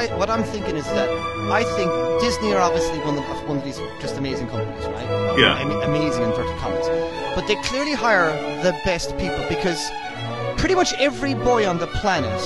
I what I'm thinking is that I think Disney are obviously one of one of these just amazing companies, right? Yeah. Am- amazing inverted commas, but they clearly hire the best people because pretty much every boy on the planet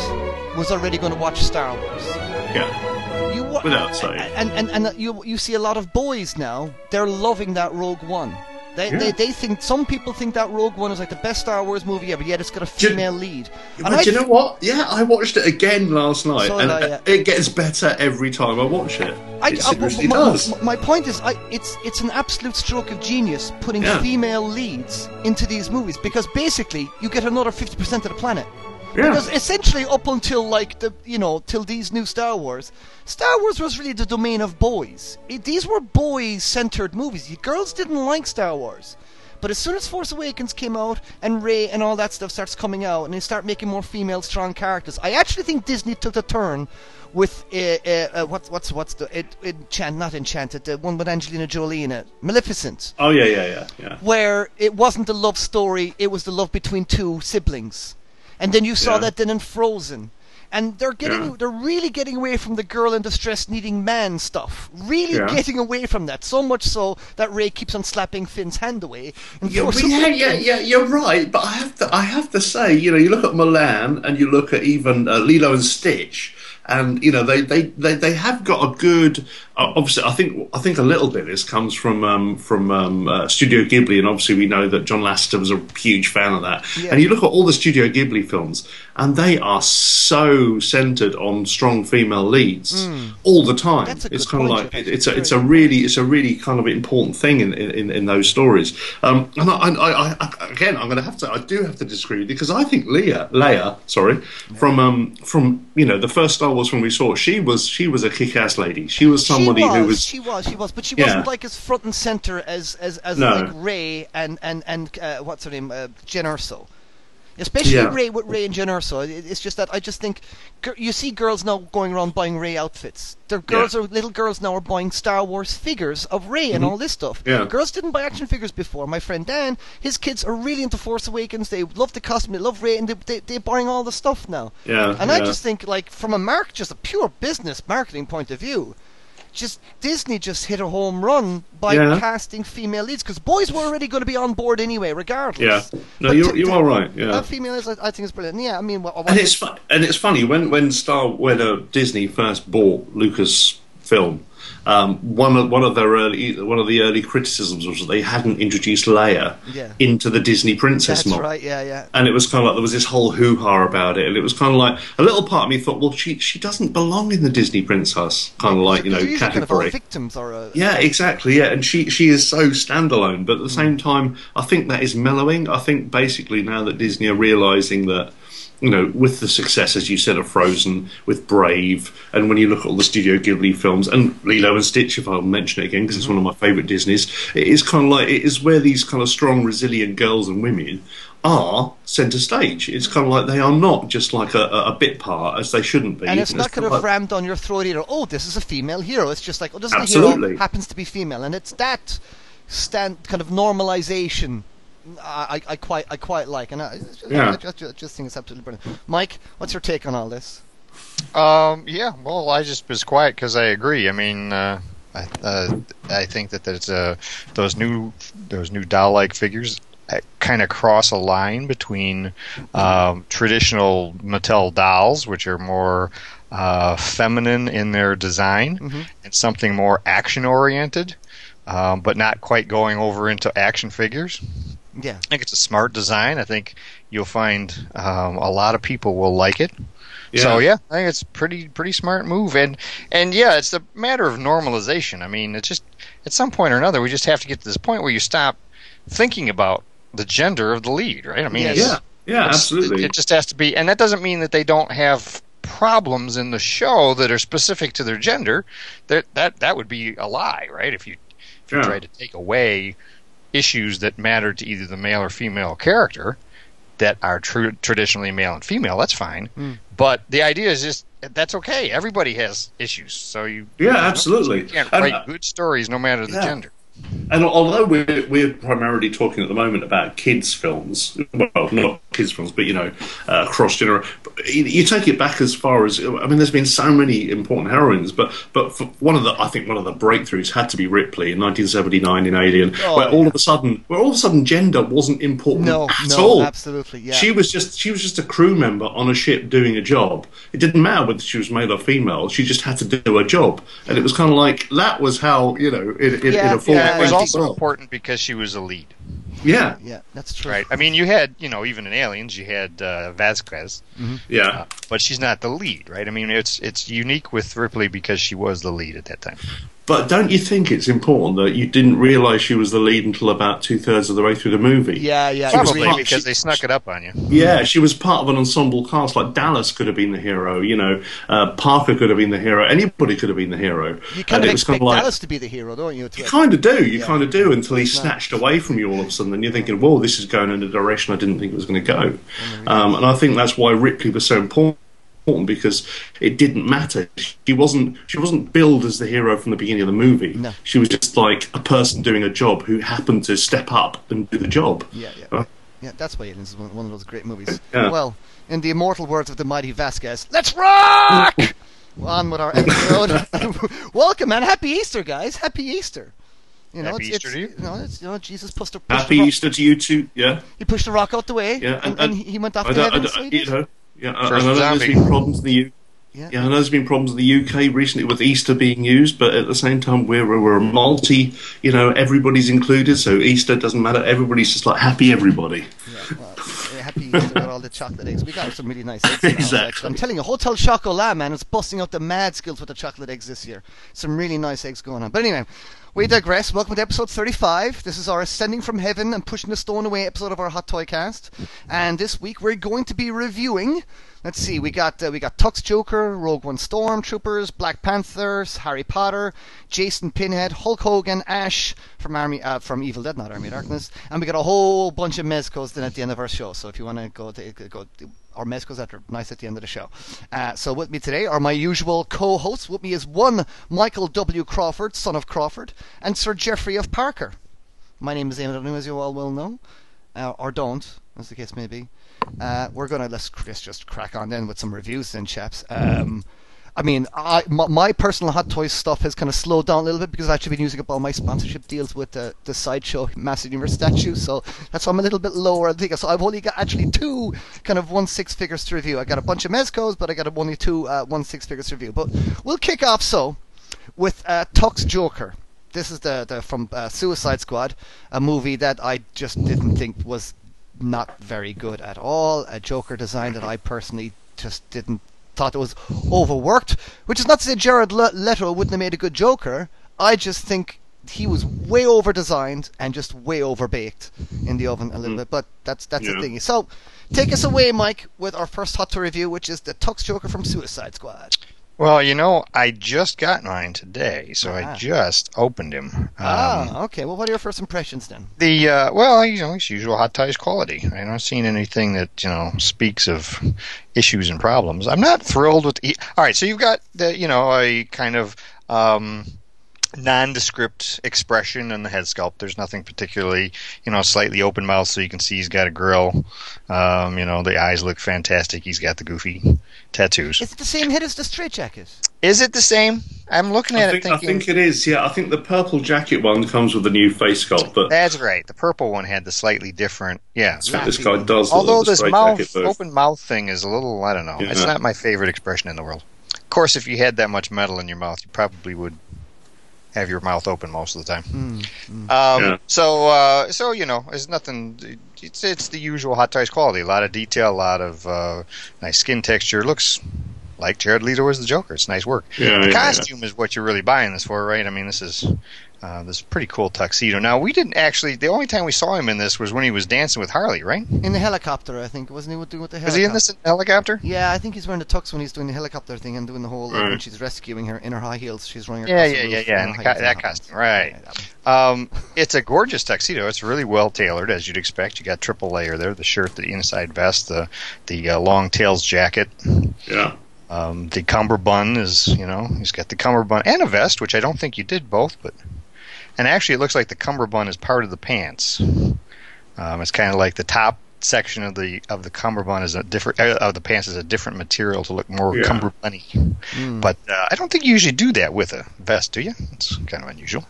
was already going to watch Star Wars. Yeah. You wa- Without saying. and, and and you you see a lot of boys now. They're loving that Rogue One. They, Yeah. they, they think some people think that Rogue One is like the best Star Wars movie ever. Yet it's got a female female And But I do you know what? Yeah, I watched it again last night, and I, yeah. it gets better every time I watch it. I, it seriously my, does. my- point is, I, it's it's an absolute stroke of genius putting Yeah. female leads into these movies because basically you get another fifty percent of the planet. Yeah. Because essentially, up until like the you know till these new Star Wars, Star Wars was really the domain of boys. It, these were boys-centered movies. Girls didn't like Star Wars. But as soon as Force Awakens came out and Rey and all that stuff starts coming out and they start making more female strong characters, I actually think Disney took the turn with uh, uh, uh, what's what's what's the it, enchant not enchanted the one with Angelina Jolie in it Maleficent Oh yeah, yeah, yeah, yeah. where it wasn't the love story, it was the love between two siblings. And then you saw Yeah. that then in Frozen. And they're getting Yeah. they're really getting away from the girl in distress needing man stuff. Really Yeah. getting away from that. So much so that Rey keeps on slapping Finn's hand away. Yeah, yeah, yeah, yeah, you're right. But I have to, I have to say, you know, you look at Mulan and you look at even uh, Lilo and Stitch, and you know they they, they, they have got a good. Uh, obviously, I think I think a little bit of this comes from um, from um, uh, Studio Ghibli, and obviously we know that John Lasseter was a huge fan of that. Yeah. And you look at all the Studio Ghibli films, and they are so centered on strong female leads all the time. It's kind of like Jeff. it's a it's a really it's a really kind of important thing in in, in those stories. Um, and I, I, I, I again, I'm going to have to I do have to disagree with you because I think Leia Leia, sorry, from um from you know the first Star Wars when we saw it, she was she was a kick-ass lady. She was somebody she was, who was she was, she was, but she Yeah. wasn't like as front and center as as, as No. like Rey and and and uh, what's her name, uh, Jyn Erso. Especially Yeah. Rey with Rey and Jyn Erso. It- It's just that I just think you see girls now going around buying Rey outfits. Their girls Yeah. are little girls now are buying Star Wars figures of Rey and all this stuff. Mm-hmm. Yeah. Girls didn't buy action figures before. My friend Dan, his kids are really into Force Awakens. They love the costume, they love Rey, and they, they they're buying all the stuff now. Yeah, And I just think like from a mark, just a pure business marketing point of view just Disney just hit a home run by Yeah. casting female leads because boys were already going to be on board anyway, regardless. Yeah. No, But you're- to- you are right, yeah. that female is, I think, is brilliant. Yeah, I mean, what, what and it's fun, and it's funny when when Star when uh, Disney first bought Lucas Film. Um, one of one of their early one of the early criticisms was that they hadn't introduced Leia Yeah. into the Disney princess that's model. right. Yeah, yeah. And it was kind of like there was this whole hoo ha about it, and it was kind of like a little part of me thought, well, she she doesn't belong in the Disney princess kind of like you know usually kind of category. victims or a, Yeah, exactly. Yeah, and she she is so standalone, but at the same time, I think that is mellowing. I think basically now that Disney are realizing that. You know, with the success, as you said, of Frozen, with Brave, and when you look at all the Studio Ghibli films, and Lilo and Stitch, if I'll mention it again, because it's one of my favourite Disneys, it is kind of like it is where these kind of strong, resilient girls and women are centre stage. It's kind of like they are not just like a, a bit part, as they shouldn't be. and it's not kind kind of like- rammed down your throat either. Oh, this is a female hero. It's just like, oh, this is a hero happens to be female, and it's that stand kind of normalization. I, I, I quite I quite like, and I, Yeah. I, just, I just think it's absolutely brilliant. Mike, what's your take on all this? Um, yeah, well, I just was quiet because I agree. I mean, uh, I, uh, I think that there's uh, those new those new doll-like figures kind of cross a line between um, traditional Mattel dolls, which are more uh, feminine in their design, and something more action-oriented, um, but not quite going over into action figures. Yeah. I think it's a smart design. I think you'll find um, a lot of people will like it. So yeah, I think it's pretty pretty smart move, and and yeah, it's a matter of normalization. I mean, it's just at some point or another, we just have to get to this point where you stop thinking about the gender of the lead, right? I mean, Yeah, yeah, absolutely. It, it just has to be, and that doesn't mean that they don't have problems in the show that are specific to their gender. That that that would be a lie, right? If you if you Yeah. try to take away issues that matter to either the male or female character that are tr- traditionally male and female, that's fine. But the idea is just that's okay. Everybody has issues, so you Yeah, absolutely. you can't write uh, good stories no matter the yeah. gender. And although we're, we're primarily talking at the moment about kids' films, well, not kids films, but you know, uh, cross generation. You, you take it back as far as I mean, there's been so many important heroines, but but for one of the I think one of the breakthroughs had to be Ripley in 1979 in Alien, Oh, where all yeah. of a sudden, where all of a sudden gender wasn't important No, at no, all. absolutely, yeah. She was just she was just a crew member on a ship doing a job. It didn't matter whether she was male or female. She just had to do a job, and it was kind of like that was how you know it, it, Yeah, it. Yeah, it was also well. important because she was a lead, Yeah, Yeah, that's true. right? I mean, you had, you know, even in Aliens, you had uh, Vasquez, yeah. but she's not the lead, right? I mean, it's it's unique with Ripley because she was the lead at that time. But don't you think it's important that you didn't realise she was the lead until about two thirds of the way through the movie? Yeah, yeah, She Probably part- because she- they snuck it up on you. Yeah, she was part of an ensemble cast. Like Dallas could have been the hero. You know, uh, Parker could have been the hero. Anybody could have been the hero. You kind and of it was expect kind of like Dallas to be the hero, don't you? you kind of do. You Yeah. kind of do until he's snatched away from you all of a sudden, and you're thinking, "Whoa, this is going in a direction I didn't think it was going to go." Um, and I think that's why Ripley was so important because it didn't matter. She wasn't. She wasn't billed as the hero from the beginning of the movie. No. She was just like a person doing a job who happened to step up and do the job. Yeah, yeah. Uh, Yeah, that's why Aliens is one, one of those great movies. Yeah. Well, in the immortal words of the mighty Vasquez, let's rock! On with our episode. Welcome, and Happy Easter, guys. Happy Easter. You know, Happy it's, Easter it's, to you. you know, it's, you know, Jesus pushed, a, pushed Happy the rock, Easter to you too. Yeah. He pushed the rock out the way, Yeah, and, and he he went off I to don't- I heaven. don't- so he you know, yeah, I, I know there's been problems in the U. Yeah. Yeah, I know there's been problems in the UK recently with Easter being used, but at the same time, we're we're a multi. You know, everybody's included, so Easter doesn't matter. Everybody's just like happy everybody. Yeah, well, happy Easter with all the chocolate eggs. We got some really nice eggs. Exactly. actually. I'm telling you, Hotel Chocolat, man, is busting out the mad skills with the chocolate eggs this year. Some really nice eggs going on. But anyway, we digress. Welcome to episode 35. This is our Ascending from Heaven and Pushing the Stone Away episode of our Hot Toy Cast. And this week we're going to be reviewing. Let's see, we got uh, we got Tux Joker, Rogue One Stormtroopers, Black Panthers, Harry Potter, Jason Pinhead, Hulk Hogan, Ash from Army uh, from Evil Dead, not Army Darkness, and we got a whole bunch of mezcos then at the end of our show. So if you want to go to go, our mezcos that are nice at the end of the show. Uh, so with me today are my usual co-hosts. With me is one Michael W. Crawford, son of Crawford, and Sir Geoffrey of Parker. My name is Eamon as you all well know, uh, or don't, as the case may be. Uh, we're gonna let's, let's just crack on then with some reviews, then, chaps. Um, I mean, I my, my personal Hot Toys stuff has kind of slowed down a little bit because I've actually been using up all my sponsorship deals with the the sideshow Massive Universe statue, so that's why I'm a little bit lower. I think so. I've only got actually two kind of one six figures to review. I got a bunch of mezcos, but I got only two uh, one six figures to review. But we'll kick off so with uh, Tux Joker. This is the, the from uh, Suicide Squad, a movie that I just didn't think was not very good at all. A Joker design that I personally just didn't thought it was overworked. Which is not to say Jared Le- Leto wouldn't have made a good Joker. I just think he was way over designed and just way over baked in the oven a little hmm. bit. But that's that's the Yeah. thing. So take us away, Mike, with our first hot to review, which is the Tux Joker from Suicide Squad. Well, you know, I just got mine today, so Ah. I just opened him. Um, ah, okay. Well, what are your first impressions then? The uh, well, you know, it's usual hot toys quality. I'm not seeing anything that you know speaks of issues and problems. I'm not thrilled with. E- All right, so you've got the you know a kind of um, nondescript expression in the head sculpt. There's nothing particularly you know slightly open mouth, so you can see he's got a grill. Um, you know, the eyes look fantastic. He's got the goofy tattoos. Is it the same head as the straight jacket? Is it the same? I'm looking at I it think, I think it is. Yeah, I think the purple jacket one comes with a new face sculpt, but That's right. The purple one had the slightly different. Yeah. this guy does. the- Although the this straight mouth, open mouth thing is a little, I don't know. It's not my favorite expression in the world. Of course, if you had that much metal in your mouth, you probably would have your mouth open most of the time. Mm, Um, Yeah. So, uh, so you know, it's nothing. It's it's the usual hot toys quality. A lot of detail, a lot of uh, nice skin texture. Looks like Jared Leto as the Joker. It's nice work. Yeah, the yeah, costume is what you're really buying this for, right? I mean, this is uh, this pretty cool tuxedo. Now, we didn't actually. The only time we saw him in this was when he was dancing with Harley, right? In the helicopter, I think. Wasn't he doing with the helicopter? Was he in this helicopter? Yeah, I think he's wearing the tux when he's doing the helicopter thing and doing the whole. Like, when she's rescuing her in her high heels, she's running. Yeah, across yeah, yeah, in yeah, and the co- that her costume, high right. heels. Yeah. Um, it's a gorgeous tuxedo. It's really well tailored, as you'd expect. You got triple layer there: the shirt, the inside vest, the the uh, long tails jacket. Yeah, Um, the cummerbund is, you know, he's got the cummerbund and a vest, which I don't think you did both, but and actually it looks like the cummerbund is part of the pants. Um, it's kind of like the top section of the of the cummerbund is a different uh, of the pants is a different material to look more Yeah. cummerbunny. Mm. But uh, I don't think you usually do that with a vest, do you? It's kind of unusual.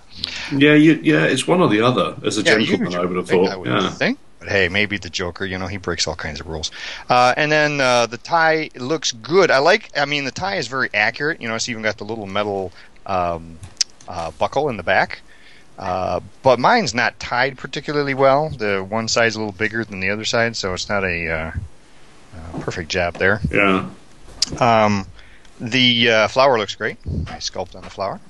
Yeah, you, yeah, it's one or the other. As a Yeah, gentleman, usually, I would have I thought. would yeah. think. But hey, maybe the Joker, you know, he breaks all kinds of rules. Uh, and then uh, the tie looks good. I like. I mean, the tie is very accurate. You know, it's even got the little metal um, uh, buckle in the back. Uh, but mine's not tied particularly well. The one side's a little bigger than the other side, so it's not a uh, uh, perfect job there. Yeah. Um, the uh, flower looks great. Nice sculpt on the flower,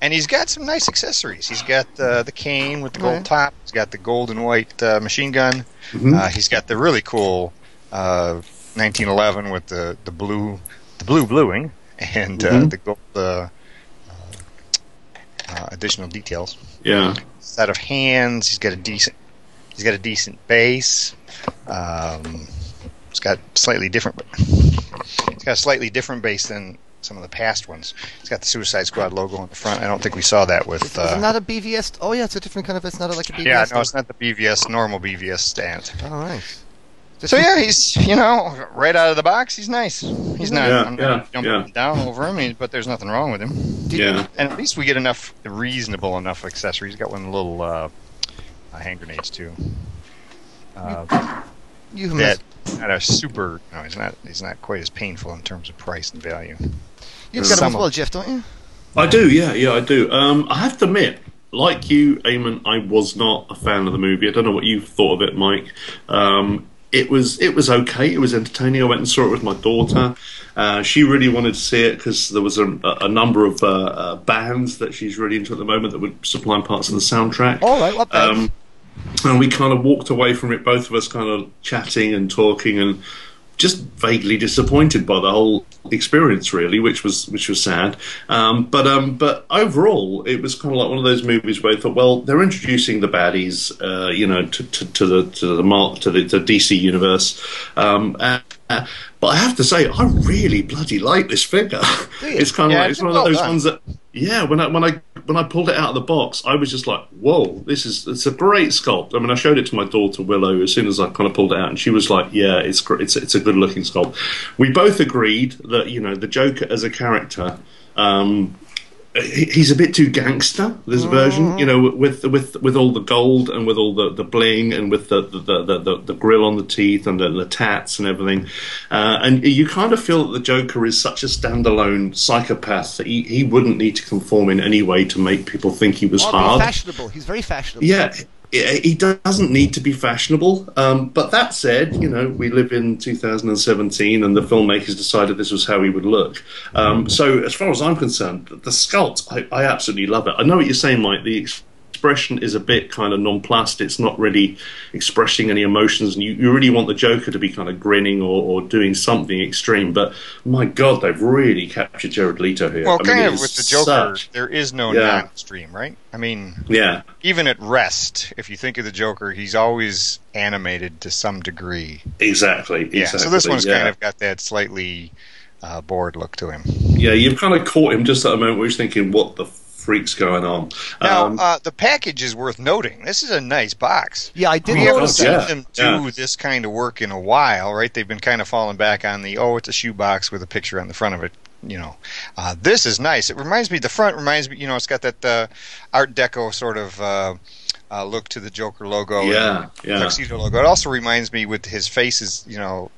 and he's got some nice accessories. He's got uh, the cane with the gold Right. top. He's got the gold and white uh, machine gun. Mhm. Uh, he's got the really cool uh, 1911 with the, the blue the blue bluing and uh, Mhm. the gold uh, uh, additional details. Yeah. Set of hands. He's got a decent. He's got a decent base. Um, it's got slightly different. It's got a slightly different base than some of the past ones. It's got the Suicide Squad logo on the front. I don't think we saw that with. Is it Uh, not a BVS? Oh yeah, it's a different kind of. It's not like a BVS. yeah, no, it's not the BVS normal BVS stand. All right. Just So yeah, he's you know right out of the box, he's nice. He's not. Yeah, I'm not yeah, jumping yeah. down over him, but there's nothing wrong with him. Did- Yeah. And at least we get enough reasonable enough accessories. He's Got one little uh, uh, hand grenades too. Uh, You that must, not a super. No, he's not. He's not quite as painful in terms of price and value. you've got him some as well, Jeff, don't you? I do, yeah, yeah, I do. Um, I have to admit, like you, Eamon, I was not a fan of the movie. I don't know what you thought of it, Mike. Um, it was it was okay. It was entertaining. I went and saw it with my daughter. Uh, she really wanted to see it because there was a, a number of uh, uh, bands that she's really into at the moment that were supplying parts of the soundtrack. All right, what? Um, and we kind of walked away from it, both of us kind of chatting and talking and just vaguely disappointed by the whole experience, really, which was which was sad. Um, but um, but overall, it was kind of like one of those movies where I thought, well, they're introducing the baddies, uh, you know, to, to, to the to the mar- to the to DC universe. Um, uh, uh, but I have to say, I really bloody like this figure. It's kind of Yeah, like it's one of those done. ones that yeah, when I when I when I pulled it out of the box, I was just like, "Whoa, this is it's a great sculpt." I mean, I showed it to my daughter Willow as soon as I kind of pulled it out, and she was like, "Yeah, it's it's it's a good looking sculpt." We both agreed that you know the Joker as a character. Um, He's a bit too gangster. This version, you know, with with with all the gold and with all the, the bling and with the the, the, the, the grill on the teeth and the, the tats and everything, uh, and you kind of feel that the Joker is such a standalone psychopath that he, he wouldn't need to conform in any way to make people think he was hard. fashionable. He's very fashionable. Yeah, he doesn't need to be fashionable. Um, but that said, you know, we live in 2017, and the filmmakers decided this was how he would look. Um, so, as far as I'm concerned, the sculpt, I, I absolutely love it. I know what you're saying, Mike. The expression is a bit kind of nonplussed. It's not really expressing any emotions, and you, you really want the Joker to be kind of grinning or, or doing something extreme. But my God, they've really captured Jared Leto here. Well, I kind it of with the Joker, such- there is no Yeah. non-stream, right? I mean, yeah. even at rest, if you think of the Joker, he's always animated to some degree. Exactly. Yeah. So this one's yeah. kind of got that slightly uh, bored look to him. Yeah, you've kind of caught him just at a moment where he's thinking, "What the freak's going on?" Now, Um, uh, the package is worth noting. This is a nice box. Yeah, I did We haven't notice seen yeah, them do yeah. this kind of work in a while, right? They've been kind of falling back on the oh, it's a shoebox with a picture on the front of it. You know, uh, this is nice. It reminds me. The front reminds me. You know, it's got that uh, Art Deco sort of uh, uh, look to the Joker logo. yeah, and yeah, Tuxedo logo. It also reminds me with his faces. You know,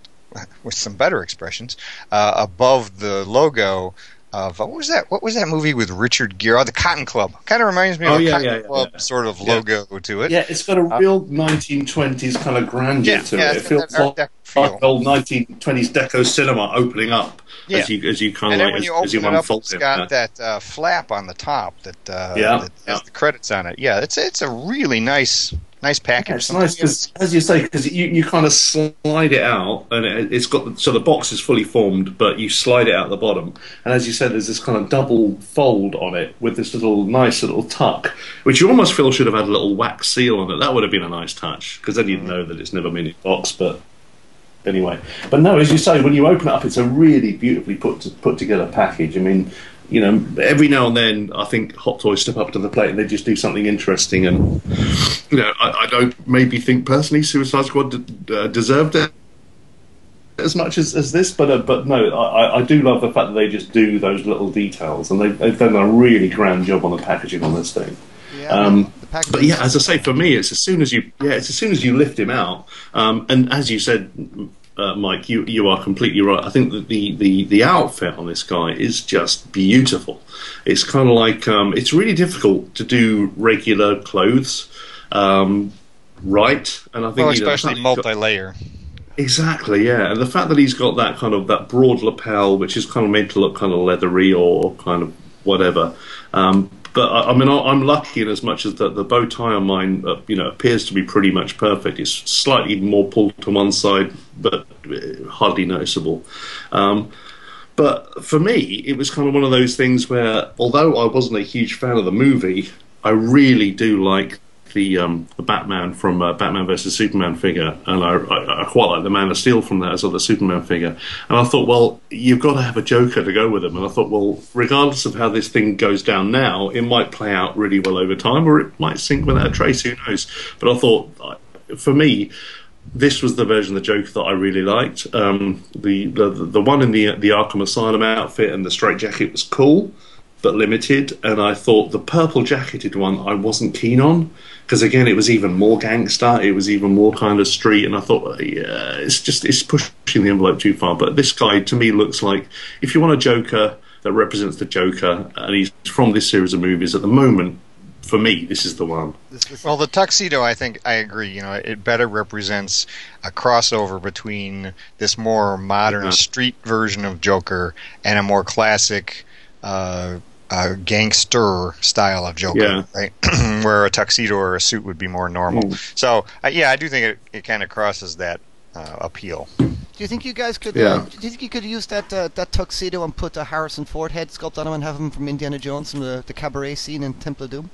with some better expressions uh, above the logo. Of what was that? What was that movie with Richard Gere? Oh, the Cotton Club. Kind of reminds me of Oh, a yeah, Cotton yeah, yeah, Club yeah. sort of Yeah. logo to it. yeah. It's got a real 1920s kind of grandeur Yeah, to yeah, it. It it's feels that like, feel. like old 1920s deco cinema opening up Yeah. as you as you kind and of like when as, you as open you it up, unfold it's it. got yeah. that uh, flap on the top that, uh, Yeah, that has yeah. the credits on it. Yeah, it's it's a really nice nice package. Yeah, it's nice because, as you say, because you, you kind of slide it out, and it, it's got so the box is fully formed, but you slide it out the bottom, and as you said, there's this kind of double fold on it with this little nice little tuck, which you almost feel should have had a little wax seal on it. That would have been a nice touch because then you'd know that it's never been in a box, but. Anyway, but no, as you say, when you open it up, it's a really beautifully put put together package. I mean, you know, every now and then, I think Hot Toys step up to the plate and they just do something interesting. And you know, I, I don't maybe think personally Suicide Squad d- uh, deserved it as much as, as this, but uh, but no, I, I do love the fact that they just do those little details, and they've, they've done a really grand job on the packaging on this thing. Yeah, Um, But yeah, as I say, for me, it's as soon as you yeah, it's as soon as you lift him out, um, and as you said, uh, Mike, you you are completely right. I think that the the the outfit on this guy is just beautiful. It's kind of like um, it's really difficult to do regular clothes. Um, Right, and I think Well, you know, especially he's got- multi-layer. Exactly, yeah. And the fact that he's got that kind of that broad lapel, which is kind of meant to look kind of leathery or kind of whatever. Um, but I, I mean, I- I'm lucky in as much as that the bow tie on mine, uh, you know, appears to be pretty much perfect. It's slightly more pulled to one side, but uh, hardly noticeable. Um, but for me, it was kind of one of those things where, although I wasn't a huge fan of the movie, I really do like the um, the Batman from uh, Batman versus Superman figure, and I, I, I quite like the Man of Steel from that as well, the Superman figure. And I thought, well, you've got to have a Joker to go with them. And I thought, well, regardless of how this thing goes down now, it might play out really well over time, or it might sink without a trace. Who knows? But I thought, uh, for me, this was the version of the Joker that I really liked. Um, the, the the one in the the Arkham Asylum outfit and the straight jacket was cool, but limited. And I thought the purple jacketed one I wasn't keen on because again it was even more gangster. It was even more kind of street. And I thought, yeah, it's just it's pushing the envelope too far. But this guy to me looks like if you want a Joker that represents the Joker and he's from this series of movies at the moment. For me, this is the one. Well, the tuxedo, I think I agree. You know, it better represents a crossover between this more modern Yeah. street version of Joker and a more classic uh, uh, gangster style of Joker, Yeah. right? Where a tuxedo or a suit would be more normal. Mm. So, uh, yeah, I do think it, it kind of crosses that uh, appeal. do you think you guys could? Yeah. Uh, do you think you could use that uh, that tuxedo and put a Harrison Ford head sculpt on him and have him from Indiana Jones from the, the cabaret scene in Temple of Doom?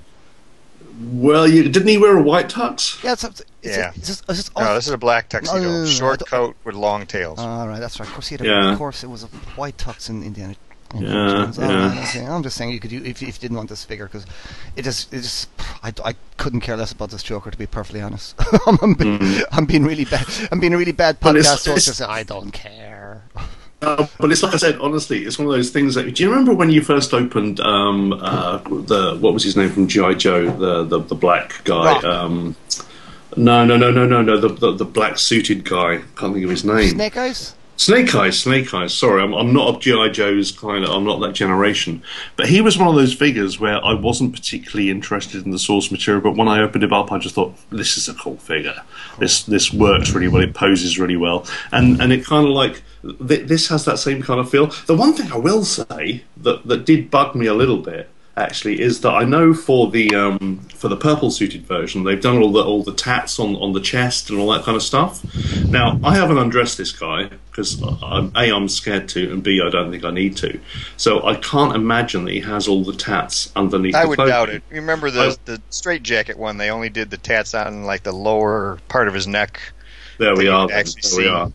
Well, you, didn't he wear a white tux? Yeah, it's, it's, it's, Yeah. it's, just, it's just No, this is a black tuxedo, no, no, no, I short coat with long tails. All right, that's right. Of course, he had a, Yeah. of course it was a white tux in Indiana. In Yeah, Oh, yeah. I'm just saying- I'm just saying you could, u- if, if you didn't want this figure, because it just, it just, I, I couldn't care less about this Joker to be perfectly honest. I'm, I'm, being, Mm. I'm being really bad. I'm being a really bad podcast host. it's- I don't care. Uh, but it's like I said, honestly, it's one of those things that. Do you remember when you first opened um, uh, the what was his name from GI Joe, the the, the black guy? Um, no, no, no, no, no, no, the, the the black suited guy. Can't think of his name. Snake Eyes. Snake Eyes, Snake Eyes. Sorry, I'm, I'm not of GI Joe's kind of. I'm not that generation. But he was one of those figures where I wasn't particularly interested in the source material. But when I opened it up, I just thought this is a cool figure. This this works really well. It poses really well, and and it kind of like th- this has that same kind of feel. The one thing I will say that that did bug me a little bit actually is that I know for the um, for the purple suited version they've done all the all the tats on, on the chest and all that kind of stuff. Now I haven't undressed this guy because a I'm scared to and b I don't think I need to. So I can't imagine that he has all the tats underneath. I the would clothing. doubt it. Remember the I- the straight jacket one? They only did the tats on like the lower part of his neck. There we are. actually There we are.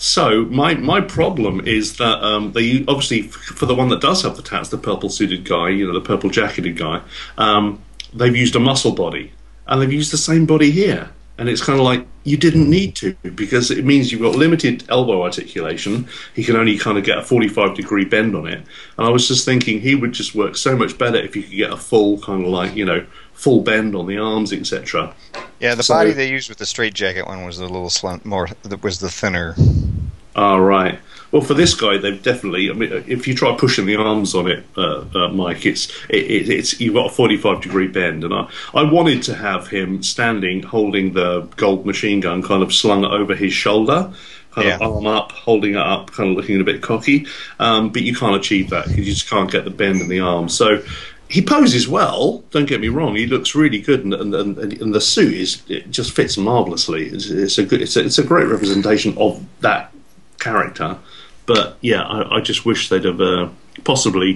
So my my problem is that um, they obviously for the one that does have the tats, the purple suited guy, you know, the purple jacketed guy, um, they've used a muscle body, and they've used the same body here, and it's kind of like you didn't need to because it means you've got limited elbow articulation. He can only kind of get a forty five degree bend on it, and I was just thinking he would just work so much better if you could get a full kind of like you know full bend on the arms, etc. Yeah, the So- body they used with the straight jacket one was a little slim, more. That was the thinner. Ah, right. Well, for this guy, they've definitely. I mean, if you try pushing the arms on it, uh, uh, Mike, it's it, it, it's you've got a forty-five degree bend, and I I wanted to have him standing, holding the gold machine gun, kind of slung over his shoulder, kind of arm up, holding it up, kind of looking a bit cocky. Um, but you can't achieve that because you just can't get the bend in the arm. So. He poses well. Don't get me wrong. He looks really good, and, and, and, and the suit is it just fits marvelously. It's, it's a good. It's a, it's a great representation of that character. But yeah, I, I just wish they'd have uh, possibly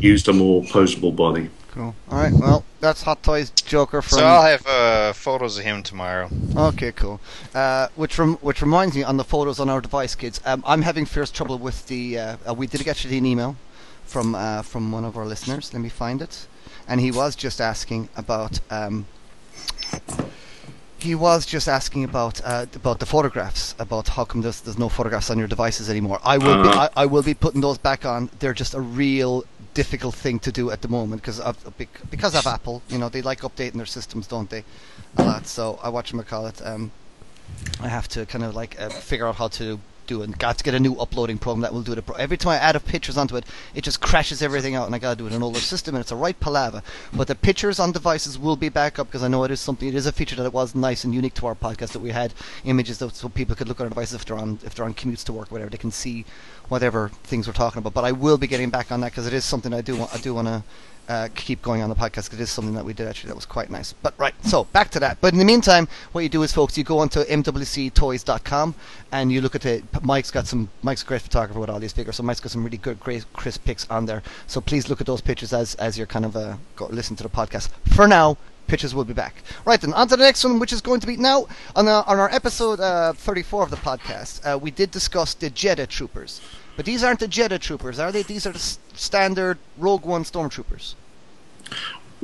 used a more posable body. Cool. All right. Well, that's Hot Toys Joker from. So I'll have uh, photos of him tomorrow. Okay, cool. Uh, which rem- which reminds me, on the photos on our device, kids, um, I'm having fierce trouble with the. Uh, uh, we did get you an email from uh, from one of our listeners. Let me find it. And he was just asking about. Um, he was just asking about uh, about the photographs, about how come there's, there's no photographs on your devices anymore. I will be Uh-huh. I, I will be putting those back on. They're just a real difficult thing to do at the moment because of because of Apple. You know they like updating their systems, don't they? A lot. So I watch them call it. Um, I have to kind of like uh, figure out how to do it. Got to get a new uploading program that will do it. Every time I add a pictures onto it, it just crashes everything out, and I got to do it in an older system, and it's a right palaver. But the pictures on devices will be back up because I know it is something. It is a feature that it was nice and unique to our podcast that we had images that so people could look at our devices if they're on if they're on commutes to work or whatever. They can see whatever things we're talking about. But I will be getting back on that because it is something I do want. I do want to uh, keep going on the podcast because it is something that we did actually that was quite nice. But right, so back to that. But in the meantime, what you do is, folks, you go onto mwctoys.com and you look at it. Mike's got some. Mike's a great photographer with all these figures, so Mike's got some really good, great, crisp pics on there. So please look at those pictures as as you're kind of uh, go, listen to the podcast. For now. Pictures will be back. Right then, on to the next one, which is going to be now on, our on our episode uh, 34 of the podcast. Uh, we did discuss the Jedha Troopers, but these aren't the Jedha Troopers, are they? These are the s- standard Rogue One Stormtroopers.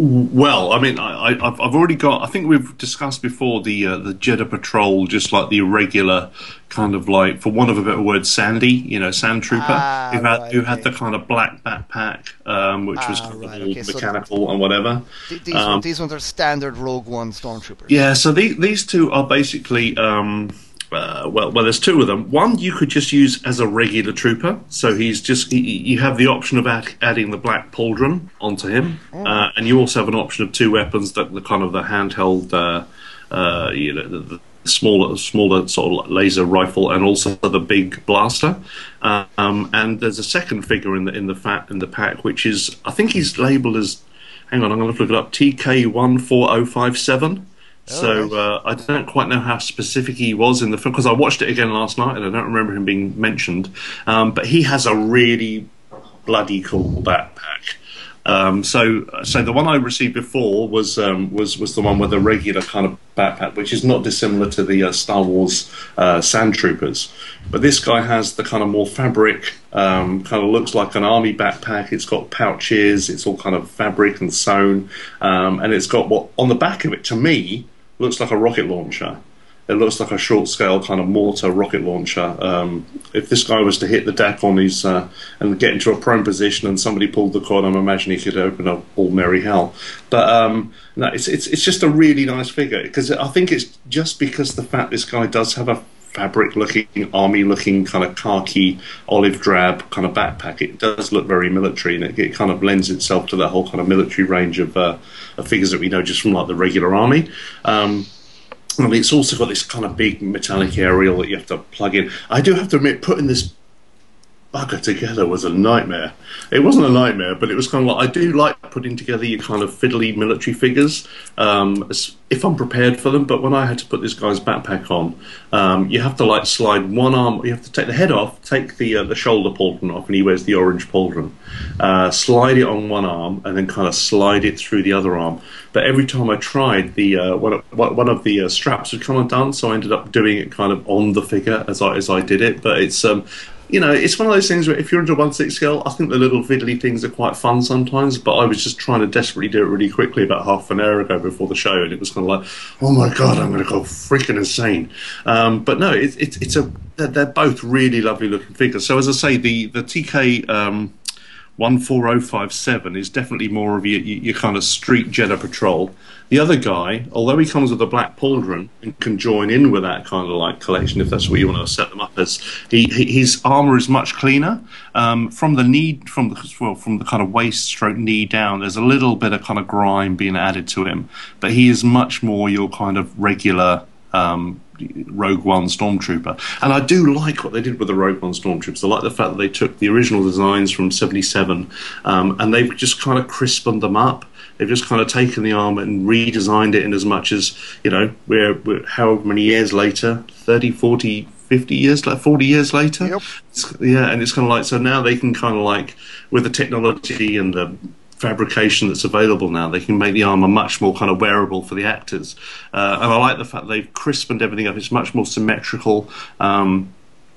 Well, I mean, I, I, I've I've already got. I think we've discussed before the uh, the Jedha Patrol, just like the regular kind of like, for want of a better word, Sandy. You know, Sand Trooper, Ah, who had right, who had the kind of black backpack, um, which was Ah, kind right, of all okay, so- mechanical and whatever. These, Um, ones, these ones are standard Rogue One Stormtroopers. Yeah, so the, these two are basically um, uh, well, well, there's two of them. One you could just use as a regular trooper, so he's just he, you have the option of add, adding the black pauldron onto him, uh, and you also have an option of two weapons that the kind of the handheld, uh, uh, you know, the, the smaller smaller sort of laser rifle, and also the big blaster. Um, and there's a second figure in the in the fat in the pack, which is I think he's labelled as. Hang on, I'm going to look it up. TK one four zero five seven. So Alright. uh, I don't quite know how specific he was in the film because I watched it again last night and I don't remember him being mentioned. Um, but he has a really bloody cool backpack. Um, so, so the one I received before was um, was was the one with the regular kind of backpack, which is not dissimilar to the uh, Star Wars uh, Sand Troopers. But this guy has the kind of more fabric, um, kind of looks like an army backpack. It's got pouches. It's all kind of fabric and sewn, um, and it's got what on the back of it to me looks like a rocket launcher. It looks like a short scale kind of mortar rocket launcher. Um, if this guy was to hit the deck on his uh, and get into a prone position and somebody pulled the cord, I'm imagining he could open up all merry hell. But um, no, it's, it's it's just a really nice figure because I think it's just because the fact this guy does have a fabric looking, army looking kind of khaki, olive drab kind of backpack. It does look very military and it, it kind of lends itself to that whole kind of military range of, uh, of figures that we know just from like the regular army. Um, Mean, it's also got this kind of big metallic aerial that you have to plug in. I do have to admit, putting this bugger together was a nightmare. It wasn't a nightmare, but it was kind of like I do like putting together your kind of fiddly military figures um, if I'm prepared for them. But when I had to put this guy's backpack on, um, you have to like slide one arm. You have to take the head off, take the uh, the shoulder pauldron off, and he wears the orange pauldron. Uh, slide it on one arm, and then kind of slide it through the other arm. But every time I tried, the uh, one, of, one of the uh, straps would come undone, so I ended up doing it kind of on the figure as I as I did it. But it's um, you know, it's one of those things where if you're into one six scale, I think the little fiddly things are quite fun sometimes. But I was just trying to desperately do it really quickly about half an hour ago before the show, and it was kind of like, oh my god, I'm going to go freaking insane. Um, but no, it's it's it's a they're, they're both really lovely looking figures. So as I say, the the TK. Um, 14057 is definitely more of your, your, kind of street Jedha patrol. The other guy, although he comes with a black pauldron and can join in with that kind of like collection, if that's what you want to set them up as, he, his armor is much cleaner. Um, from the knee, from the well, from the kind of waist stroke knee down, there's a little bit of kind of grime being added to him, but he is much more your kind of regular um, Rogue One Stormtrooper. And I do like what they did with the Rogue One Stormtroopers. I like the fact that they took the original designs from 77 um, and they've just kind of crispened them up. They've just kind of taken the armor and redesigned it in as much as, you know, we're, we're however many years later 30, 40, 50 years, like 40 years later. Yep. It's- yeah, and it's kind of like, so now they can kind of like, with the technology and the fabrication that's available now, they can make the armor much more kind of wearable for the actors. Uh, and I like the fact they've crispened everything up. It's much more symmetrical. Um,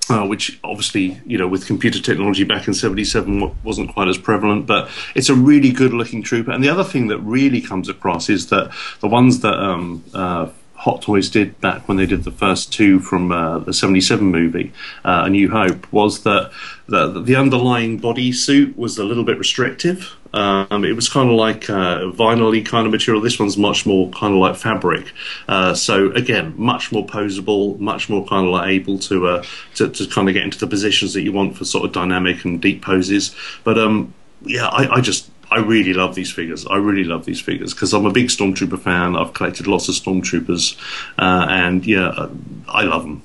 uh, which obviously, you know, with computer technology back in 77 wasn't quite as prevalent, but it's a really good looking trooper. And the other thing that really comes across is that the ones that um, uh, Hot Toys did back when they did the first two from uh, the 77 movie, uh, A New Hope, was that the, the underlying body suit was a little bit restrictive. Um, it was kind of like uh, vinyl kind of material. This one's much more kind of like fabric. Uh, so again, much more posable, much more kind of like able to, uh, to, to kind of get into the positions that you want for sort of dynamic and deep poses. But um, yeah, I, I just I really love these figures. I really love these figures because I'm a big Stormtrooper fan. I've collected lots of Stormtroopers, uh, and yeah, uh, I love them.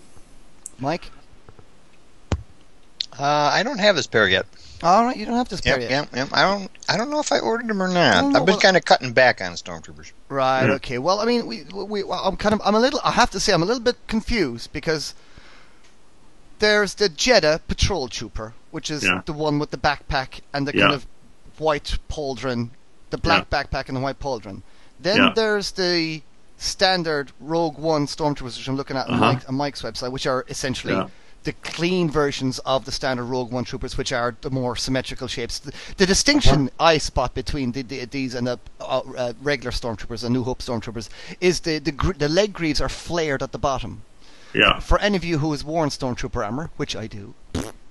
Mike? Uh, I don't have this pair yet. All right, you don't have to spare Yep, yet. yep, yep. I don't. I don't know if I ordered them or not. I've been well- kind of cutting back on stormtroopers. Right. Yeah. Okay. Well, I mean, we, we, well, I'm kind of, I'm a little, I have to say, I'm a little bit confused because there's the Jedha patrol trooper, which is Yeah. the one with the backpack and the Yeah. kind of white pauldron, the black backpack and the white pauldron. Then Yeah. there's the standard Rogue One stormtroopers, which I'm looking at on, Uh-huh. Mike, on Mike's website, which are essentially. Yeah. The clean versions of the standard Rogue One troopers, which are the more symmetrical shapes. The, the distinction I spot between the, the, these and the uh, uh, regular stormtroopers and New Hope stormtroopers is the the, gr- the leg greaves are flared at the bottom. Yeah. For any of you who has worn stormtrooper armor, which I do,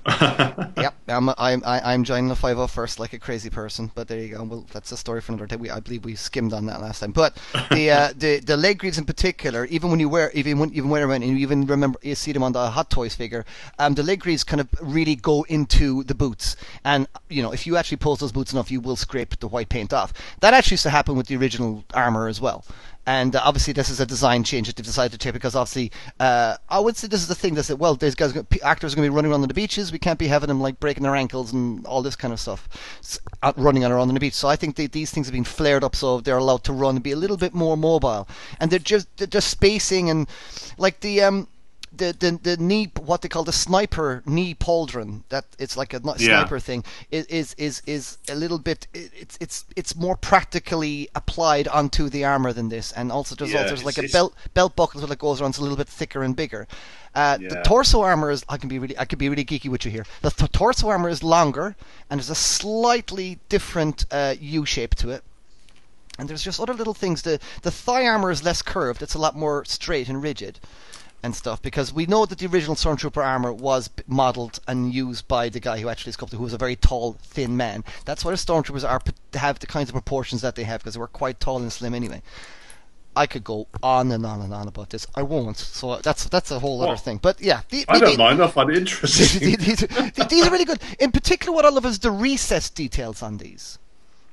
yep, I'm I'm I'm joining the five oh first like a crazy person. But there you go. Well, that's a story for another day. We, I believe we skimmed on that last time. But the uh, the the leg greaves in particular, even when you wear even when even wear them and you even remember you see them on the Hot Toys figure, um, the leg greaves kind of really go into the boots. And you know, if you actually pose those boots enough, you will scrape the white paint off. That actually used to happen with the original armor as well. And uh, obviously, this is a design change that they've decided to take because obviously, uh, I would say this is the thing that said, well, these guys, actors are going to be running around on the beaches. We can't be having them like breaking their ankles and all this kind of stuff, out running around on the beach. So I think they, these things have been flared up so they're allowed to run and be a little bit more mobile. And they're just they're just spacing and like the um. The, the the knee what they call the sniper knee pauldron that it's like a Yeah. sniper thing is is is is a little bit it's it's it's more practically applied onto the armor than this. And also there's Yeah, also there's like a belt belt buckle that goes around it's a little bit thicker and bigger. Uh, the torso armor is I can be really I could be really geeky with you here. The th- torso armor is longer and there's a slightly different uh, U shape to it. And there's just other little things. The the thigh armor is less curved. It's a lot more straight and rigid and stuff because we know that the original stormtrooper armor was modeled and used by the guy who actually sculpted who was a very tall thin man that's why the stormtroopers are have the kinds of proportions that they have because they were quite tall and slim anyway I could go on and on and on about this. I won't. So uh, that's that's a whole other Well, thing. But yeah, the, I the- don't mind. I find it interesting. these, these- these are really good. In particular, what I love is the recess details on these.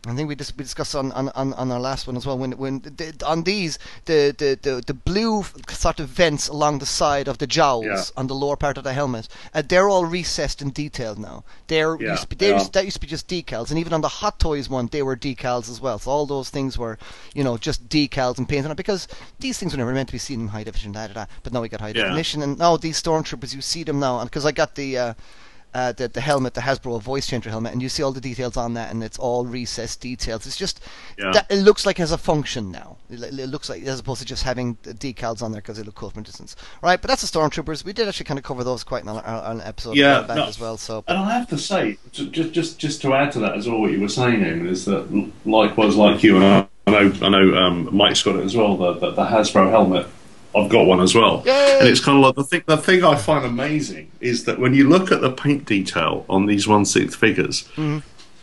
I think we just we discussed on, on, on, our last one as well. When when the, on these the, the, the, the blue sort of vents along the side of the jowls Yeah. on the lower part of the helmet, uh, they're all recessed and detailed now. They're Yeah, used to be, they they used, that used to be just decals, and even on the Hot Toys one, they were decals as well. So all those things were you know just decals and painted on it because these things were never meant to be seen in high definition. Da, da, da. But now we got high Yeah. definition, and now these stormtroopers, you see them now, because I got the. Uh, uh, the, the helmet, the Hasbro voice changer helmet, and you see all the details on that, and it's all recessed details. It's just Yeah. that it looks like it has a function now. It, it looks like as opposed to just having decals on there because they look cool from a distance, right? But that's the stormtroopers. We did actually kind of cover those quite in an, an episode Yeah, back no. as well. So And I have to say, ju- just just just to add to that as well, what you were saying, Eamon, is that likewise, like you, and I, I know I know um, Mike's got it as well. The, the the Hasbro helmet, I've got one as well. Yay! And it's kind of like the thing. The thing I find amazing is that when you look at the paint detail on these one sixth figures.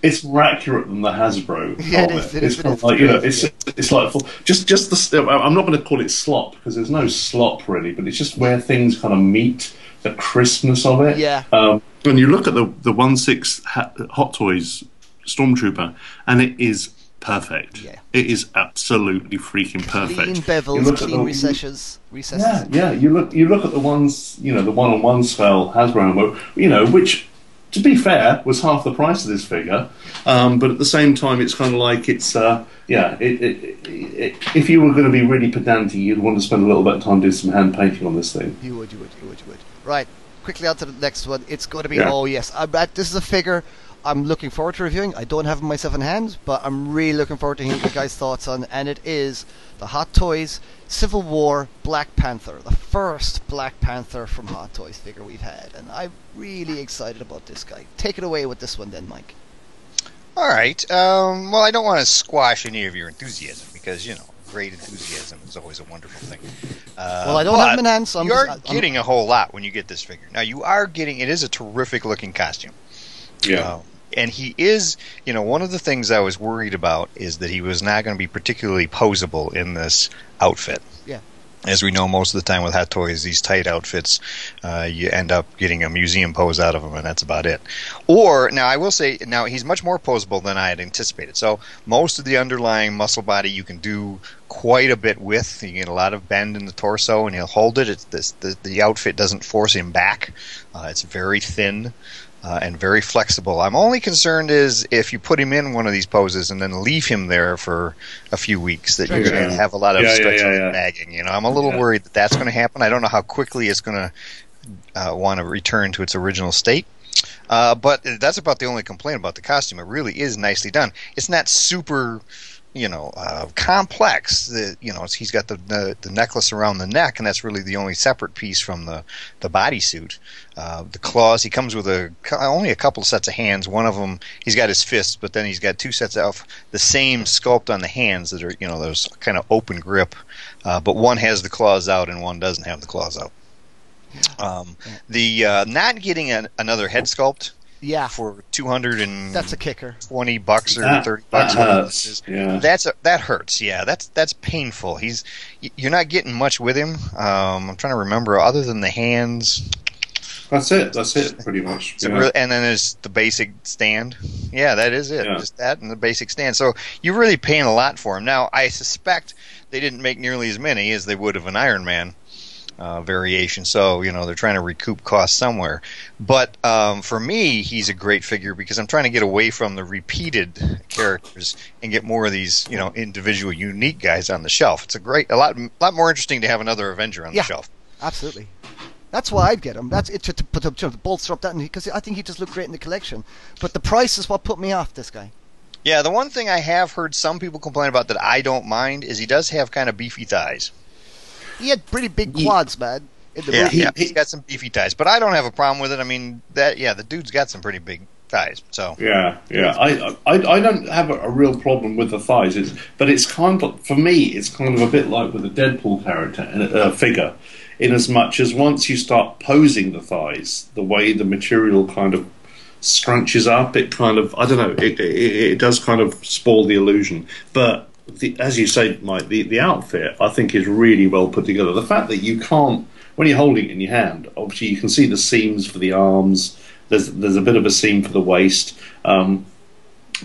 It's more accurate than the Hasbro Mm-hmm. Yeah, it helmet. is, it it's is, it kind is. of like you know, It's it's it's like full- just just the. I'm not going to call it slop because there's no slop really, but it's just where things kind of meet the crispness of it. Yeah. Um, when you look at the the one six Hot Toys Stormtrooper, and it is perfect. Yeah. It is absolutely freaking perfect. clean bevels, clean the- recesses, recesses. Yeah, yeah. You look you look at the ones you know the one on one spell Hasbro ammo, you know which. To be fair, was half the price of this figure, um, but at the same time, it's kind of like it's uh, yeah. It, it, it, it, if you were going to be really pedantic, you'd want to spend a little bit of time doing some hand painting on this thing. You would, you would, you would, you would. Right. Quickly on to the next one. It's going to be Yeah. oh yes, I bet this is a figure I'm looking forward to reviewing. I don't have it myself in hand, but I'm really looking forward to hearing you guys' thoughts on. And it is the Hot Toys Civil War Black Panther, the first Black Panther from Hot Toys figure we've had, and I'm really excited about this guy. Take it away with this one, then, Mike. All right. Um, well, I don't want to squash any of your enthusiasm because you know, great enthusiasm is always a wonderful thing. Uh, Well, I don't have them in hand, so I'm you're just- I'm- getting a whole lot when you get this figure. Now, you are getting. It is a terrific looking costume. Yeah. Uh, and he is, you know, one of the things I was worried about is that he was not going to be particularly posable in this outfit. Yeah. As we know, most of the time with Hot Toys, these tight outfits, uh, you end up getting a museum pose out of them, and that's about it. Or now, I will say, now he's much more posable than I had anticipated. So most of the underlying muscle body you can do quite a bit with. You get a lot of bend in the torso, and he'll hold it. It's this, the the outfit doesn't force him back. Uh, it's very thin uh, and very flexible. I'm only concerned is if you put him in one of these poses and then leave him there for a few weeks, that you're going to have a lot of Yeah, stretching yeah, and yeah. bagging. You know, I'm a little worried that that's going to happen. I don't know how quickly it's going to uh, want to return to its original state. Uh, but that's about the only complaint about the costume. It really is nicely done. It's not super, you know, uh, complex. The, you know, he's got the, the the necklace around the neck, and that's really the only separate piece from the the bodysuit. Uh, the claws. He comes with a only a couple sets of hands. One of them, he's got his fists, but then he's got two sets of the same sculpt on the hands that are, you know, those kind of open grip. Uh, but one has the claws out, and one doesn't have the claws out. Um, the uh, not getting an, another head sculpt Yeah, for two hundred and that's a kicker. twenty bucks or That- thirty bucks. that hurts. Yeah. That's a, that hurts. Yeah, that's that's painful. He's you're not getting much with him. Um, I'm trying to remember other than the hands. That's it. That's it. Pretty much. Yeah. real- and then there's the basic stand. Yeah, that is it. Yeah. Just that and the basic stand. So you're really paying a lot for him. Now, I suspect they didn't make nearly as many as they would of an Iron Man uh, variation. So you know they're trying to recoup costs somewhere. But um, for me, he's a great figure because I'm trying to get away from the repeated characters and get more of these you know individual, unique guys on the shelf. It's a great, a lot, lot more interesting to have another Avenger on Yeah. the shelf. Absolutely. That's why I'd get him. That's it to, to to bolster up that because I think he just looked great in the collection. But the price is what put me off this guy. Yeah, the one thing I have heard some people complain about that I don't mind is he does have kind of beefy thighs. He had pretty big Ye- quads, man. In the Yeah, movie. he- yeah, he- he's got some beefy thighs, but I don't have a problem with it. I mean, that yeah, the dude's got some pretty big thighs. So Yeah, yeah. I, I, I don't have a, a real problem with the thighs. It's, but it's kind of for me, it's kind of a bit like with a Deadpool character uh, figure, in as much as once you start posing the thighs, the way the material kind of scrunches up, it kind of I don't know, it, it, it does kind of spoil the illusion. But the, as you say, Mike, the, the outfit I think is really well put together. The fact that you can't when you're holding it in your hand, obviously you can see the seams for the arms. There's there's a bit of a seam for the waist, um,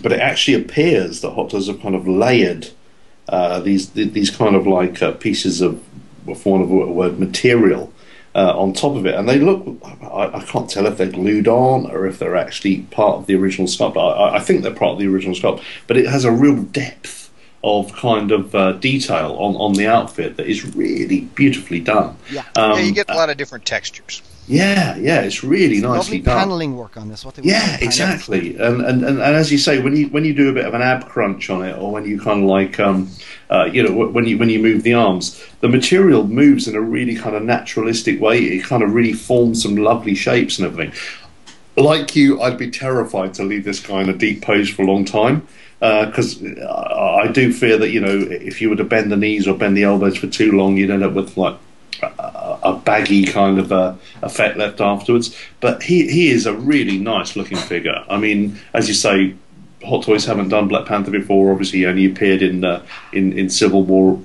but it actually appears that Hot Toys have kind of layered uh, these these kind of like uh, pieces of, for want of a word, material uh, on top of it, and they look. I, I can't tell if they're glued on or if they're actually part of the original sculpt. I, I think they're part of the original sculpt, but it has a real depth of kind of uh, detail on, on the outfit that is really beautifully done. Yeah. Um, yeah, you get a lot of different textures. yeah, yeah, it's really nicely Lovely done. paneling work on this. What they Yeah, exactly. And, and and and as you say, when you when you do a bit of an ab crunch on it, or when you kind of like, um, uh, you know, when you when you move the arms, the material moves in a really kind of naturalistic way. It kind of really forms some lovely shapes and everything. Like you, I'd be terrified to leave this guy in a deep pose for a long time. Because I I do fear that you know if you were to bend the knees or bend the elbows for too long, you'd end up with like a, a baggy kind of uh, effect left afterwards. But he he is a really nice looking figure. I mean, as you say, Hot Toys haven't done Black Panther before. Obviously, he only appeared in uh, in in Civil War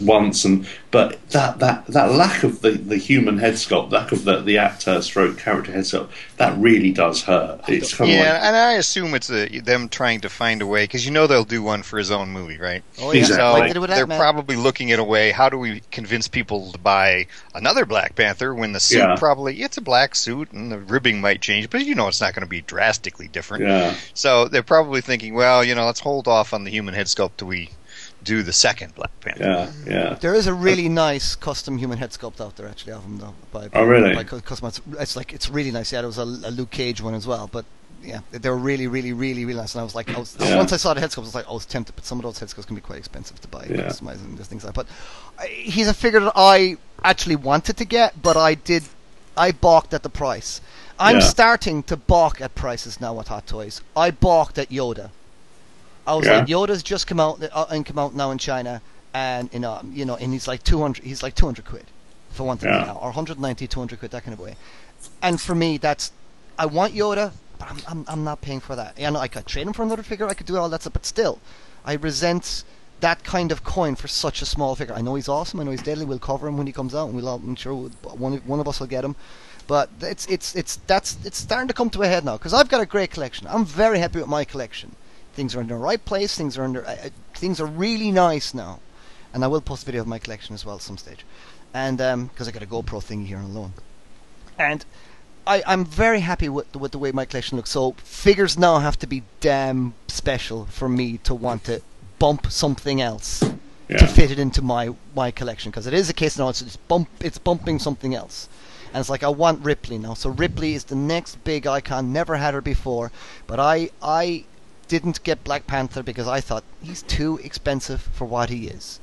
once, and but that that that lack of the, the human head sculpt, lack of the the actor stroke character head sculpt, that really does hurt. It's kind Yeah, of like and I assume it's a, them trying to find a way because you know they'll do one for his own movie, right? Oh, yeah. Exactly. So Like they did with they're probably looking at a way. How do we convince people to buy another Black Panther when the suit Yeah. probably it's a black suit and the ribbing might change, but you know it's not going to be drastically different. yeah. So they're probably thinking, well, you know, let's hold off on the human head sculpt till we do the second Black Panther. Yeah, yeah. There is a really nice custom human head sculpt out there, actually, of him though. By, Oh, really? By cu- custom, it's, it's like it's really nice. Yeah, there was a, a Luke Cage one as well, but yeah, they were really, really, really, really nice. And I was like, I was, Yeah. once I saw the head sculpts, I was like, I was tempted, but some of those head sculpts can be quite expensive to buy. Yeah. customizing and things like that. But I, he's a figure that I actually wanted to get, but I did, I balked at the price. I'm Yeah. starting to balk at prices now with Hot Toys. I balked at Yoda. I was Yeah. like, Yoda's just come out uh, and come out now in China, and you know, you know, and he's like 200, he's like 200 quid for one thing Yeah. now, or 190, 200 quid, that kind of way. And for me, that's I want Yoda, but I'm, I'm, I'm not paying for that. No, I could trade him for another figure, I could do all that stuff, but still, I resent that kind of coin for such a small figure. I know he's awesome, I know he's deadly. We'll cover him when he comes out, and we'll, all, I'm sure one of- one of us will get him. But it's it's it's that's it's starting to come to a head now because I've got a great collection. I'm very happy with my collection. Things are in the right place. Things are under. Uh, uh, things are really nice now, and I will post a video of my collection as well at some stage, and because I got a GoPro thingy here on loan, and I, I'm very happy with the, with the way my collection looks. So figures now have to be damn special for me to want to bump something else to fit it into my my collection. Because it is a case now it's, it's bump it's bumping something else. And it's like I want Ripley now. So Ripley is the next big icon. Never had her before. But I I didn't get Black Panther because I thought he's too expensive for what he is.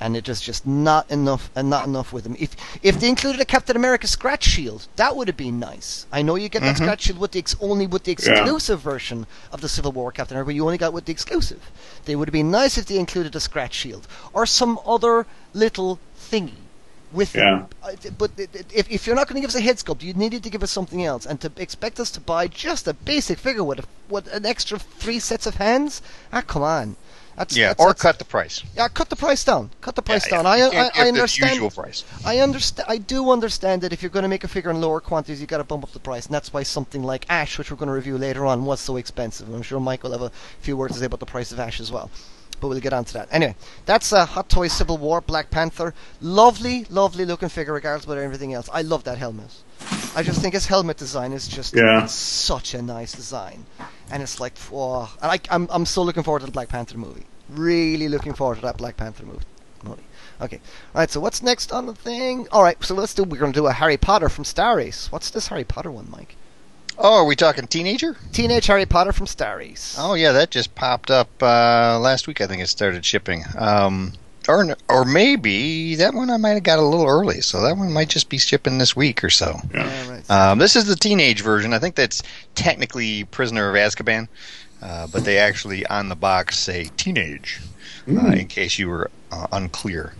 And it was just not enough and not enough with him. If if they included a Captain America scratch shield that would have been nice. I know you get that Mhm. scratch shield with the ex- only with the Yeah. exclusive version of the Civil War Captain America but you only got with the exclusive. They would have been nice if they included a scratch shield or some other little thingy with Yeah. uh, but it- it- if, if you're not going to give us a head sculpt, you needed to give us something else, and to expect us to buy just a basic figure with a, with an extra three sets of hands, ah, come on, that's Yeah, that's, or that's- cut the price. yeah, cut the price down, cut the price Yeah, down. yeah. I I, can't I get the understand. usual price. I understand. I do understand that if you're going to make a figure in lower quantities, you got to bump up the price, and that's why something like Ash, which we're going to review later on, was so expensive. And I'm sure Mike will have a few words to say about the price of Ash as well. But we'll get on to that. Anyway, that's uh, Hot Toys Civil War Black Panther. Lovely, lovely looking figure, regardless of everything else. I love that helmet. I just think his helmet design is just Yeah. such a nice design, and it's like, oh, and I, I'm I'm so looking forward to the Black Panther movie. Really looking forward to that Black Panther movie. movie. Okay, all right. So what's next on the thing? All right, so let's do. We're going to do a Harry Potter from Star Ace. What's this Harry Potter one, Mike? Oh, are we talking teenager? Teenage Harry Potter from Star Ace. Oh yeah, that just popped up uh, last week. I think it started shipping. Um, or or maybe that one I might have got a little early, so that one might just be shipping this week or so. Yeah, right. Um, this is the teenage version. I think that's technically Prisoner of Azkaban, uh, but they actually on the box say teenage, uh, in case you were uh, unclear.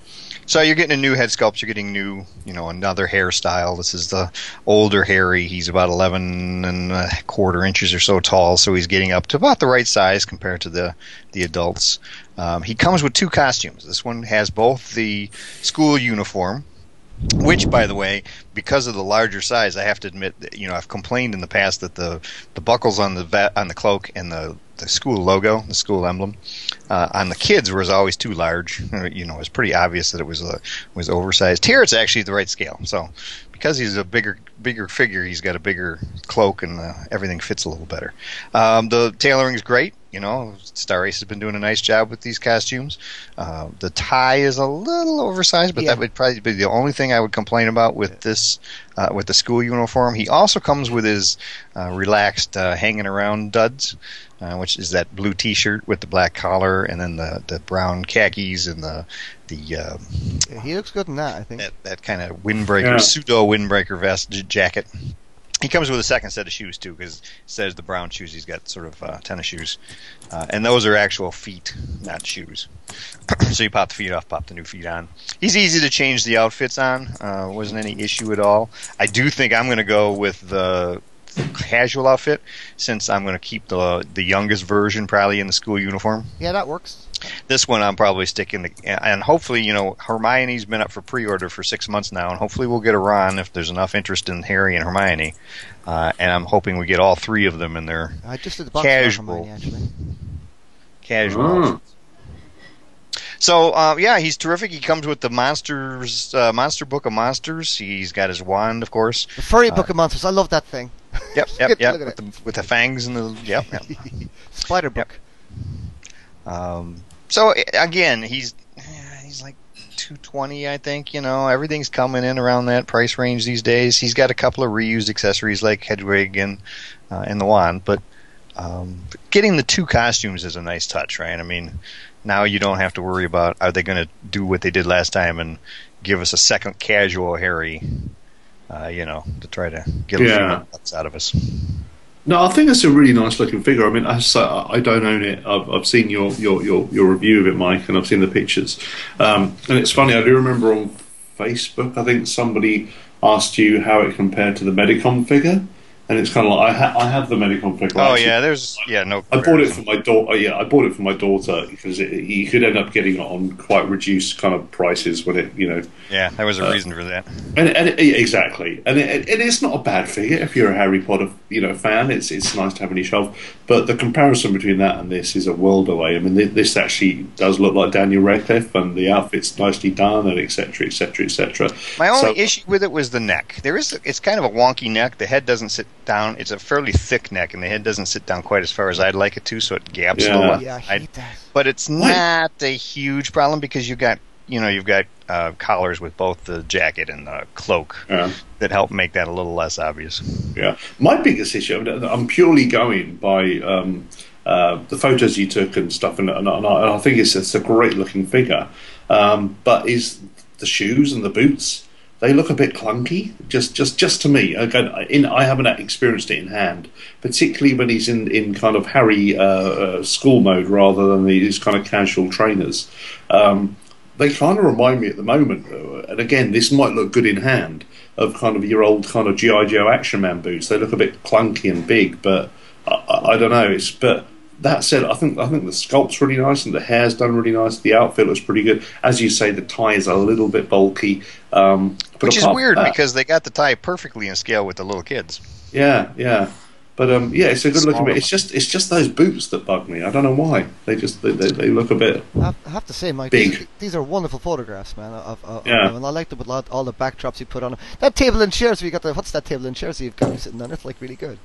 So you're getting a new head sculpt. You're getting new, you know, another hairstyle. This is the older Harry. He's about 11 and a quarter inches or so tall, so he's getting up to about the right size compared to the the adults. Um, he comes with two costumes. This one has both the school uniform, which, by the way, because of the larger size, I have to admit, that, you know, I've complained in the past that the the buckles on the va- on the cloak and the the school logo, the school emblem, uh, on the kids was always too large. Uh, You know, it was pretty obvious that it was a was oversized. Here, it's actually the right scale. So, because he's a bigger bigger figure, he's got a bigger cloak, and uh, everything fits a little better. Um, the tailoring is great. You know, Star Ace has been doing a nice job with these costumes. Uh, the tie is a little oversized, but Yeah. that would probably be the only thing I would complain about with this, uh, with the school uniform. He also comes with his uh, relaxed uh, hanging around duds, uh, which is that blue T-shirt with the black collar, and then the, the brown khakis and the the uh, Yeah, he looks good in that, I think. that, that kind of windbreaker, Yeah. pseudo windbreaker vest j- jacket. He comes with a second set of shoes too, because says the brown shoes. He's got sort of uh, tennis shoes, uh, and those are actual feet, not shoes. so you pop the feet off, pop the new feet on. He's easy to change the outfits on. Uh, wasn't any issue at all. I do think I'm going to go with the, the casual outfit since I'm going to keep the the youngest version probably in the school uniform Yeah, that works. this one I'm probably sticking to, and hopefully, you know, Hermione's been up for pre-order for six months now, and hopefully we'll get a run if there's enough interest in Harry and Hermione. Uh, and I'm hoping we get all three of them in their I just did the box Casual. Hermione, casual. Mm. So uh, yeah, he's terrific. He comes with the monsters, uh, monster book of monsters. He's got his wand, of course. The Furry Book of Monsters. I love that thing. Yep, yep, yep. With the, with the fangs and the yep. yep. Spider Book. Um, so again, he's he's like 220, I think. You know, everything's coming in around that price range these days. He's got a couple of reused accessories like Hedwig and uh, and the wand, but um, getting the two costumes is a nice touch, right? I mean, now you don't have to worry about are they going to do what they did last time and give us a second casual Harry, uh, you know, to try to get a few bucks out of us. No, I think it's a really nice looking figure. I mean, I, I don't own it. I've, I've seen your, your, your, your review of it, Mike, and I've seen the pictures. Um, and it's funny, I do remember on Facebook, I think somebody asked you how it compared to the Medicom figure. And it's kind of like, I, ha- I have the Medicom figure. Oh Actually, yeah, there's yeah no. I bought it for my daughter. Uh, yeah, I bought it for my daughter because it, you could end up getting it on quite reduced kind of prices when it, you know, Yeah, there was a uh, reason for that. and, and uh, it, exactly, and it, it, it's not a bad figure if you're a Harry Potter, you know, fan. It's it's nice to have on your shelf. But the comparison between that and this is a world away. I mean, this actually does look like Daniel Radcliffe, and the outfit's nicely done, and etc. etc. etc. My only So- issue with it was the neck. There is it's kind of a wonky neck. The head doesn't sit down. It's a fairly thick neck, and the head doesn't sit down quite as far as I'd like it to, so it gaps a little. Yeah, I I- hate that. but it's not a huge problem because you've got you know you've got uh, collars with both the jacket and the cloak Yeah. that help make that a little less obvious. Yeah, my biggest issue. I mean, I'm purely going by um, uh, the photos you took and stuff, and, and, I, and I think it's, it's a great looking figure. Um, but is the shoes and the boots? They look a bit clunky, just just just to me. Again, in, I haven't experienced it in hand, particularly when he's in, in kind of Harry uh, uh, school mode rather than these kind of casual trainers. Um, they kind of remind me at the moment, and again, this might look good in hand, of kind of your old kind of GI Joe Action Man boots. They look a bit clunky and big, but I, I don't know. It's but that said, I think I think the sculpt's really nice and the hair's done really nice. The outfit looks pretty good. As you say, the tie is a little bit bulky, um, but Which is weird that- because they got the tie perfectly in scale with the little kids. yeah, yeah. But um, yeah, it's a good looking bit. It's just it's just those boots that bug me. I don't know why. They just they, they, they look a bit. I have, to say, Mike, Big. These, these are wonderful photographs, man. Of, of, Yeah. of and I like them with lot, all the backdrops you put on them. That table and chairs, we got the what's that table and chairs you've got sitting on? It's like really good.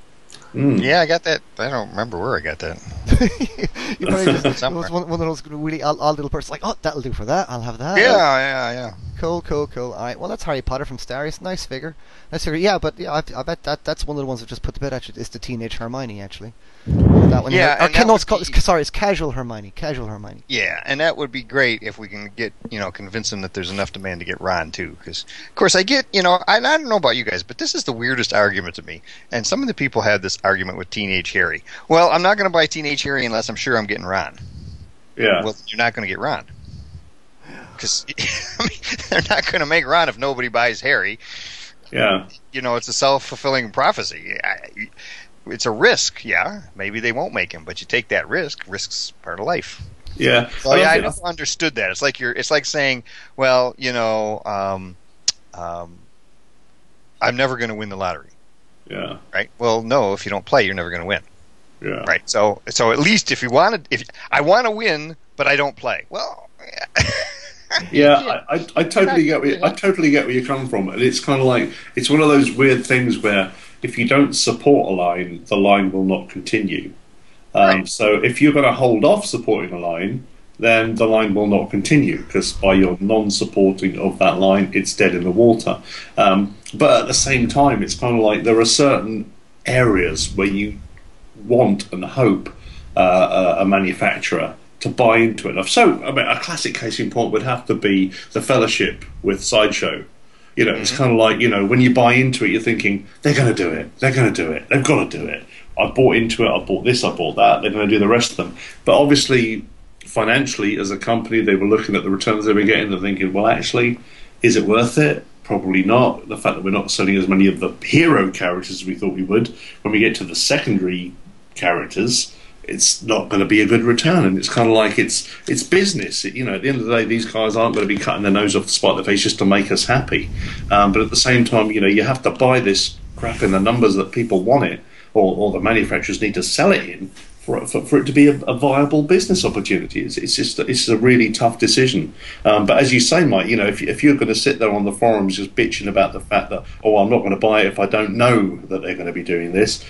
Mm. Yeah, I got that. I don't remember where I got that. you probably just, it was one, one of those really odd, odd little persons like, oh, that'll do for that. I'll have that. Yeah, yeah, yeah. Cool, cool, cool. All right. Well, that's Harry Potter from Star Ace. Nice figure. Nice figure. Yeah, but yeah, I, I bet that that's one of the ones that just put to bed. Actually, it's the teenage Hermione. Actually, that one. Yeah, Or, and ca- no, it's called. be- sorry, it's casual Hermione. Casual Hermione. Yeah, and that would be great if we can get you know convince them that there's enough demand to get Ron too. Because of course I get you know I, I don't know about you guys, but this is the weirdest argument to me. And some of the people had this argument with Teenage Harry. Well, I'm not going to buy Teenage Harry unless I'm sure I'm getting Ron. Yeah. Well, you're not going to get Ron. Because I mean, they're not going to make Ron if nobody buys Harry. yeah. You know, it's a self fulfilling prophecy. I, it's a risk, yeah. Maybe they won't make him, but you take that risk. Risk's part of life. Yeah. Oh yeah, I never understood that. It's like you're. It's like saying, well, you know, um, um, I'm never going to win the lottery, yeah. right? Well, no, if you don't play, you're never going to win, Yeah. right? So, so at least if you wanted, if I want to win, but I don't play, well, Yeah, I, I, I totally get where you, I totally get where you come from, and it's kind of like it's one of those weird things where if you don't support a line, the line will not continue. Um, Right. So if you're going to hold off supporting a line, then the line will not continue because by your non-supporting of that line, it's dead in the water. Um, but at the same time, it's kind of like there are certain areas where you want and hope uh, a, manufacturer to buy into it. So, I mean, a classic case in point would have to be the Fellowship with Sideshow. You know, it's kind of like you know when you buy into it, you're thinking they're going to do it, they're going to do it, they've got to do it. I bought into it, I bought this, I bought that. They're going to do the rest of them. But obviously, financially, as a company, they were looking at the returns they were getting. They're thinking, well, actually, is it worth it? Probably not. The fact that we're not selling as many of the hero characters as we thought we would. When we get to the secondary characters, it's not going to be a good return. And it's kind of like it's it's business. you know, at the end of the day, these guys aren't going to be cutting their nose off to spite their face just to make us happy. Um, but at the same time, you know, you have to buy this crap in the numbers that people want it, or, or the manufacturers need to sell it in for, for, for it to be a, a viable business opportunity. It's, it's just it's a really tough decision. Um, but as you say, Mike, you know, if, if you're going to sit there on the forums just bitching about the fact that oh, I'm not going to buy it if I don't know that they're going to be doing this.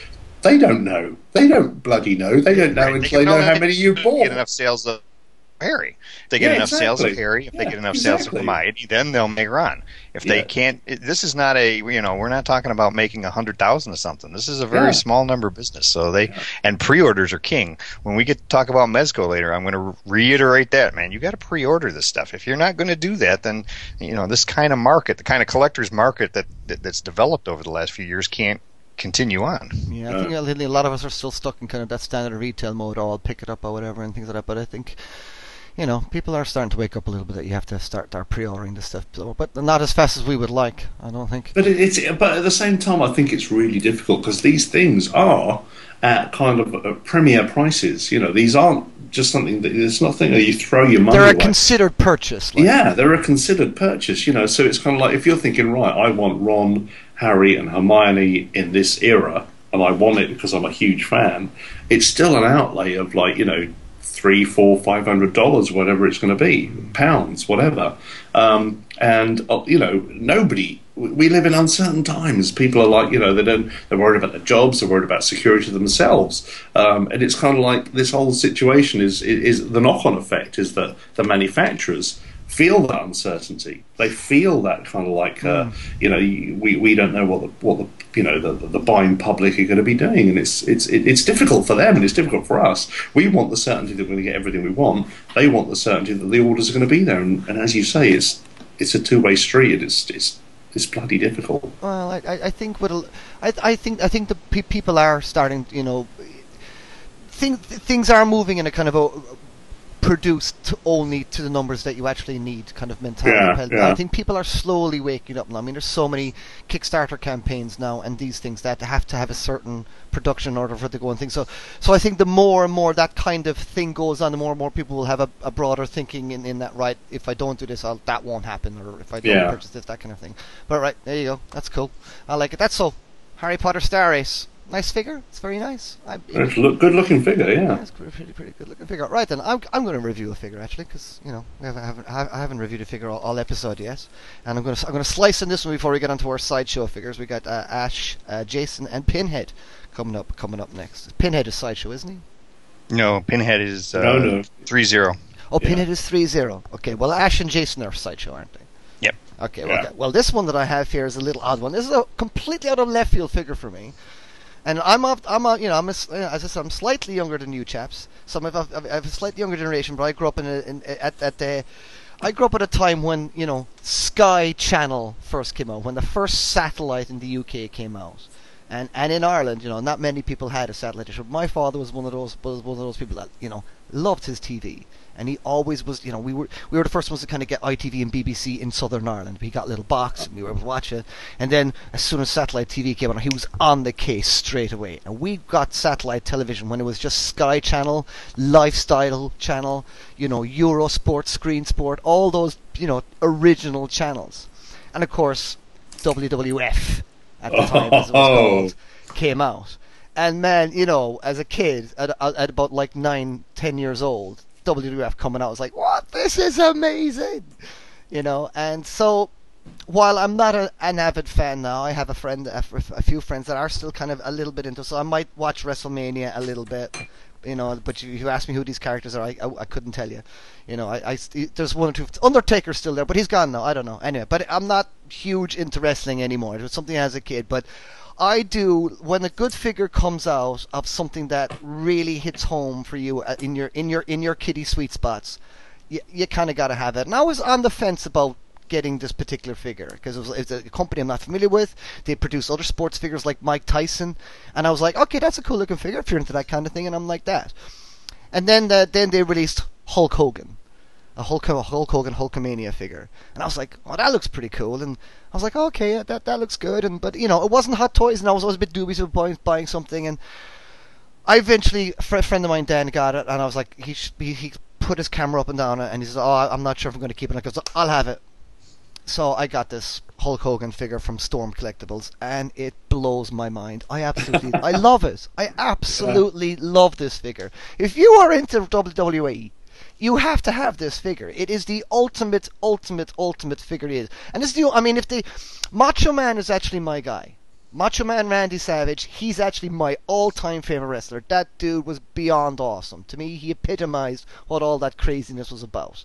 They don't know. They don't bloody know. They don't know Right, until they can know how many you bought. Get enough sales of Harry. If they get Yeah, enough sales of exactly. Harry, if they get enough sales of exactly. Hermione, then they'll make Ron. If they can't, this is not a you know we're not talking about making a hundred thousand or something. This is a very Yeah. small number business. So they and pre-orders are king. When we get to talk about Mezco later, I'm going to reiterate that man. You got to pre-order this stuff. If you're not going to do that, then you know this kind of market, the kind of collectors market that, that that's developed over the last few years, can't continue on. Yeah, I Uh, think a a lot of us are still stuck in kind of that standard retail mode, or I'll pick it up or whatever, and things like that. But I think, you know, people are starting to wake up a little bit that you have to start start pre-ordering this stuff, so, but not as fast as we would like. I don't think. But it, it's but at the same time, I think it's really difficult because these things are at kind of uh, premier prices. You know, these aren't just something that it's nothing that you throw your money They're a away. considered purchase. Like, yeah, they're a considered purchase. You know, so it's kind of like if you're thinking, right, I want Ron, Harry, and Hermione in this era, and I want it because I'm a huge fan. It's still an outlay of like you know three, four, five hundred dollars, whatever it's going to be, pounds, whatever. Um, and uh, you know, nobody. we- live in uncertain times. People are like, you know, they don't. They're worried about their jobs. They're worried about security themselves. Um, and it's kind of like this whole situation is is the knock-on effect is that the manufacturers feel that uncertainty. They feel that kind of like, uh, you know, we, we don't know what the what the you know the, the buying public are going to be doing, and it's it's it's difficult for them and it's difficult for us. We want the certainty that we're going to get everything we want. They want the certainty that the orders are going to be there, and, and as you say, it's it's a two way street. It's it's it's bloody difficult. Well, I, I think what I, I think I think the pe- people are starting, you know, think things are moving in a kind of a produced only to the numbers that you actually need kind of mentality. Yeah, yeah. I think people are slowly waking up now. I mean, there's so many Kickstarter campaigns now and these things that have to have a certain production in order for it to go and things. So, so I think the more and more that kind of thing goes on, the more and more people will have a, a broader thinking in, in that. Right, if I don't do this, I'll, that won't happen, or if I don't Yeah. purchase this, that kind of thing. But right, there you go. That's cool. I like it. That's so. Harry Potter Star Ace. Nice figure. It's very nice. I, It's a look, good looking figure, yeah. that's pretty, pretty, pretty good looking figure. Right then, I'm, I'm going to review a figure actually because you know we haven't, haven't I haven't reviewed a figure all, all episode yet, and I'm going to I'm going to slice in this one before we get onto our sideshow figures. We got uh, Ash, uh, Jason, and Pinhead coming up coming up next. Pinhead is sideshow, isn't he? No, Pinhead is uh, No, no. three zero. Oh, Yeah. Pinhead is 3-0. Okay, well Ash and Jason are sideshow, aren't they? Yep. Okay, well, Yeah. okay. well this one that I have here is a little odd one. This is a completely out of left field figure for me. And I'm up, I'm a, you know I'm a, as I said I'm slightly younger than you chaps. So I'm of, of a slightly younger generation, but I grew up in, a, in at at the I grew up at a time when you know Sky Channel first came out, when the first satellite in the UK came out, and and in Ireland, you know, not many people had a satellite dish. My father was one of those was one of those people that you know loved his TV, and he always was. You know, we were we were the first ones to kind of get ITV and BBC in Southern Ireland. We got a little box, and we were able to watch it. And then as soon as satellite TV came on, he was on the case straight away. And we got satellite television when it was just Sky Channel, Lifestyle Channel, you know, Eurosport, Screen Sport, all those you know original channels, and of course WWF at the time as it was Oh. called came out. And man, you know, as a kid, at, at about like nine, ten years old, WWF coming out I was like, "What? This is amazing!" You know, and so while I'm not a, an avid fan now, I have a friend, a few friends that are still kind of a little bit into. So I might watch WrestleMania a little bit, you know. But you, you asked me who these characters are, I, I, I couldn't tell you. You know, I, I there's one or two. Undertaker's still there, but he's gone now. I don't know. Anyway, but I'm not huge into wrestling anymore. It was something as a kid, but I do when a good figure comes out of something that really hits home for you uh, in your in your in your kiddie sweet spots. You, you kind of got to have it. And I was on the fence about getting this particular figure because it was, it's a company I'm not familiar with. They produce other sports figures like Mike Tyson, and I was like, okay, that's a cool looking figure if you're into that kind of thing, and I'm like that. And then the, then they released Hulk Hogan, a Hulk, Hulk Hogan Hulkamania figure, and I was like, oh, that looks pretty cool, and I was like, oh, okay, that that looks good, and but you know, it wasn't Hot Toys, and I was always a bit dubious about buying, buying something, and I eventually, a friend of mine, Dan, got it, and I was like, he he, he put his camera up and down and he says, oh, I'm not sure if I'm going to keep it, and I goes, I'll have it. So I got this Hulk Hogan figure from Storm Collectibles, and it blows my mind. I absolutely, I love it. I absolutely love this figure. If you are into WWE, you have to have this figure. It is the ultimate, ultimate, ultimate figure. It is, and this is the. I mean, if the Macho Man is actually my guy, Macho Man Randy Savage, he's actually my all-time favorite wrestler. That dude was beyond awesome. To me, he epitomized what all that craziness was about.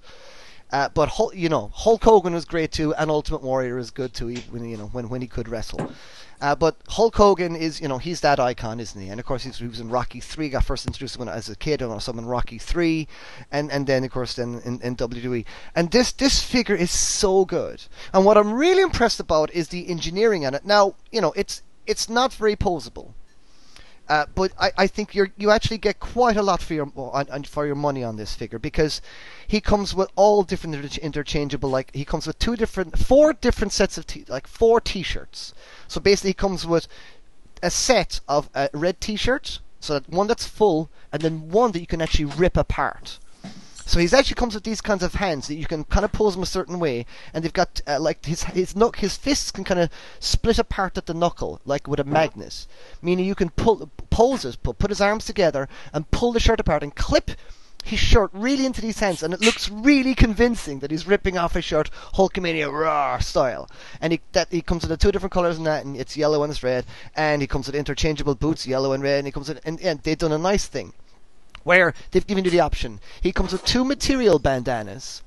Uh, but you know, Hulk Hogan was great too, and Ultimate Warrior is good too, even you know when when he could wrestle. Uh, but Hulk Hogan is, you know, he's that icon, isn't he? And of course, he was in Rocky Three. Got first introduced when as a kid, and also in Rocky Three, and and then of course then in, in WWE. And this this figure is so good. And what I'm really impressed about is the engineering on it. Now, you know, it's it's not very posable. Uh, but I, I think you you actually get quite a lot for your for your money on this figure because he comes with all different inter- interchangeable like he comes with two different four different sets of t- like four t-shirts. So basically he comes with a set of a red t-shirts, so that one that's full and then one that you can actually rip apart. So he actually comes with these kinds of hands that you can kind of pose him a certain way, and they've got uh, like his his knuck his fists can kind of split apart at the knuckle like with a magnet, meaning you can pull pose it, put, put his arms together and pull the shirt apart and clip his shirt really into these hands, and it looks really convincing that he's ripping off his shirt Hulkamania raw style. And he, that he comes with the two different colors in that, and it's yellow and it's red. And he comes with interchangeable boots, yellow and red. And he comes with, and, and they've done a nice thing where they've given you the option. He comes with two material bandanas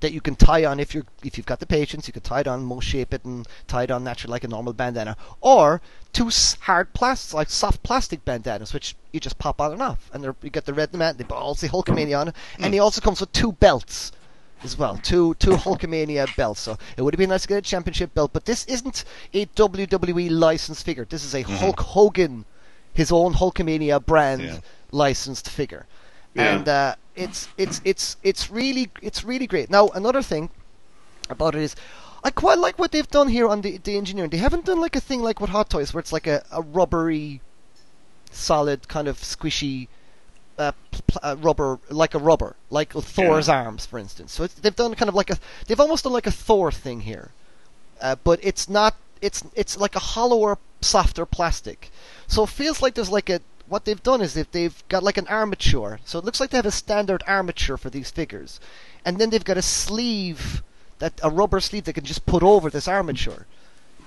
that you can tie on if you're if you've got the patience. You can tie it on, most shape it, and tie it on naturally like a normal bandana, or two hard plastic, like soft plastic bandanas, which you just pop on and off, and you get the red and all say Hulkamania on and hmm. he also comes with two belts as well. Two two Hulkamania belts. So it would have been nice to get a championship belt, but this isn't a WWE licensed figure. This is a hmm. Hulk Hogan, his own Hulkamania brand Yeah. Licensed figure, Yeah. and uh, it's it's it's it's really it's really great. Now another thing about it is. I quite like what they've done here on the, the engineering. They haven't done like a thing like with Hot Toys where it's like a, a rubbery, solid kind of squishy uh, pl- uh, rubber, like a rubber, like Thor's arms, for instance. So it's, they've done kind of like a, they've almost done like a Thor thing here, uh, but it's not, it's it's like a hollower, softer plastic. So it feels like there's like a, what they've done is they've, they've got like an armature. So it looks like they have a standard armature for these figures, and then they've got a sleeve that a rubber sleeve that can just put over this armature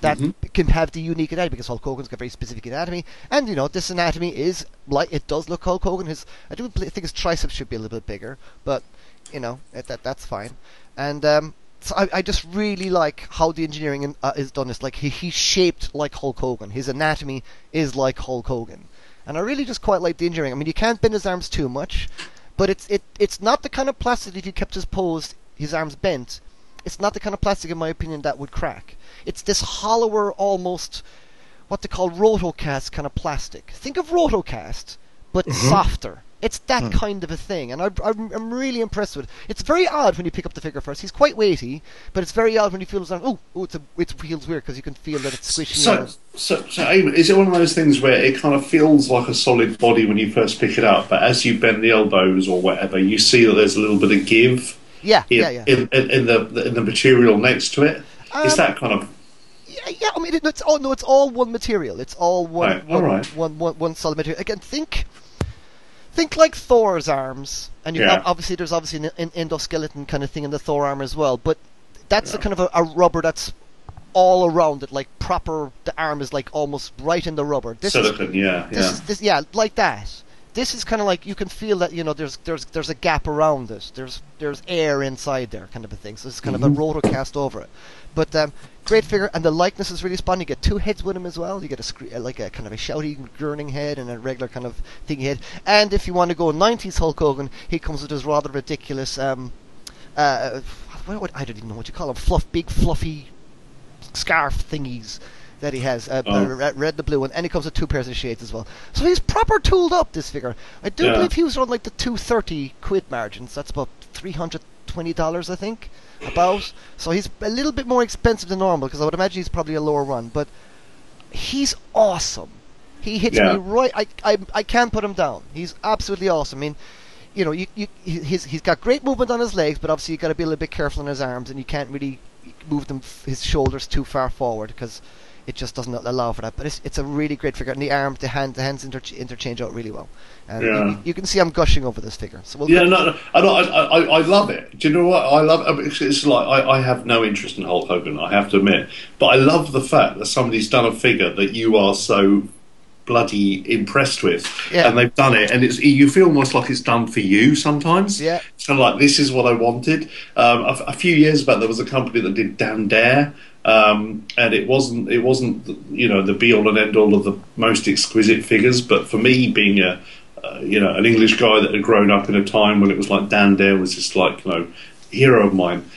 that can have the unique anatomy because Hulk Hogan's got very specific anatomy, and you know this anatomy is like it does look Hulk Hogan. His I do think his triceps should be a little bit bigger, but you know that, that that's fine. And um, so I, I just really like how the engineering in, uh, is done. It's like he, he's shaped like Hulk Hogan. His anatomy is like Hulk Hogan, and I really just quite like the engineering. I mean, you can't bend his arms too much, but it's it it's not the kind of plastic if you kept his pose, his arms bent. It's not the kind of plastic, in my opinion, that would crack. It's this hollower, almost what they call rotocast kind of plastic. Think of rotocast, but mm-hmm. softer. It's that kind of a thing, and I, I'm, I'm really impressed with it. It's very odd when you pick up the figure first. He's quite weighty, but it's very odd when you feel arm. Oh, oh, it's a, it feels weird because you can feel that it's squishing. So, so, so Eamon, is it one of those things where it kind of feels like a solid body when you first pick it up, but as you bend the elbows or whatever, you see that there's a little bit of give Yeah, in, yeah, yeah. in, in, in the in the material next to it? Is Um, that kind of Yeah, yeah. I mean, it, it's all no, it's all one material. It's all one, Right, one, alright. one- one- one solid material. Again, think, think like Thor's arms, and you Yeah. ob- obviously there's obviously an, an endoskeleton kind of thing in the Thor arm as well. But that's the kind of a, a rubber that's all around it, like proper. The arm is like almost right in the rubber. This is yeah, this yeah. is this yeah like that this is kind of like you can feel that you know there's there's there's a gap around it there's there's air inside there kind of a thing so it's kind of a mm-hmm. rotocast over it but um, great figure and the likeness is really spot you get two heads with him as well you get a uh, like a kind of a shouty gurning head and a regular kind of thingy head and if you want to go 90s Hulk Hogan he comes with his rather ridiculous um uh what, what, I don't even know what you call them fluff big fluffy scarf thingies that he has, uh, Oh. uh, red, red, the blue one, and he comes with two pairs of shades as well. So he's proper tooled up. This figure, I do Yeah. believe he was on like the two thirty quid margins. That's about three hundred twenty dollars, I think, about. So he's a little bit more expensive than normal because I would imagine he's probably a lower run, but he's awesome. He hits Yeah. me right. I, I I can't put him down. He's absolutely awesome. I mean, you know, you, you he's he's got great movement on his legs, but obviously you have got to be a little bit careful on his arms, and you can't really move them his shoulders too far forward because it just doesn't allow for that. But it's it's a really great figure, and the arm, the hand, the hands inter- interchange out really well. And Yeah. you, you can see I'm gushing over this figure. So we'll Yeah, no, no, I, I, I, I love it. Do you know what I love? I mean, It's, it's like I, I have no interest in Hulk Hogan. I have to admit, but I love the fact that somebody's done a figure that you are so bloody impressed with, Yeah. and they've done it, and it's you feel almost like it's done for you sometimes. Yeah. It's kind of like this is what I wanted. Um, a, a few years back, there was a company that did Dan Dare. Um, and it wasn't it wasn't you know the be all and end all of the most exquisite figures, but for me being a uh, you know an English guy that had grown up in a time when it was like Dan Dare was just like you know hero of mine.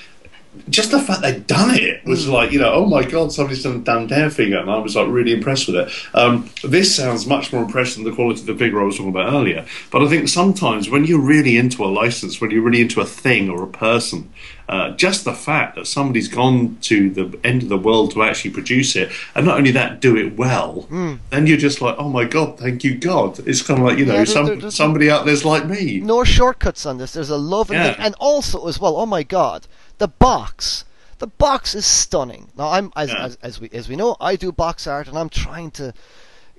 Just the fact they'd done it was like, you know, oh my god, somebody's done a Dan Dare figure, and I was like really impressed with it. Um, this sounds much more impressive than the quality of the figure I was talking about earlier. But I think sometimes when you're really into a license, when you're really into a thing or a person, uh, just the fact that somebody's gone to the end of the world to actually produce it, and not only that, do it well, then you're just like, oh my god, thank you God. It's kind of like you know, Yeah, there- some, there- somebody out there's like me. no shortcuts on this. There's a love and Yeah. and also as well. Oh my god, the box. The box is stunning. Now I'm as, Yeah. as as we as we know, I do box art, and I'm trying to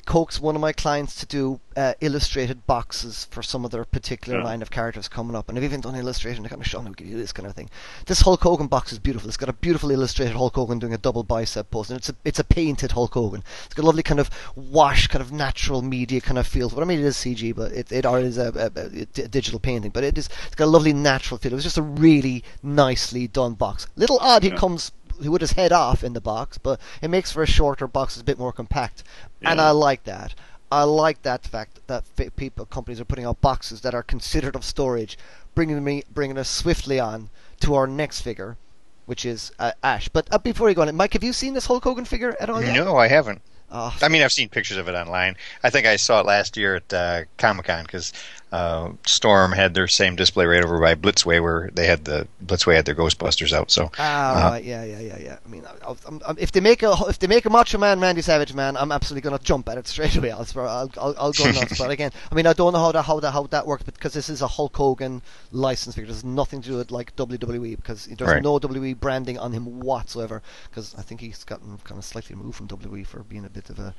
coax one of my clients to do uh, illustrated boxes for some of their particular Yeah. line of characters coming up. And I've even done illustration. They kind of Sean, we could do this kind of thing. This Hulk Hogan box is beautiful. It's got a beautiful illustrated Hulk Hogan doing a double bicep pose, and it's a it's a painted Hulk Hogan. It's got a lovely kind of wash, kind of natural media kind of feel. What I mean, it is CG, but it it is a, a, a digital painting, but it is it's got a lovely natural feel. It was just a really nicely done box. Little odd, he comes he with his head off in the box, but it makes for a shorter box, it's a bit more compact, and I like that. I like that fact that people companies are putting out boxes that are considered of storage, bringing me bringing us swiftly on to our next figure, which is uh, Ash. But uh, before you go on, Mike, have you seen this Hulk Hogan figure at all? yet? No, I haven't. Oh, I mean, I've seen pictures of it online. I think I saw it last year at uh, Comic Con because uh, Storm had their same display right over by Blitzway, where they had the Blitzway had their Ghostbusters out. So Ah, Uh-huh. right, yeah, yeah, yeah, yeah. I mean, I, I'm, I'm, if they make a if they make a Macho Man Randy Savage man, I'm absolutely gonna jump at it straight away. I'll I'll, I'll, I'll go nuts. but again, I mean, I don't know how that how that how that works because this is a Hulk Hogan license figure. There's nothing to do with like WWE because there's Right. no WWE branding on him whatsoever. Because I think he's gotten kind of slightly removed from WWE for being a bit of a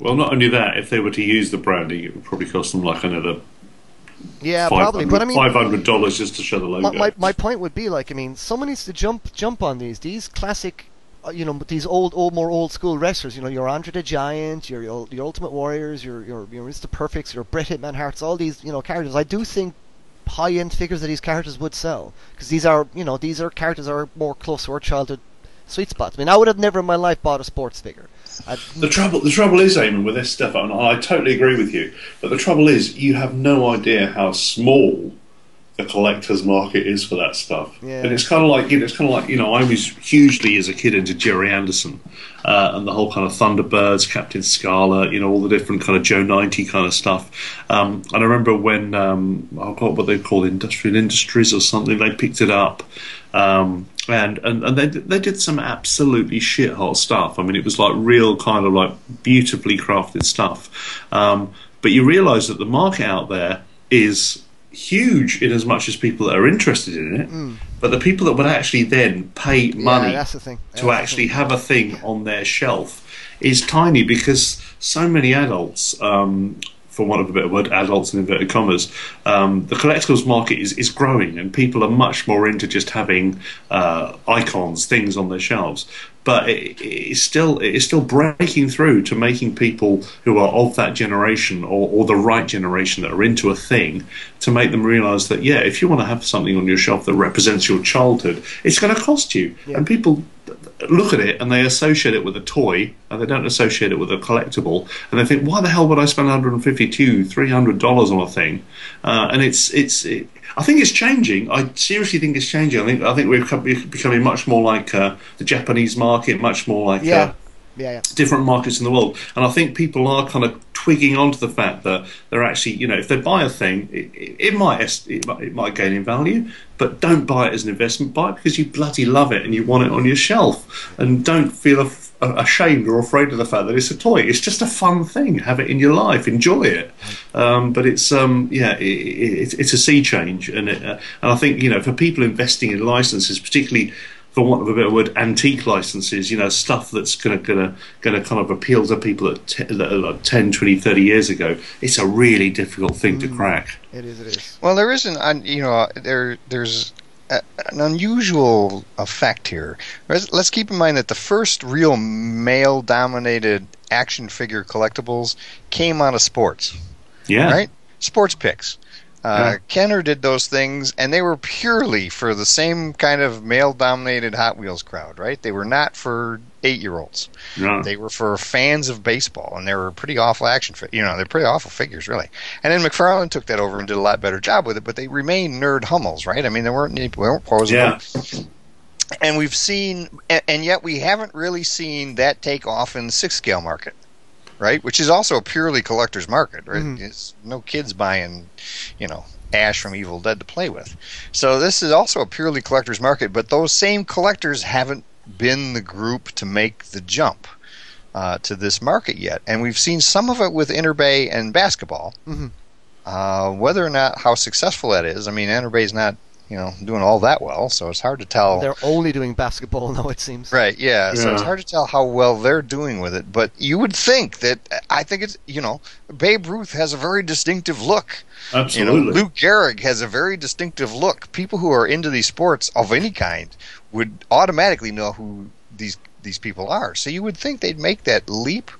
Well, not only that, if they were to use the branding, it would probably cost them like another yeah, probably. But I mean, five hundred dollars just to show the logo. my, my my point would be like I mean someone needs to jump jump on these these classic uh, you know these old old more old school wrestlers you know your Andre the Giant your your, your Ultimate Warriors your your your Mr Perfects your Bret Hitman Harts all these you know characters I do think high end figures of these characters would sell because these are you know these are characters that are more close to our childhood sweet spots I mean I would have never in my life bought a sports figure The trouble, the trouble is, Eamon, with this stuff, and I totally agree with you. But the trouble is, you have no idea how small the collector's market is for that stuff. Yeah. And it's kind of like, you know, it's kind of like, you know, I was hugely as a kid into Gerry Anderson uh, and the whole kind of Thunderbirds, Captain Scarlet, you know, all the different kind of Joe ninety kind of stuff. Um, and I remember when um, I got what they call Industrial Industries or something, they picked it up. Um, and and, and they, they did some absolutely shithole stuff. I mean, it was like real kind of like beautifully crafted stuff. Um, but you realise that the market out there is huge in as much as people that are interested in it. But the people that would actually then pay money yeah, the to Yeah, that's the actually have a thing on their shelf is tiny because so many adults, um, for want of a better word, adults in inverted commas, um, the collectibles market is, is growing and people are much more into just having uh, icons, things on their shelves. But it, it's still it is still breaking through to making people who are of that generation or, or the right generation that are into a thing to make them realise that yeah, if you want to have something on your shelf that represents your childhood, it's going to cost you. Yeah. And people look at it and they associate it with a toy and they don't associate it with a collectible and they think why the hell would I spend 152 300 dollars on a thing? Uh, and it's it's it, I think it's changing. I seriously think it's changing. I think I think we're becoming much more like uh, the Japanese market much more like yeah. uh, yeah yeah different markets in the world. And I think people are kind of twigging onto the fact that they're actually, you know, if they buy a thing, it, it, might it might it might gain in value, but don't buy it as an investment. Buy it because you bloody love it and you want it on your shelf, and don't feel af- ashamed or afraid of the fact that it's a toy. It's just a fun thing. Have it in your life. Enjoy it. Um, but it's um, yeah, it, it, it's a sea change, and uh, and I think you know for people investing in licenses, particularly for want of a better word, antique licenses, you know, stuff that's going to gonna, gonna kind of appeal to people that, te- that are like 10, 20, 30 years ago, it's a really difficult thing Mm. to crack. It is. It is. Well, there is an you know there there's a, an unusual effect here. Let's, let's keep in mind that the first real male-dominated action figure collectibles came out of sports, Yeah. right? Sports picks. Uh, Yeah. Kenner did those things, and they were purely for the same kind of male-dominated Hot Wheels crowd, right? They were not for eight-year-olds. No. They were for fans of baseball, and they were pretty awful action. Fi- you know, they're pretty awful figures, really. And then McFarlane took that over and did a lot better job with it. But they remained nerd hummels, right? I mean, they weren't they weren't posable. Yeah. And we've seen, and, and yet we haven't really seen that take off in the six scale market, right? Which is also a purely collector's market, right? Mhm. It's no kids buying, you know. Ash from Evil Dead to play with. So this is also a purely collector's market, but those same collectors haven't been the group to make the jump uh, to this market yet. And we've seen some of it with Enterbay and basketball. Mhm. Uh, whether or not how successful that is, I mean, Enterbay's not you know doing all that well, so it's hard to tell. They're only doing basketball now. It seems. Right, yeah. So it's hard to tell how well they're doing with it. But you would think that I think it's you know Babe Ruth has a very distinctive look. You know, Absolutely. Lou Gehrig has a very distinctive look. People who are into these sports of any kind would automatically know who these these people are. So you would think they'd make that leap.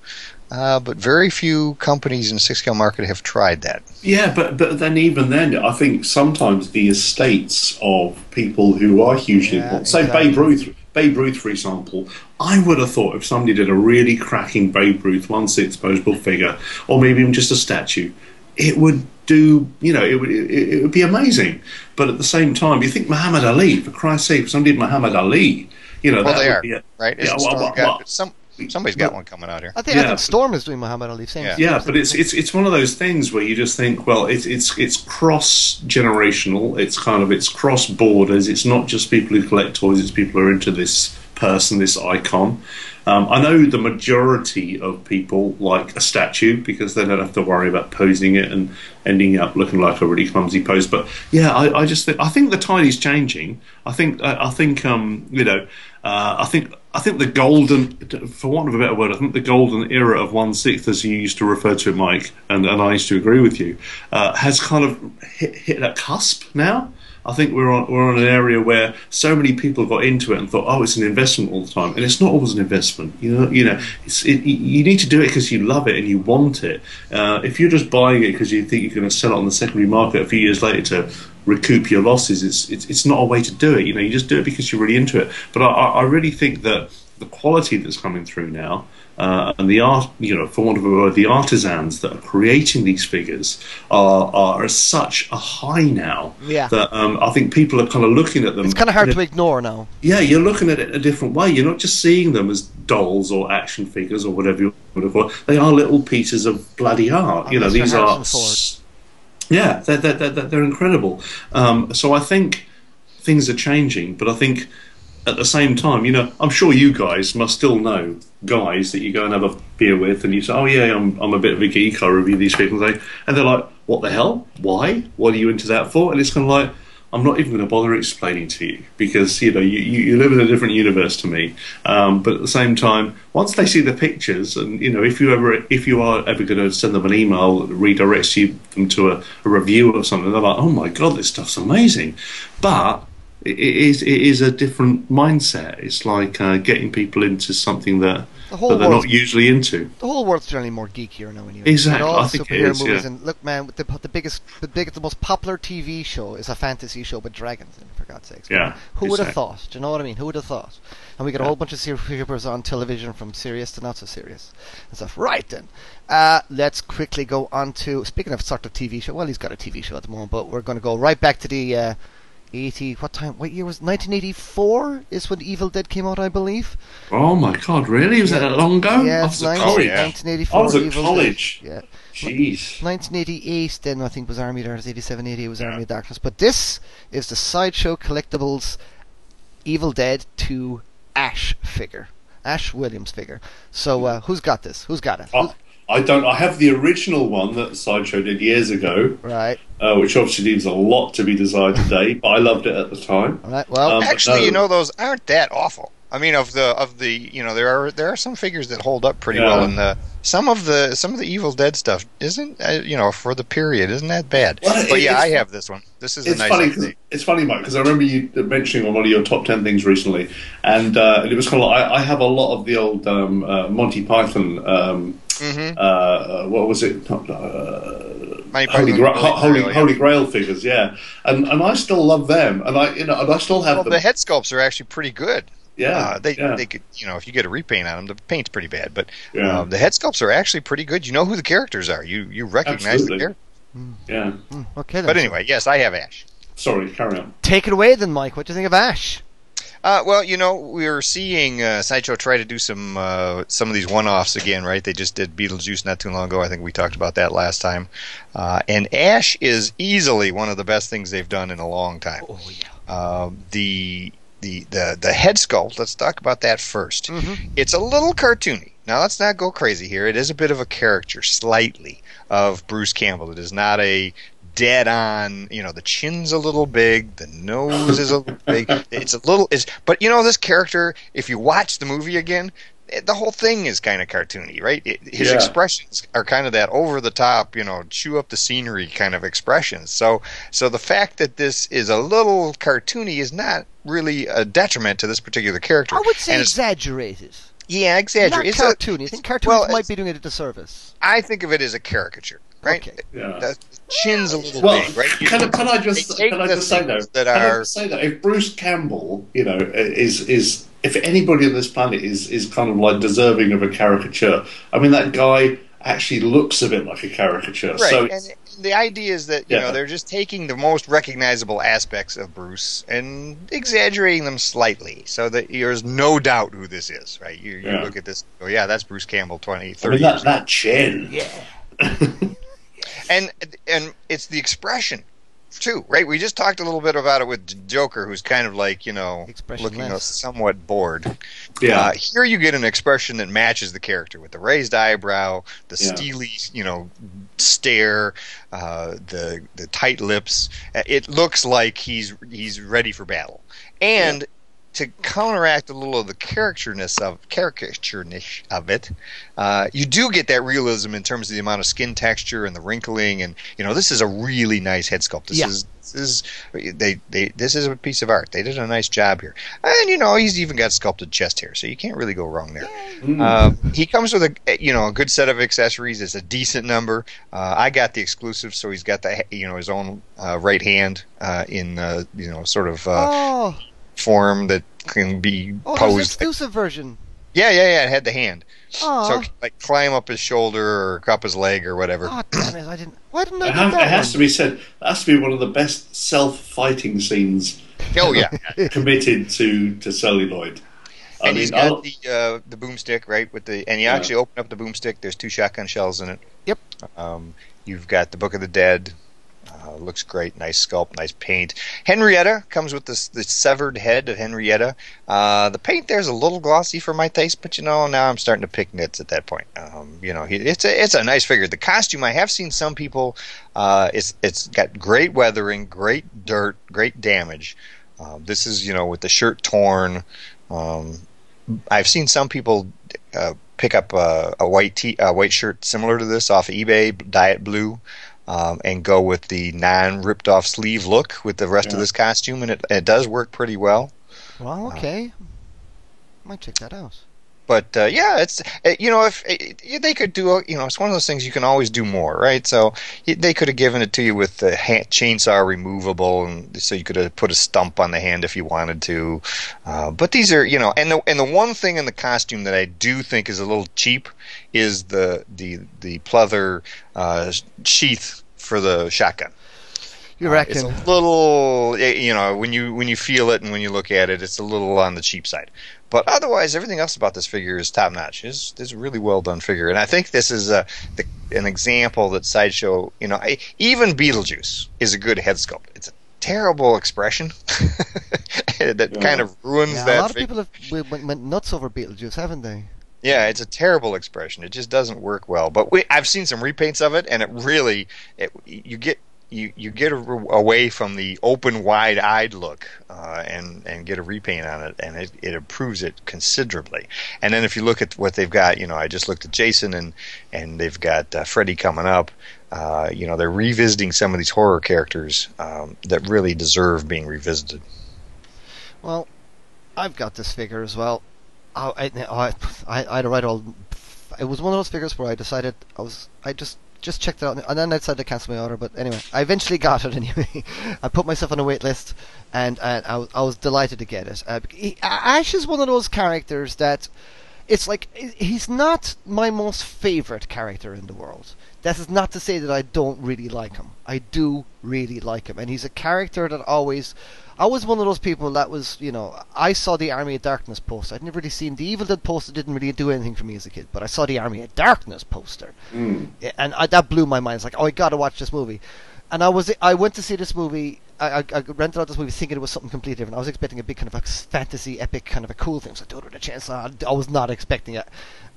Uh, but very few companies in the six scale market have tried that. Yeah, but but then even then, I think sometimes the estates of people who are hugely Yeah, important, say exactly. Babe Ruth, Babe Ruth, for example, I would have thought if somebody did a really cracking Babe Ruth one six posable figure, or maybe even just a statue, it would do. You know, it would it, it would be amazing. But at the same time, you think Muhammad Ali, for Christ's sake, if somebody did Muhammad Ali, you know, Well, that they would are be a, right. Yeah, well, well, well, some somebody's got one coming out here. I think I Yeah, think Storm is doing Muhammad Ali. Same. Yeah. Yeah, but it's it's it's one of those things where you just think, well, it's it's it's cross generational. It's kind of it's cross borders. It's not just people who collect toys. It's people who are into this person, this icon. Um, I know the majority of people like a statue because they don't have to worry about posing it and ending up looking like a really clumsy pose. But yeah, I, I just think I think the tide is changing. I think I, I think um, you know uh, I think I think the golden, for want of a better word, I think the golden era of one sixth, as you used to refer to it, Mike, and, and I used to agree with you, uh, has kind of hit, hit a cusp now. I think we're on we're on an area where so many people got into it and thought, oh, it's an investment all the time, and it's not always an investment. You know, you know, it, you need to do it because you love it and you want it. Uh, if you're just buying it because you think you're going to sell it on the secondary market a few years later recoup your losses, it's, it's it's not a way to do it. You know, you just do it because you're really into it. But I, I really think that the quality that's coming through now. Uh, and the art, you know, for want of a word, the artisans that are creating these figures are are such a high now Yeah. that um, I think people are kind of looking at them. It's kind of hard a- to ignore now. yeah, you're looking at it a different way. You're not just seeing them as dolls or action figures or whatever you want to call it. They are little pieces of bloody art. You know, these are. Ford. Yeah, they're, they're, they're, they're incredible. Um, so I think things are changing, but I think at the same time, you know, I'm sure you guys must still know guys that you go and have a beer with, and you say, "Oh yeah, I'm I'm a bit of a geek. I review these people," and they- and they're like, "What the hell? Why? What are you into that for?" And it's kind of like. I'm not even going to bother explaining to you because you know you, you, live in a different universe to me. Um, but at the same time, once they see the pictures, and you know if you ever if you are ever going to send them an email that redirects you them to a, a review or something, they're like, "Oh my god, this stuff's amazing," but it it is it is a different mindset. It's like uh, getting people into something that, The whole that they're world's- not usually into. The whole world's generally more geekier now. Anyway. Exactly, I think it movies yeah. and look, man, the, the biggest, the biggest, the most popular TV show is a fantasy show with dragons in. it, For God's sakes. Yeah, Who would have thought? Do you know what I mean? Who would have thought? And we got a whole bunch of superheroes on television, from serious to not so serious and stuff. Right then, uh, let's quickly go on to speaking of sort of TV show. Well, he's got a TV show at the moment, but we're going to go right back to the. Uh, 80 what time what year was 1984 is when Evil Dead came out I believe Oh my god, really? Was that that long ago? yeah I was 19, college. 1984 I was at Evil college. Dead. yeah Jeez. 1988 then I think was Army of Darkness 87 88 was Army of Darkness but this is the Sideshow Collectibles Evil Dead 2 Ash figure Ash Williams figure so uh, who's got this who's got it I, Who's- I don't. I have the original one that Sideshow did years ago, Right. uh, which obviously leaves a lot to be desired today. But I loved it at the time. All right. Well, Um, Actually, no. you know, those aren't that awful. I mean, of the of the you know, there are there are some figures that hold up pretty Yeah. well, and the some of the some of the Evil Dead stuff isn't uh, you know for the period isn't that bad. Well, it- but yeah, I have this one. This is a It's nice funny. 'cause- update. it's funny, Mike, because I remember you mentioning on one of your top ten things recently, and, uh, and it was kind of like I, I have a lot of the old um, uh, Monty Python. Um, Mhm. uh, uh, what was it? Uh, Holy, Gra- Holy Holy, Grail. Holy Grail figures, yeah, and and I still love them, and I you know and I still have Well, them. the head sculpts are actually pretty good. yeah, Uh, they yeah. they could you know if you get a repaint on them, the paint's pretty bad, but Yeah. um, the head sculpts are actually pretty good. You know who the characters are. You you recognize Absolutely. the character. yeah. hmm, okay then. But anyway, yes, I have Ash. Sorry, carry on. take it away then, Mike. What do you think of Ash? Uh, well, you know, we are seeing uh, Sideshow try to do some uh, some of these one-offs again, right? They just did Beetlejuice not too long ago. I think we talked about that last time. Uh, and Ash is easily one of the best things they've done in a long time. Oh yeah. Uh, the the the the head sculpt. Let's talk about that 1st mm-hmm. It's a little cartoony. Now let's not go crazy here. It is a bit of a caricature, slightly, of Bruce Campbell. It is not a dead on. You know, the chin's a little big, the nose is a little big. It's a little. Is but you know this character. If you watch the movie again. it- The whole thing is kind of cartoony, right? It, his Yeah. expressions are kind of that over the top, you know, chew up the scenery kind of expressions. So, so the fact that this is a little cartoony is not really a detriment to this particular character. I would say And it's- exaggerated. yeah, Not exaggerate. It's a- cartoony. I think cartoons well, might be doing it a disservice. I think of it as a caricature, right? Okay. Yeah. The chin's a little Well, big, right? Can, I- can I just can I just say though? that can I are- just say that if Bruce Campbell, you know, is is if anybody on this planet is is kind of like deserving of a caricature, I mean that guy actually looks a bit like a caricature. Right, So and the idea is that you Yeah. know they're just taking the most recognizable aspects of Bruce and exaggerating them slightly, so that there's no doubt who this is. Right? You, you Yeah. look at this, oh yeah, that's Bruce Campbell 20, I 30 mean years that that chin. Yeah. and and it's the expression too, right? We just talked a little bit about it with Joker, who's kind of like you know looking somewhat bored. Yeah. Uh, here you get an expression that matches the character with the raised eyebrow, the Yeah. steely, you know, stare, uh, the the tight lips. Uh, It looks like he's he's ready for battle, and. To counteract a little of the caricatureness of caricatureness of it, uh, you do get that realism in terms of the amount of skin texture and the wrinkling, and you know this is a really nice head sculpt. This Yeah. is this is they they this is a piece of art. They did a nice job here, and you know he's even got sculpted chest hair, so you can't really go wrong there. Mm. Um, he comes with a you know a good set of accessories. It's a decent number. Uh, I got the exclusive, so he's got the you know his own uh, right hand uh, in uh, you know sort of uh, oh, form that can be oh, there's an posed. exclusive version. Yeah, yeah, yeah. It had the hand, Oh, so like climb up his shoulder or up his leg or whatever. oh, damn it! I didn't. Why didn't I It, get has, that it has one? to be said. That has to be one of the best self-fighting scenes Oh yeah, committed to to celluloid. I and he's mean, I'll- got the uh, the boomstick right with the and you Yeah. actually open up the boomstick. There's two shotgun shells in it. Yep. Um, you've got the Book of the Dead. Uh, looks great, nice sculpt, nice paint. Henrietta comes with this the severed head of Henrietta. Uh, the paint there's a little glossy for my taste, but you know now I'm starting to pick nits at that point. Um, you know, it's a it's a nice figure. The costume I have seen some people. Uh, it's it's got great weathering, great dirt, great damage. Um, this is you know with the shirt torn. Um, I've seen some people uh, pick up a, a white t- a white shirt similar to this off of eBay, Diet Blue, um, and go with the non ripped off sleeve look with the rest of this costume, and it, it does work pretty well. Well, okay. Might check that out. But uh, yeah, it's uh, you know if uh, they could do you know it's one of those things you can always do more, right? So they could have given it to you with the hand, chainsaw removable, and so you could have put a stump on the hand if you wanted to. Uh, but these are you know, and the and the one thing in the costume that I do think is a little cheap is the the the pleather uh, sheath for the shotgun. You Uh, reckon? it's a little, you know, when you when you feel it and when you look at it, it's a little on the cheap side. But otherwise, everything else about this figure is top notch. It's, it's a really well done figure, and I think this is a, the, an example that sideshow, you know, I, even Beetlejuice is a good head sculpt. It's a terrible expression that Yeah. kind of ruins yeah, that. a lot of people have w- went, went nuts over Beetlejuice, haven't they? Yeah, it's a terrible expression. It just doesn't work well. But we, I've seen some repaints of it, and it really, it, you get you you get a, away from the open, wide-eyed look, uh, and and get a repaint on it, and it, it improves it considerably. And then if you look at what they've got, you know, I just looked at Jason, and and they've got uh, Freddy coming up. Uh, you know, they're revisiting some of these horror characters um, that really deserve being revisited. Well, I've got this figure as well. I, I, I, I all. It was one of those figures where I decided I was. I just just checked it out, and then I decided to cancel my order. But anyway, I eventually got it anyway. I put myself on a wait list, and, and I, I was delighted to get it. Uh, he, Ash is one of those characters that it's like he's not my most favorite character in the world. That is not to say that I don't really like him. I do really like him, and he's a character that always I was one of those people that was, you know, I saw the Army of Darkness poster. I'd never really seen the Evil Dead poster. Didn't really do anything for me as a kid, but I saw the Army of Darkness poster, mm. and I, that blew my mind. It's like, oh, I got to watch this movie. And I was, I went to see this movie I, I, rented out this movie thinking it was something completely different. I was expecting a big kind of a fantasy epic kind of a cool thing. So it with a chance. I, I was not expecting a,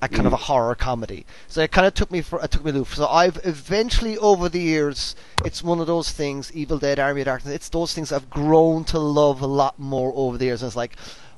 a kind mm. of a horror comedy. So it kind of took me for it took me loop. So I've eventually over the years, it's one of those things. Evil Dead, Army of Darkness. It's those things I've grown to love a lot more over the years. And it's like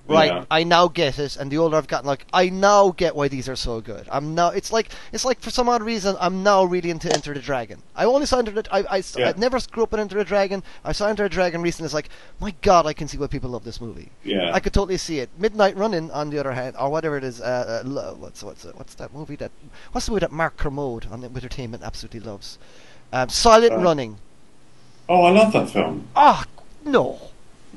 right yeah. i now get it and the older i've gotten like i now get why these are so good. I'm now it's like it's like for some odd reason i'm now really into enter the dragon. I only saw enter the i i, yeah. I never grew up in enter the dragon. I saw enter the dragon recently it's like my god i can see why people love this movie. Yeah. I could totally see it. Midnight running on the other hand or whatever it is uh, uh what's what's what's that movie that what's the movie that mark kermode on entertainment absolutely loves? Um, silent uh, running. oh i love that film. Oh no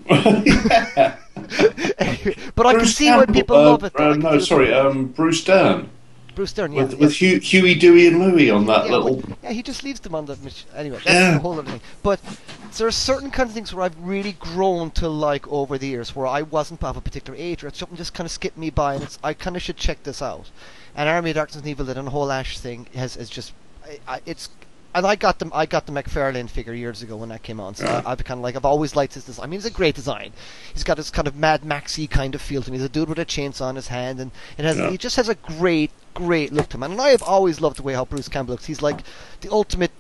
yeah. but I can see Campbell, why people uh, love it. Uh, no, sorry, um, Bruce Dern. Bruce Dern, yeah. With, with Hugh, Huey, Dewey, and Louie on that yeah, little. But, yeah, he just leaves them on the. Anyway, that's yeah. the whole other thing. But there are certain kinds of things where I've really grown to like over the years, where I wasn't of a particular age, or something just kind of skipped me by, and it's I kind of should check this out. And Army of Darkness and Evil Dead and the whole Ash thing has, has just. I, I, it's and I got them. I got the McFarlane figure years ago when that came on. So yeah. I, have kind of like I've always liked his design. I mean, it's a great design. He's got this kind of Mad Maxy kind of feel to him. He's a dude with a chainsaw on his hand, and it has yeah. he just has a great, great look to him. And I have always loved the way how Bruce Campbell looks. He's like the ultimate.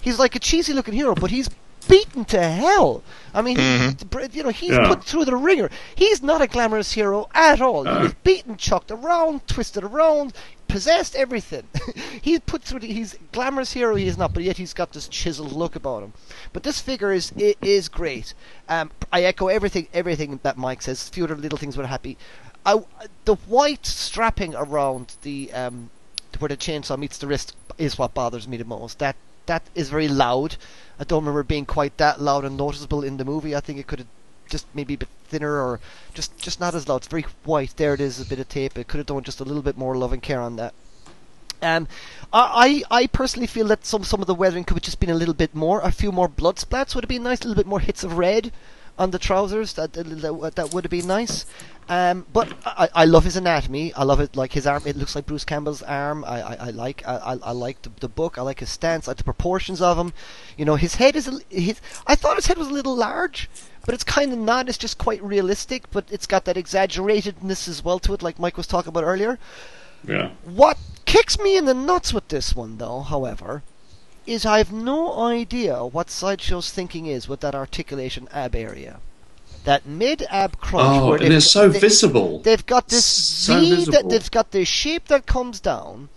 He's like a cheesy looking hero, but he's beaten to hell. I mean, mm-hmm. you know, he's yeah. put through the ringer. He's not a glamorous hero at all. Uh. He's beaten, chucked around, twisted around, possessed everything. he's put through. The, he's glamorous hero. He is not, but yet he's got this chiseled look about him. But this figure is is great. Um, I echo everything everything that Mike says. A few other little things were happy. I, the white strapping around the um, where the chainsaw meets the wrist is what bothers me the most. That that is very loud. I don't remember being quite that loud and noticeable in the movie. I think it could have just maybe a bit thinner or just just not as loud. It's very white. There it is, a bit of tape. It could have done just a little bit more love and care on that. Um, I I personally feel that some some of the weathering could have just been a little bit more. A few more blood splats would have been nice. A little bit more hits of red on the trousers. That that, that would have been nice. Um, but I, I love his anatomy. I love it. Like his arm, it looks like Bruce Campbell's arm. I, I, I like I, I, like the, the book. I like his stance. I like the proportions of him. You know, his head is a, his. I thought his head was a little large, but it's kind of not. It's just quite realistic. But it's got that exaggeratedness as well to it, like Mike was talking about earlier. Yeah. What kicks me in the nuts with this one, though, however, is I have no idea what Sideshow's thinking is with that articulation ab area that mid ab crunch. Oh, and it's so they, visible. They've got this so V visible. that they've got this shape that comes down,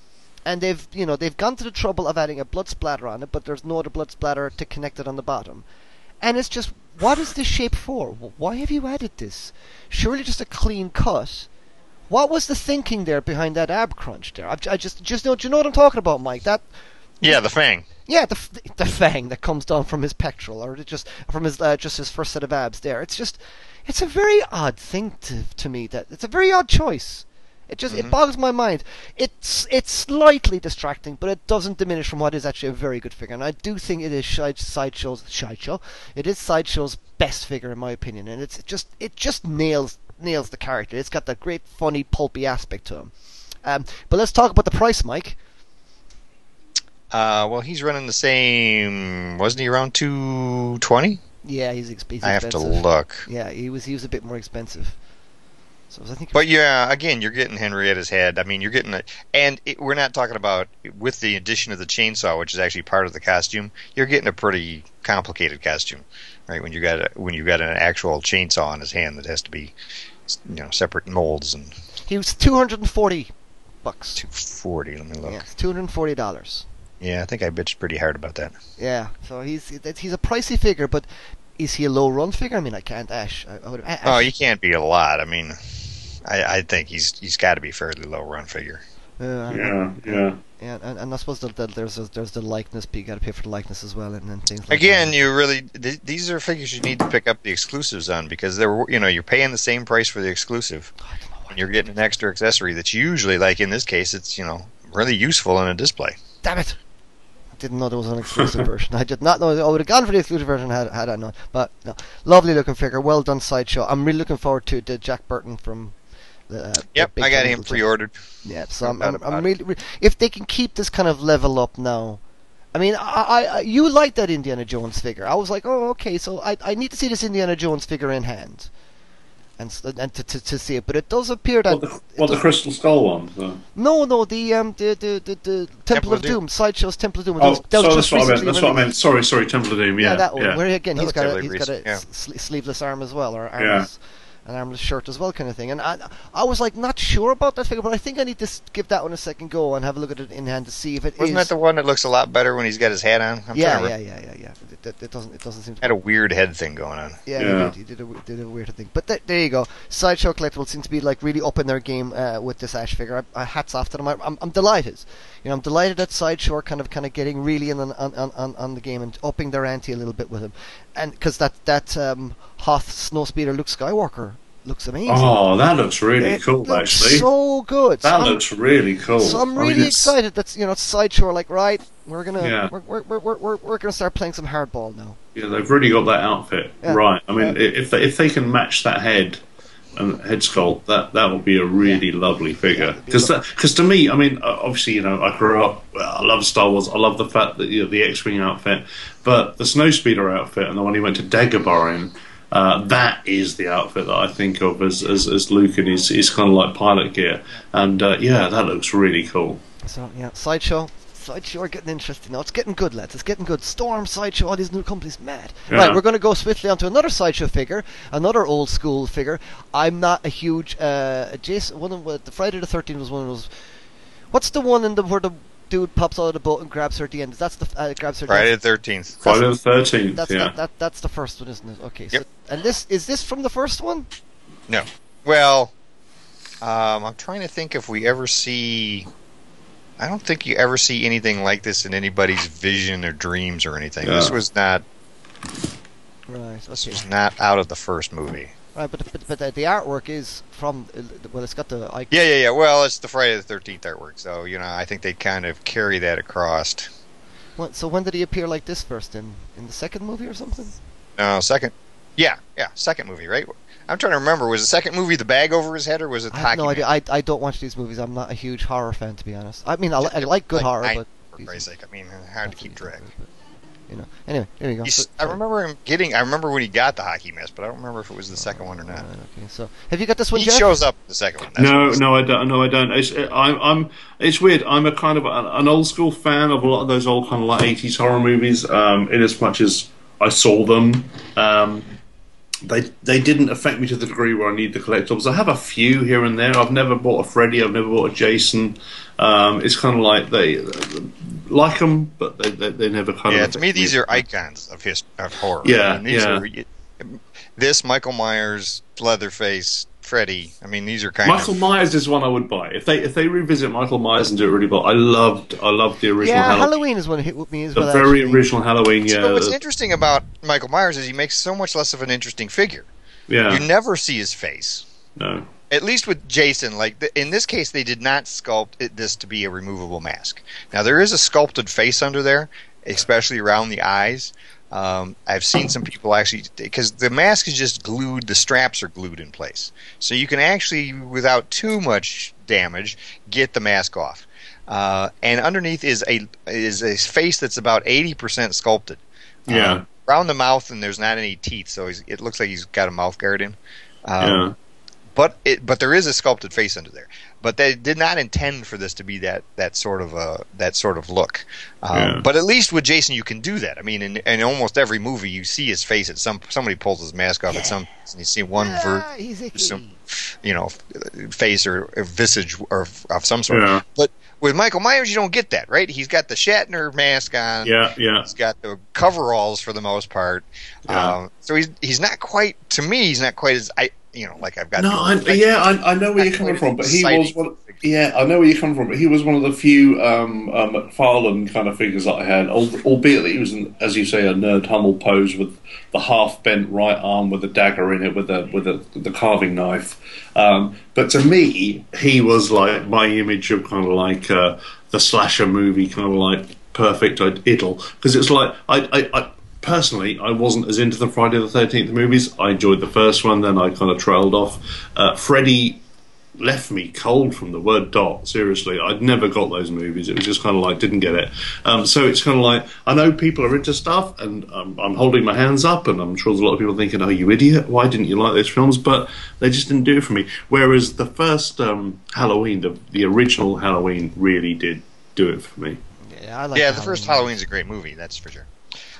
and they've you know they've gone to the trouble of adding a blood splatter on it, but there's no other blood splatter to connect it on the bottom, and it's just what is this shape for? Why have you added this? Surely just a clean cut. What was the thinking there behind that ab crunch there? I, I just just know, do you know what I'm talking about, Mike? That yeah, the fang. Yeah, the the fang that comes down from his pectoral, or just from his uh, just his first set of abs. There, it's just, it's a very odd thing to to me. That it's a very odd choice. It just mm-hmm. it boggles my mind. It's it's slightly distracting, but it doesn't diminish from what is actually a very good figure. And I do think it is sideshow's sideshow. It is sideshow's best figure in my opinion, and it's just it just nails nails the character. It's got that great funny pulpy aspect to him. Um, but let's talk about the price, Mike. Uh, well, he's running the same. Wasn't he around two twenty? Yeah, he's, exp- he's I have to look. Yeah, he was. He was a bit more expensive. So I think. But yeah, again, you're getting Henrietta's head. I mean, you're getting it, and it, we're not talking about with the addition of the chainsaw, which is actually part of the costume. You're getting a pretty complicated costume, right? When you got a, when you got an actual chainsaw on his hand that has to be, you know, separate molds and he was two hundred and forty bucks. two forty. Let me look. Yeah, two hundred and forty dollars. Yeah, I think I bitched pretty hard about that. Yeah, so he's he's a pricey figure, but is he a low run figure? I mean, I can't Ash. I, I Ash Oh, he can't be a lot. I mean, I, I think he's he's got to be fairly low run figure. uh, I don't know. Yeah, yeah. Yeah, and, and I suppose that, that there's a, there's the likeness. but You got to pay for the likeness as well, and, and things like Again, that. you really th- these are figures you need to pick up the exclusives on because they're you know you're paying the same price for the exclusive, I don't know why. and you're getting an extra accessory that's usually like in this case it's you know really useful in a display. Damn it! I didn't know there was an exclusive version. I did not know. I would have gone for the exclusive version had had I known. But no, lovely looking figure. Well done sideshow. I'm really looking forward to the Jack Burton from. The, uh, Yep, Big I got him pre-ordered. Yeah, so I'm, I'm, I'm about really, if they can keep this kind of level up now. I mean, I, I, I you like that Indiana Jones figure. I was like, oh, okay, so I, I need to see this Indiana Jones figure in hand, and and to, to, to see it. But it does appear that What the, what the Crystal Skull one? So. no, no, the um, the the the, the Temple, Temple of of Doom, Doom. sideshow's Temple of Doom. Oh, that was, that so was that's what I meant. That's what I meant. Sorry, sorry, Temple of Doom. Yeah, Yeah, that one. yeah. Where again, That he's looks got a, really he's got a yeah. sleeveless arm as well, or armless, an armless shirt as well, kind of thing. And I, I was like not sure about that figure, but I think I need to give that one a second go and have a look at it in hand to see if it Wasn't is- that the one that looks a lot better when he's got his hat on? I'm yeah, trying to yeah, re- yeah, yeah, yeah. It, it, it doesn't, it doesn't seem to. Had a weird head thing going on. Yeah, Yeah. He, did, he did a w- did a weird thing. But th- there you go. Sideshow Collectibles seems to be like really up in their game uh, with this Ash figure. I, I, hats off to them. I, I'm, I'm delighted. You know, I'm delighted that Sideshow are kind of kind of getting really in on, on, on, on the game and upping their ante a little bit with him. And because that that um, Hoth Snowspeeder Luke Skywalker looks amazing. Oh, that looks really It cool. looks Actually, so good. So that I'm- looks really cool. so I'm I mean, really excited. That's you know, Sideshow like right. We're gonna Yeah. we're, we're, we're, we're, we're gonna start playing some hardball now. Yeah, they've really got that outfit Yeah. right. I mean, Yeah. if they, if they can match that head and head sculpt, that that will be a really lovely figure. it'd be Because because to me, I mean, obviously, you know, I grew up. I love Star Wars. I love the fact that you know, the X-wing outfit, but the Snowspeeder outfit and the one he went to Dagobah in. Uh, that is the outfit that I think of as as, as Luke and his, his kind of like pilot gear, and uh, yeah, that looks really cool. So yeah, sideshow. Sideshow are getting interesting now. It's getting good, lads. It's getting good. Storm, Sideshow, all these new companies, mad. Yeah. Right, we're going to go swiftly onto another Sideshow figure, another old school figure. I'm not a huge uh, Jason. One of uh, the Friday the Thirteenth was one of those. What's the one in the where the dude pops out of the boat and grabs her at the end? That's the uh, grabs her. at the Friday the Thirteenth. Friday the Thirteenth, That's yeah. that, that. That's the first one, isn't it? Okay. Yep. So, and this is this from the first one? No. Well, um, I'm trying to think if we ever see. I don't think you ever see anything like this in anybody's vision or dreams or anything. This was not. Right. This Okay. was not out of the first movie. Right, but but, but the, the artwork is from well, it's got the icon. Yeah, yeah, yeah. Well, it's the Friday the Thirteenth artwork, so you know, I think they kind of carry that across. When- So when did he appear like this first? In in the second movie or something? No, second. Yeah, yeah, second movie, right? I'm trying to remember. Was the second movie the bag over his head, or was it I the have hockey no man? idea. I, I don't watch these movies. I'm not a huge horror fan, to be honest. I mean, I, I like good Like horror, nine, but For these- Christ's sake, I mean, hard to keep track. You know. Anyway, there you go. He's, So- I remember him getting. I remember when he got the hockey mask, but I don't remember if it was the second one or not. Right, okay. So have you got this one, yet? He Jeff? shows up in the second one. that's No, no, I don't. No, I don't. It's, I'm, I'm. It's weird. I'm a kind of an, an old school fan of a lot of those old kind of like 80s horror movies. Um, in as much as I saw them, um, they they didn't affect me to the degree where I need the collectibles. I have a few here and there. I've never bought a Freddy. I've never bought a Jason. Um, it's kind of like they like them, but they they, they never kind Yeah, of. to me, these are icons of his of horror. Yeah, I mean, these yeah. Are, this Michael Myers, Leatherface, Freddy. I mean, these are kind of Michael of. Myers is one I would buy if they if they revisit Michael Myers and do it really well. I loved I loved the original yeah, Halloween. Halloween is one hit with me as The well. very actually. original Halloween, yeah. But what's interesting about Michael Myers is he makes so much less of an interesting figure. yeah. You never see his face. no. At least with Jason, like th- in this case, they did not sculpt it, this to be a removable mask. Now there is a sculpted face under there, especially around the eyes. Um, I've seen some people actually because the mask is just glued. The straps are glued in place, so you can actually, without too much damage, get the mask off. Uh, and underneath is a is a face that's about eighty percent sculpted. Yeah. Um, around the mouth, and there's not any teeth, so he's, it looks like he's got a mouth guard in. Um, yeah. but it but there is a sculpted face under there. But they did not intend for this to be that that sort of uh, that sort of look. Um, Yeah. But at least with Jason, you can do that. I mean, in, in almost every movie, you see his face at some somebody pulls his mask off at some, and you see one ver- Ah, he's icky. some you know face or, or visage or of some sort. Yeah. But with Michael Myers, you don't get that, right? He's got the Shatner mask on. Yeah, yeah. He's got the coveralls for the most part. Yeah. Um, so he's he's not quite to me. He's not quite as I you know like I've got. No, I, yeah, I, I know where you're coming from, but he was one. Yeah, I know where you're coming from, but he was one of the few um, um, McFarlane kind of figures that I had, albeit that he was, in, as you say, a nerd Hummel pose with the half bent right arm with a dagger in it with the with the, the carving knife. Um, but to me, he was like my image of kind of like uh, the slasher movie, kind of like perfect idol, because it's like I. I, I Personally, I wasn't as into the Friday the Thirteenth movies. I enjoyed the first one, then I kind of trailed off. Uh, Freddy left me cold from the word dot. Seriously, I'd never got those movies. It was just kind of like didn't get it. Um, so it's kind of like I know people are into stuff, and um, I'm holding my hands up, and I'm sure there's a lot of people thinking, "Oh, you idiot! Why didn't you like those films?" But they just didn't do it for me. Whereas the first um, Halloween, the the original Halloween, really did do it for me. Yeah, I like yeah, the first Halloween. Halloween's a great movie, that's for sure.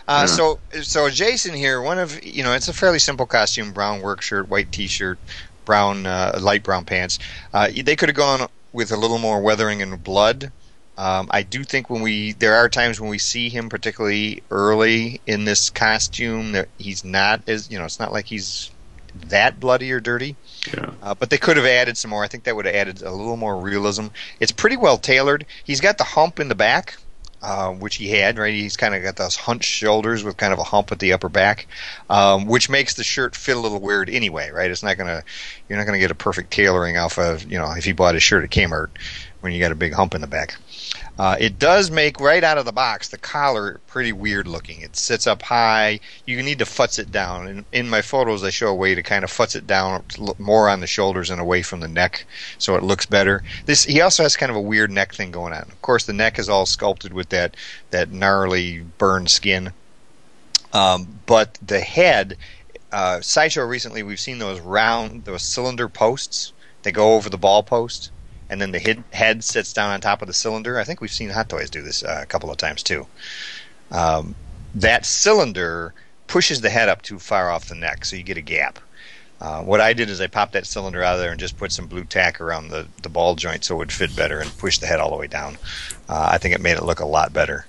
Uh, Yeah. So, so Jason here, one of you know, it's a fairly simple costume: brown work shirt, white T-shirt, brown uh, light brown pants. Uh, they could have gone with a little more weathering and blood. Um, I do think when we there are times when we see him, particularly early in this costume, that he's not as you know, it's not like he's that bloody or dirty. Yeah. Uh, but they could have added some more. I think that would have added a little more realism. It's pretty well tailored. He's got the hump in the back, uh, which he had, right? He's kind of got those hunched shoulders with kind of a hump at the upper back, um, which makes the shirt fit a little weird anyway, right? It's not gonna, you're not gonna get a perfect tailoring off of, you know, if you bought a shirt at Kmart when you got a big hump in the back. Uh, it does make right out of the box the collar pretty weird looking. It sits up high. You need to futz it down. In, in my photos, I show a way to kind of futz it down more on the shoulders and away from the neck, so it looks better. This he also has kind of a weird neck thing going on. Of course, the neck is all sculpted with that that gnarly burned skin, um, but the head. Uh, Sideshow recently, we've seen those round, those cylinder posts. They go over the ball post and then the head, head sits down on top of the cylinder. I think we've seen Hot Toys do this uh, a couple of times too. Um, that cylinder pushes the head up too far off the neck, so you get a gap. Uh, what I did is I popped that cylinder out of there and just put some Blu Tack around the, the ball joint so it would fit better and push the head all the way down. Uh, I think it made it look a lot better.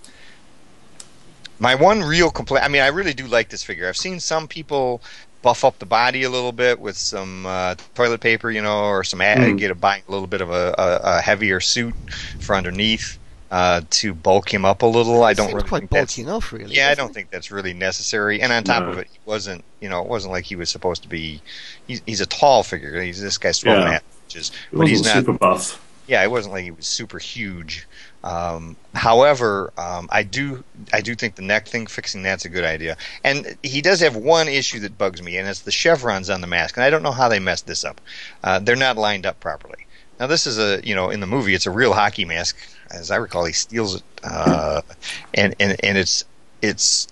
My one real complaint I mean, I really do like this figure. I've seen some people buff up the body a little bit with some uh, toilet paper, you know, or some Mm. get a buy a little bit of a, a, a heavier suit for underneath uh, to bulk him up a little. I don't Seems really quite think that's bulky enough, really. yeah, I don't think that's really necessary. And on top No. of it, he wasn't you know it wasn't like he was supposed to be. He's he's a tall figure. He's this guy's twelve and a Yeah. half inches, but he's not super buff. yeah, it wasn't like he was super huge. Um, however, um, I do I do think the neck thing fixing that's a good idea. And he does have one issue that bugs me, and it's the chevrons on the mask. And I don't know how they messed this up. Uh, they're not lined up properly. Now this is a you know in the movie it's a real hockey mask. As I recall, he steals it, uh, and and and it's it's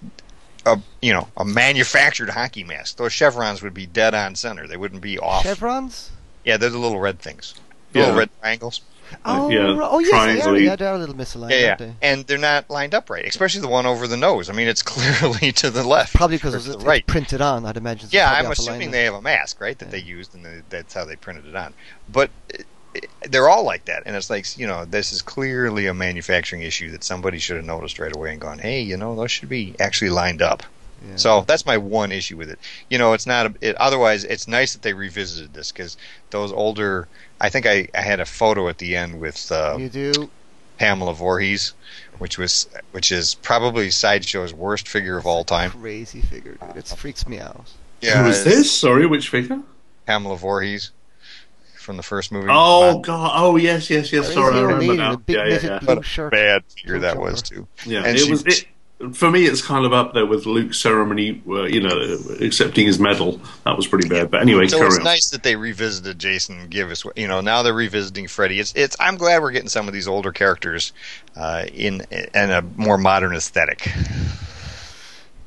a you know a manufactured hockey mask. Those chevrons would be dead on center. They wouldn't be off. Chevrons? yeah, they're the little red things, the Yeah. little red triangles. Oh, yeah, right. oh yes, they are, yeah, they're a little misaligned, Yeah, yeah, aren't they? and they're not lined up right, especially the one over the nose. I mean, it's clearly to the left. Probably because it's, it's right. printed on, I'd imagine. Yeah, I'm assuming they have a mask, right, that Yeah. they used, and they, that's how they printed it on. But it, it, they're all like that, and it's like you know, this is clearly a manufacturing issue that somebody should have noticed right away and gone, hey, you know, those should be actually lined up. Yeah. So that's my one issue with it. You know, it's not. A, it, otherwise, it's nice that they revisited this because those older. I think I, I had a photo at the end with uh, you do. Pamela Voorhees, which was which is probably Sideshow's worst figure of all time. Crazy figure, dude. It freaks me out. Who was this? Sorry, which figure? Pamela Voorhees from the first movie. Oh Not God! Oh yes, yes, yes. Sorry, I old remember lady now. a big Yeah, yeah, knitted yeah. blue But a bad figure that was too. Yeah, And it she- was. It, for me, it's kind of up there with Luke's ceremony. Uh, you know, accepting his medal. That was pretty bad. But anyway, So it's on. nice that they revisited Jason and give us, you know, now they're revisiting Freddy. It's, it's. I'm glad we're getting some of these older characters uh, in in a more modern aesthetic.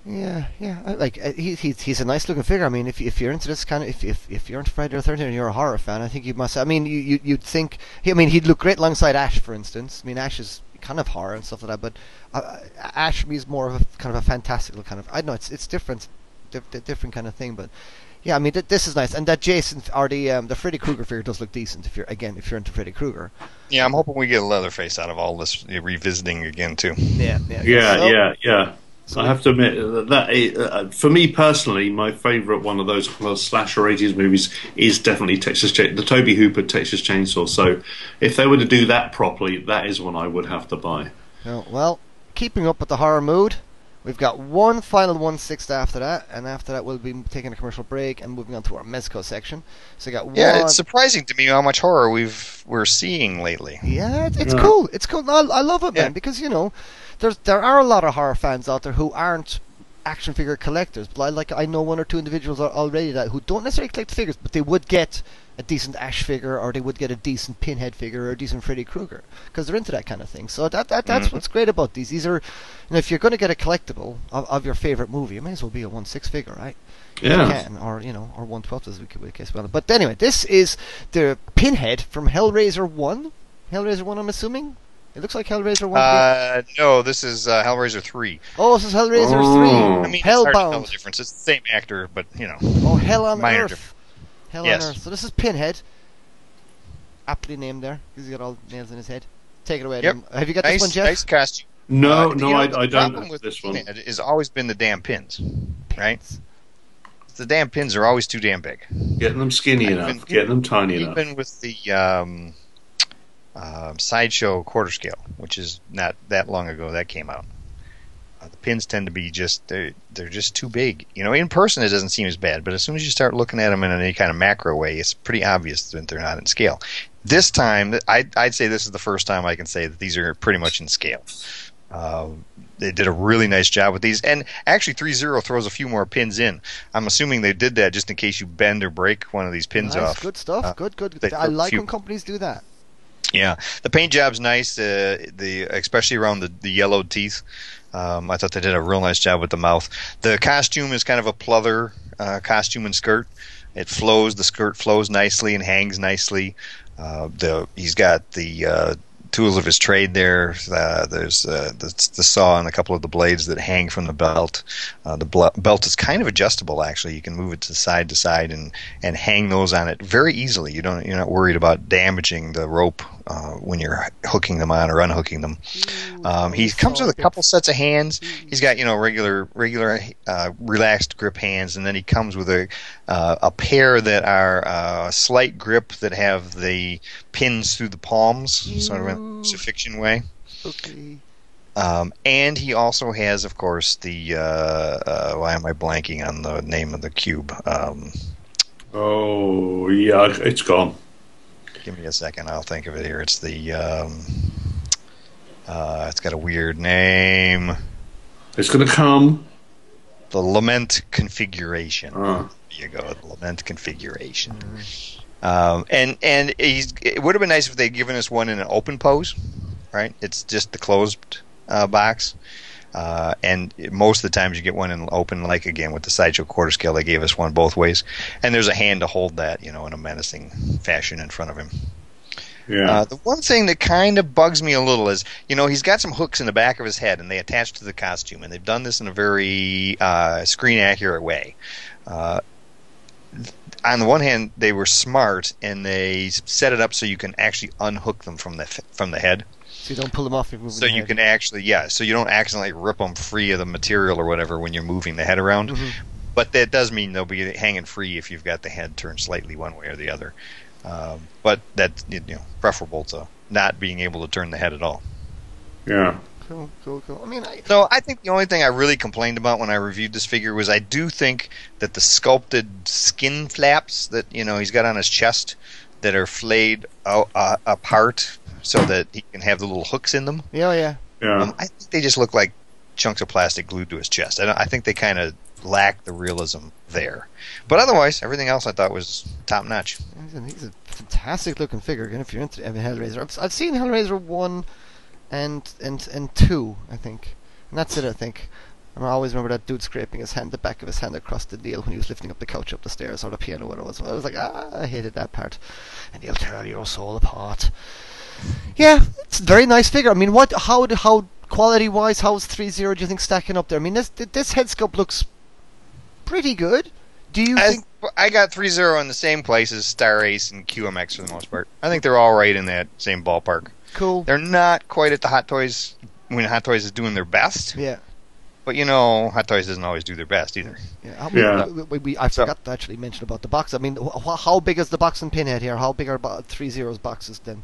Yeah, yeah. I- Like uh, he, he's he's a nice looking figure. I mean, if if you're into this kind of if if, if you're into Friday the Thirteenth and you're a horror fan, I think you must. I mean, you, you you'd think. I mean, he'd look great alongside Ash, for instance. I mean, Ash is kind of horror and stuff like that, but uh, Ash is more of a kind of a fantastical kind of. I don't know it's it's different, di- di- different kind of thing, but. Yeah, I mean th- this is nice, and that Jason or the um, the Freddy Krueger figure does look decent. If you're again, if you're into Freddy Krueger, Yeah, I'm hoping we get a Leatherface out of all this uh, revisiting again too. yeah, yeah, Yeah, So- yeah, yeah. So- I have to admit that, that uh, for me personally, my favourite one of those kind of slasher '80s movies is definitely Texas Cha- the Tobe Hooper Texas Chainsaw. So, if they were to do that properly, that is one I would have to buy. No, well, keeping up with the horror mood, we've got one final one sixth after that, and after that we'll be taking a commercial break and moving on to our Mezco section. So we got one. Yeah, it's surprising to me how much horror we've we're seeing lately. Yeah, it's, it's Yeah. cool. It's cool. I, I love it, Yeah. man, because you know, there's there are a lot of horror fans out there who aren't action figure collectors. But I like I know one or two individuals al- already that who don't necessarily collect figures, but they would get a decent Ash figure, or they would get a decent Pinhead figure, or a decent Freddy Krueger, because they're into that kind of thing. So that, that that's Mhm. what's great about these. These are, you know, if you're going to get a collectible of, of your favorite movie, it may as well be a one six figure, right? You Yeah. can, or you know, or one twelfth as we could case well. But anyway, this is the Pinhead from Hellraiser One. Hellraiser One, I'm assuming. It looks like Hellraiser One. Uh, no, this is uh, Hellraiser three. oh, this is Hellraiser Oh. Three. I mean, it's hard to tell the difference. It's the same actor, but you know. Oh, Hell on minor Earth. difference. Hell Yes. on Earth. So this is Pinhead. Aptly named there because he's got all nails in his head. Take it away. Yep. Have you got Nice, this one, Jeff? nice costume. No, Uh, no, you know, I, I don't problem with this one. Pinhead has always been the damn pins. Right? Pins. The damn pins are always too damn big. Getting them skinny I've enough, been- getting them tiny enough. Even with the um, um sideshow quarter scale, which is not that long ago that came out. Uh, the pins tend to be just they're they're just too big. You know, in person it doesn't seem as bad, but as soon as you start looking at them in any kind of macro way, it's pretty obvious that they're not in scale. This time, I'd, I'd say this is the first time I can say that these are pretty much in scale. Uh, they did a really nice job with these, and actually, three zero throws a few more pins in. I'm assuming they did that just in case you bend or break one of these pins nice, off. good stuff. Uh, good, good. they I like few- when companies do that. Yeah, the paint job's nice. Uh, the especially around the, the yellowed teeth. Um, I thought they did a real nice job with the mouth. The costume is kind of a pleather uh, costume and skirt. It flows. The skirt flows nicely and hangs nicely. Uh, the he's got the uh, tools of his trade there. Uh, there's uh, the, the saw and a couple of the blades that hang from the belt. Uh, the bl- belt is kind of adjustable. Actually, you can move it to side to side and and hang those on it very easily. You don't you're not worried about damaging the rope uh, when you're hooking them on or unhooking them. Um, he comes with a couple sets of hands. He's got you know regular regular uh, relaxed grip hands, and then he comes with a uh, a pair that are uh, slight grip that have the pins through the palms, sort of in a crucifixion way. Okay. Um, and he also has, of course, the uh, uh, why am I blanking on the name of the cube? Um, Oh, yeah, it's gone. Give me a second, I'll think of it here. It's the um, uh, it's got a weird name. It's going to come. The lament configuration. Ah. There you go, the lament configuration. Um, and and he's, it would have been nice if they'd given us one in an open pose, right? It's just the closed uh, box. Uh, and most of the times you get one in open, like again with the sideshow quarter scale, they gave us one both ways, and there's a hand to hold that, you know, in a menacing fashion in front of him. Yeah. Uh, the one thing that kind of bugs me a little is, you know, he's got some hooks in the back of his head, and they attach to the costume, and they've done this in a very uh, screen accurate way. Uh, on the one hand, they were smart, and they set it up so you can actually unhook them from the from the head, So you don't pull them off if you're so the you head. can actually, yeah, so you don't accidentally rip them free of the material or whatever when you're moving the head around. Mhm. But that does mean they'll be hanging free if you've got the head turned slightly one way or the other. Um, but that's you know preferable to not being able to turn the head at all. yeah. Cool, cool, cool. I mean, I, So I think the only thing I really complained about when I reviewed this figure was I do think that the sculpted skin flaps that you know he's got on his chest that are flayed out, uh, apart so that he can have the little hooks in them. yeah, yeah. Yeah. Um, I think they just look like chunks of plastic glued to his chest. I, don't, I think they kind of lack the realism there. But otherwise, everything else I thought was top notch. He's a, he's a fantastic looking figure. Again, if you're into Evan Hellraiser, I've, I've seen Hellraiser one and and and two, I think, and that's it. I think. And I always remember that dude scraping his hand, the back of his hand across the Neil when he was lifting up the couch up the stairs or the piano, whatever it was. I was like, ah, I hated that part. And he'll tear your soul apart. Yeah, it's a very nice figure. I mean, what? How? How quality wise? How's three zero? Do you think stacking up there? I mean, this this head sculpt looks pretty good. Do you I, think? I got three zero in the same place as Star Ace and QMX for the most part. I think they're all right in that same ballpark. Cool. They're not quite at the Hot Toys when Hot Toys is doing their best, Yeah. but you know, Hot Toys doesn't always do their best either. Yeah, I, mean, Yeah. we, we, we- I So- forgot to actually mention about the box. I mean, wh- wh- how big is the box and pinhead here? How big are bo- three zeros boxes then?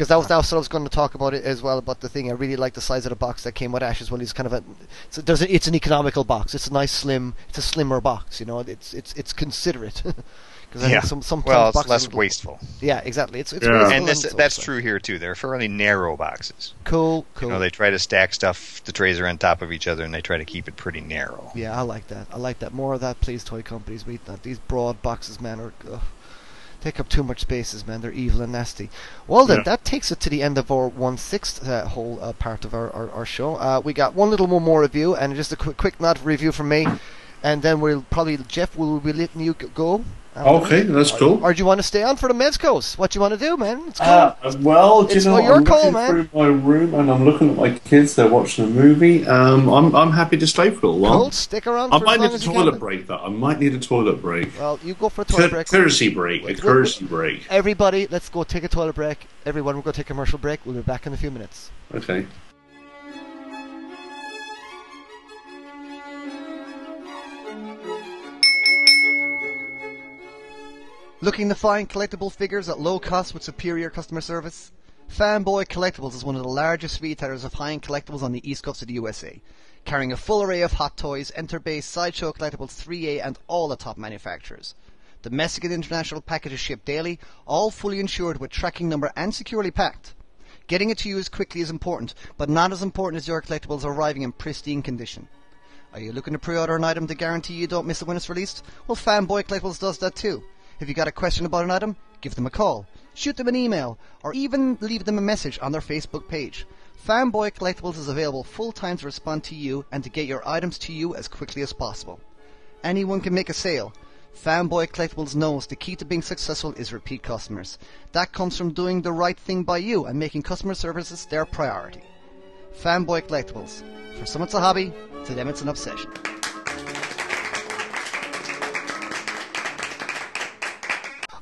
Because that was that was what I was going to talk about it as well about the thing. I really like the size of the box that came with Ash as well. It's kind of a, so there's a, it's an economical box. It's a nice slim, it's a slimmer box. You know, it's it's it's considerate. Because I Yeah. some some Well, it's boxes less would- wasteful, Yeah, exactly. It's it's Yeah. and this that's it's true here too. They're fairly narrow boxes. Cool, cool. You know, they try to stack stuff. The trays are on top of each other, and they try to keep it pretty narrow. Yeah, I like that. I like that. More of that, please, toy companies. We that these broad boxes, man, are ugh, take up too much spaces, man. They're evil and nasty. Well, then Yeah. that takes it to the end of our one sixth uh, whole uh, part of our our, our show. Uh, we got one little more more review, and just a quick quick nod review from me, and then we'll probably Jeff will be letting you go. Okay, that's cool. Or do you want to stay on for the Mezcos? What do you want to do, man? It's cool. Uh, well, do It's you know all what? your I'm looking man. through my room and I'm looking at my kids. They're watching a movie. Um, I'm I'm happy to stay for a while. cool. Stick around. I might need a toilet break. Though I might need a toilet break. Well, you go for a toilet break. courtesy break. A courtesy break. Everybody, let's go take a toilet break. Everyone, we'll go take a commercial break. We'll be back in a few minutes. Okay. Looking to find collectible figures at low cost with superior customer service? Fanboy Collectibles is one of the largest retailers of high-end collectibles on the east coast of the USA, carrying a full array of hot toys, Enterbay's Sideshow Collectibles 3A and all the top manufacturers. Domestic and international packages shipped daily, all fully insured with tracking number and securely packed. Getting it to you as quickly is important, but not as important as your collectibles arriving in pristine condition. Are you looking to pre-order an item to guarantee you don't miss it when it's released? Well, Fanboy Collectibles does that too. If you got a question about an item, give them a call, shoot them an email, or even leave them a message on their Facebook page. Fanboy Collectibles is available full time to respond to you and to get your items to you as quickly as possible. Anyone can make a sale. Fanboy Collectibles knows the key to being successful is repeat customers. That comes from doing the right thing by you and making customer services their priority. Fanboy Collectibles. For some it's a hobby, to them it's an obsession.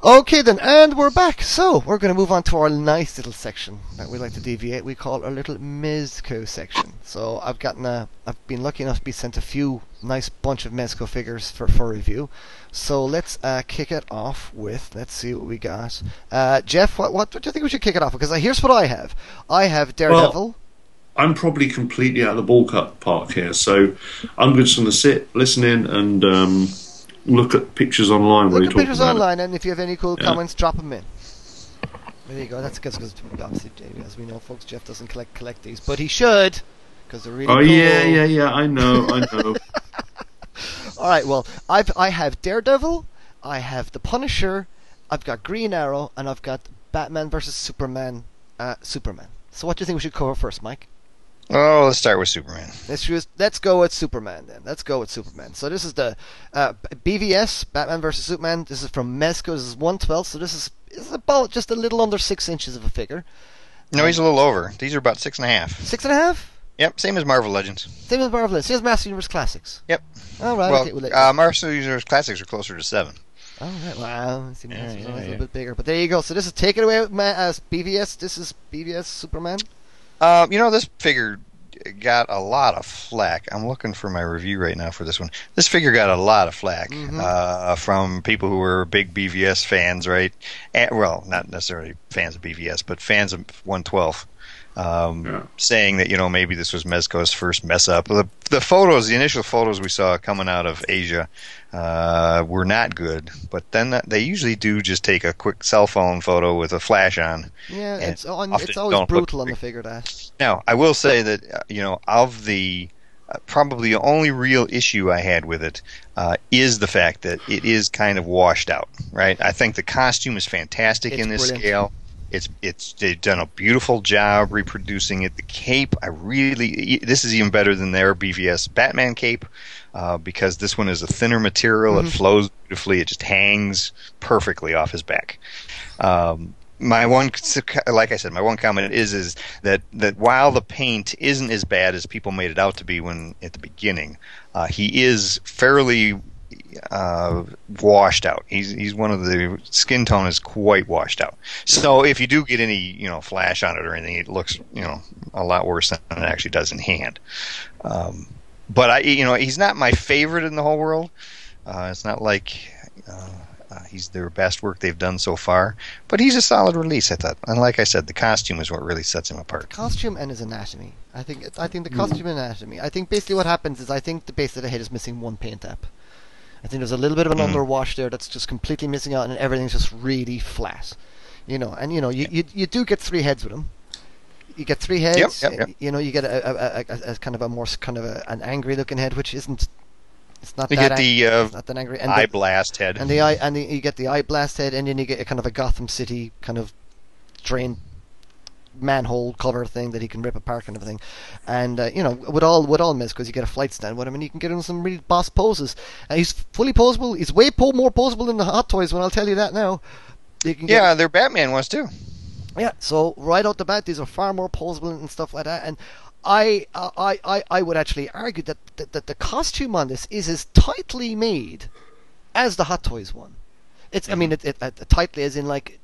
Okay then, and we're back. So, we're going to move on to our nice little section that we like to deviate. We call our little Mezco section. So, I've gotten a, I've been lucky enough to be sent a few nice bunch of Mezco figures for, for review. So, let's uh, kick it off with, let's see what we got. Uh, Jeff, what, what, what do you think we should kick it off with? Because uh, here's what I have. I have Daredevil. I'm probably completely out of the ballpark here, so I'm just going to sit, listen in, and um, look at pictures online. Look at pictures it. online, and if you have any cool Yeah. comments, drop them in. There you go. That's because, obviously, as we know, folks, Jeff doesn't collect collect these, but he should, because they're really Oh cool. yeah, yeah, yeah. I know, I know. All right. Well, I've I have Daredevil, I have the Punisher, I've got Green Arrow, and I've got Batman versus Superman. Uh, Superman. So, what do you think we should cover first, Mike? Oh, let's start with Superman. Let's just, let's go with Superman then. Let's go with Superman. So this is the uh, BVS Batman versus Superman. This is from Mezco. This is one twelfth. So this is this is about just a little under six inches of a figure. No, he's a little over. These are about six and a half. Six and a half. Yep, same as Marvel Legends. Same as Marvel. Legends. Same as Master Universe Classics. Yep. All right. well, okay. Well, uh, Marvel Universe Classics are closer to seven. all right. Wow. See, Yeah, yeah, is a yeah. little bit bigger. But there you go. So this is take it away with ma- uh, BVS. This is BVS Superman. Um, you know, this figure got a lot of flack. I'm looking for my review right now for this one. This figure got a lot of flack Mhm. uh, from people who were big BVS fans, right? And, well, not necessarily fans of BVS, but fans of 112. Um, Yeah. Saying that you know maybe this was Mezco's first mess up. The the photos, the initial photos we saw coming out of Asia, uh, were not good. But then that- they usually do just take a quick cell phone photo with a flash on, Yeah. It's on, It's always brutal on the figure that. now, I will say that uh, you know of the probably the only real issue I had with it uh, is the fact that it is kind of washed out. Right? I think the costume is fantastic It's in this brilliant. scale. It's it's they've done a beautiful job reproducing it. The cape, I really this is even better than their BVS Batman cape uh, because this one is a thinner material. Mm-hmm. It flows beautifully. It just hangs perfectly off his back. Um, my one, like I said, my one comment is is that that while the paint isn't as bad as people made it out to be when at the beginning, uh, he is fairly uh, washed out. He's he's one of the skin tone is quite washed out. So if you do get any you know flash on it or anything, it looks you know a lot worse than it actually does in hand. Um, but I you know he's not my favorite in the whole world. Uh, it's not like. Uh, uh, he's their best work they've done so far, but he's a solid release. I thought, and like I said, the costume is what really sets him apart. Costume and his anatomy. I think. I think the costume and anatomy. I think basically what happens is I think the base of the head is missing one paint app. I think there's a little bit of an Mhm. underwash there that's just completely missing out, and everything's just really flat. You know, and you know, you you, you do get three heads with him. You get three heads. yep, yep. You know, you get a, a, a, a, a kind of a more kind of a, an angry looking head, which isn't. It's not You that get ang- the uh, not that angry. And eye the, blast head. and the eye and the, you get the eye blast head, and then you get a kind of a Gotham City kind of drain manhole cover thing that he can rip apart kind of thing, and uh, you know with all with all miss because you get a flight stand with him and you can get him some really boss poses. And he's fully posable. He's way po- more posable than the Hot Toys one. I'll tell you that now. You can get- yeah, their Batman was too. yeah. So right out the bat, these are far more posable and stuff like that. And I, I, I, I would actually argue that, that, that the costume on this is as tightly made as the Hot Toys one. It's, I mean, mm-hmm. it, it, it tightly as in like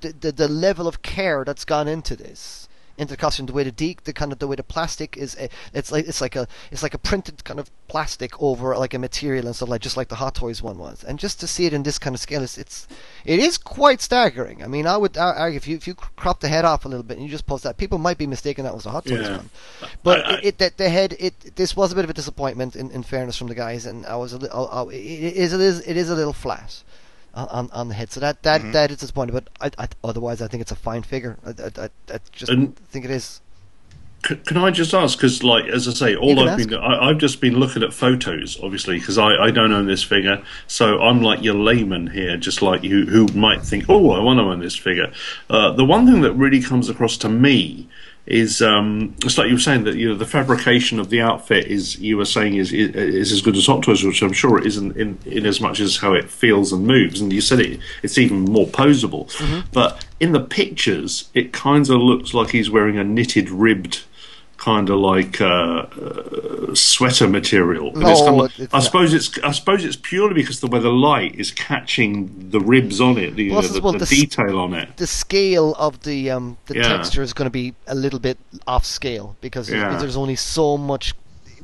the, the the level of care that's gone into this, into the costume, the way the de- the kind of the way the plastic is, it's like it's like a it's like a printed kind of plastic over like a material and stuff like just like the Hot Toys one was. And just to see it in this kind of scale, it's, it's it is quite staggering. I mean, I would argue if you if you crop the head off a little bit and you just post that, people might be mistaken that was a Hot Toys Yeah. one. But I- I- it, it that the head it this was a bit of a disappointment in, in fairness from the guys, and I was a little oh, it, it is it is it is a little flat on, on, the head. So that that, Mhm. that is disappointing. But I, I, otherwise, I think it's a fine figure. I, I, I, I just And- think it is. C- Can I just ask? Because, like, as I say, all I've ask. been, I, I've just been looking at photos, obviously, because I, I don't own this figure. So I'm like your layman here, just like you, who might think, oh, I want to own this figure. Uh, the one thing that really comes across to me is, um, it's like you were saying that you know the fabrication of the outfit is, you were saying, is is, is as good as Hot Toys, which I'm sure it isn't in, in as much as how it feels and moves. And you said it, it's even more posable. But in the pictures, it kind of looks like he's wearing a knitted, ribbed kind of like uh, uh, sweater material. It's kind of- it's I suppose it's I suppose it's purely because the way the light is catching the ribs on it, the, uh, the, well, the the s- detail on it. The scale of the um, the Yeah. texture is going to be a little bit off scale because there's- Yeah. there's only so much.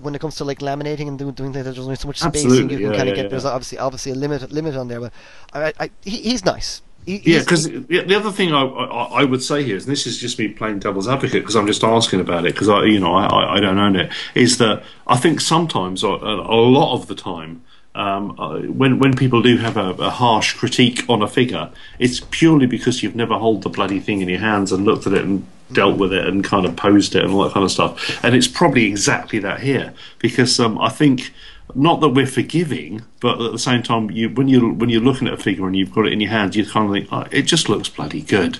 When it comes to like laminating and doing, doing things, there's only so much spacing Absolutely, you can yeah, kind of get. There's obviously obviously a limit limit on there, but I, I, he, he's nice. Yeah, because the the other thing I, I, I would say here is, and this is just me playing devil's advocate because I'm just asking about it because I, you know, I, I- don't own it. Is that I think sometimes, or a, a lot of the time, um, uh, when when people do have a, a harsh critique on a figure, it's purely because you've never held the bloody thing in your hands and looked at it and dealt with it and kind of posed it and all that kind of stuff. And it's probably exactly that here because um, I think not that we're forgiving, but at the same time, you when you when you're looking at a figure and you've got it in your hands, you kind of think oh, it just looks bloody good,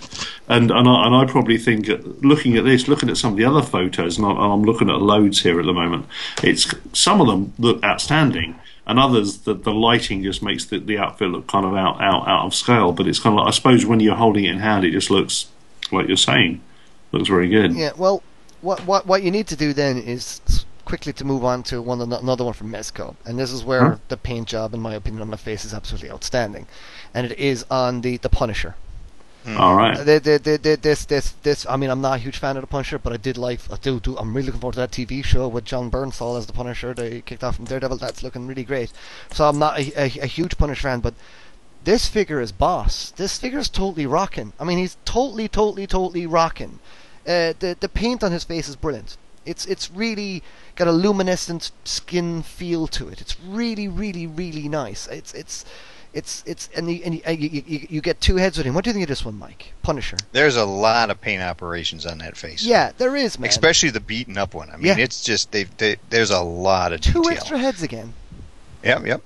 and and I, and I probably think uh, looking at this, looking at some of the other photos, and I- I'm looking at loads here at the moment. It's some of them look outstanding, and others the the lighting just makes the, the outfit look kind of out out out of scale. But it's kind of like I suppose when you're holding it in hand, it just looks like you're saying, looks very good. Yeah, well, what what what you need to do then is quickly to move on to one another one from Mezco, and this is where Huh? the paint job, in my opinion, on the face is absolutely outstanding, and it is on the the Punisher. All right. Uh, the, the, the, the, this this this I mean I'm not a huge fan of the Punisher, but I did like I do do I'm really looking forward to that TV show with Jon Bernthal as the Punisher. They kicked off from Daredevil. That's looking really great. So I'm not a, a, a huge Punisher fan, but this figure is boss. This figure is totally rocking. I mean he's totally totally totally rocking. Uh, the the paint on his face is brilliant. It's it's really got a luminescent skin feel to it. It's really really really nice. It's it's it's it's and you, and you, you, you, get two heads with him. What do you think of this one, Mike? Punisher. There's a lot of paint operations on that face. Yeah, there is, man. Especially the beaten up one. I mean, Yeah. it's just they, they there's a lot of two extra heads again. Yep, yep.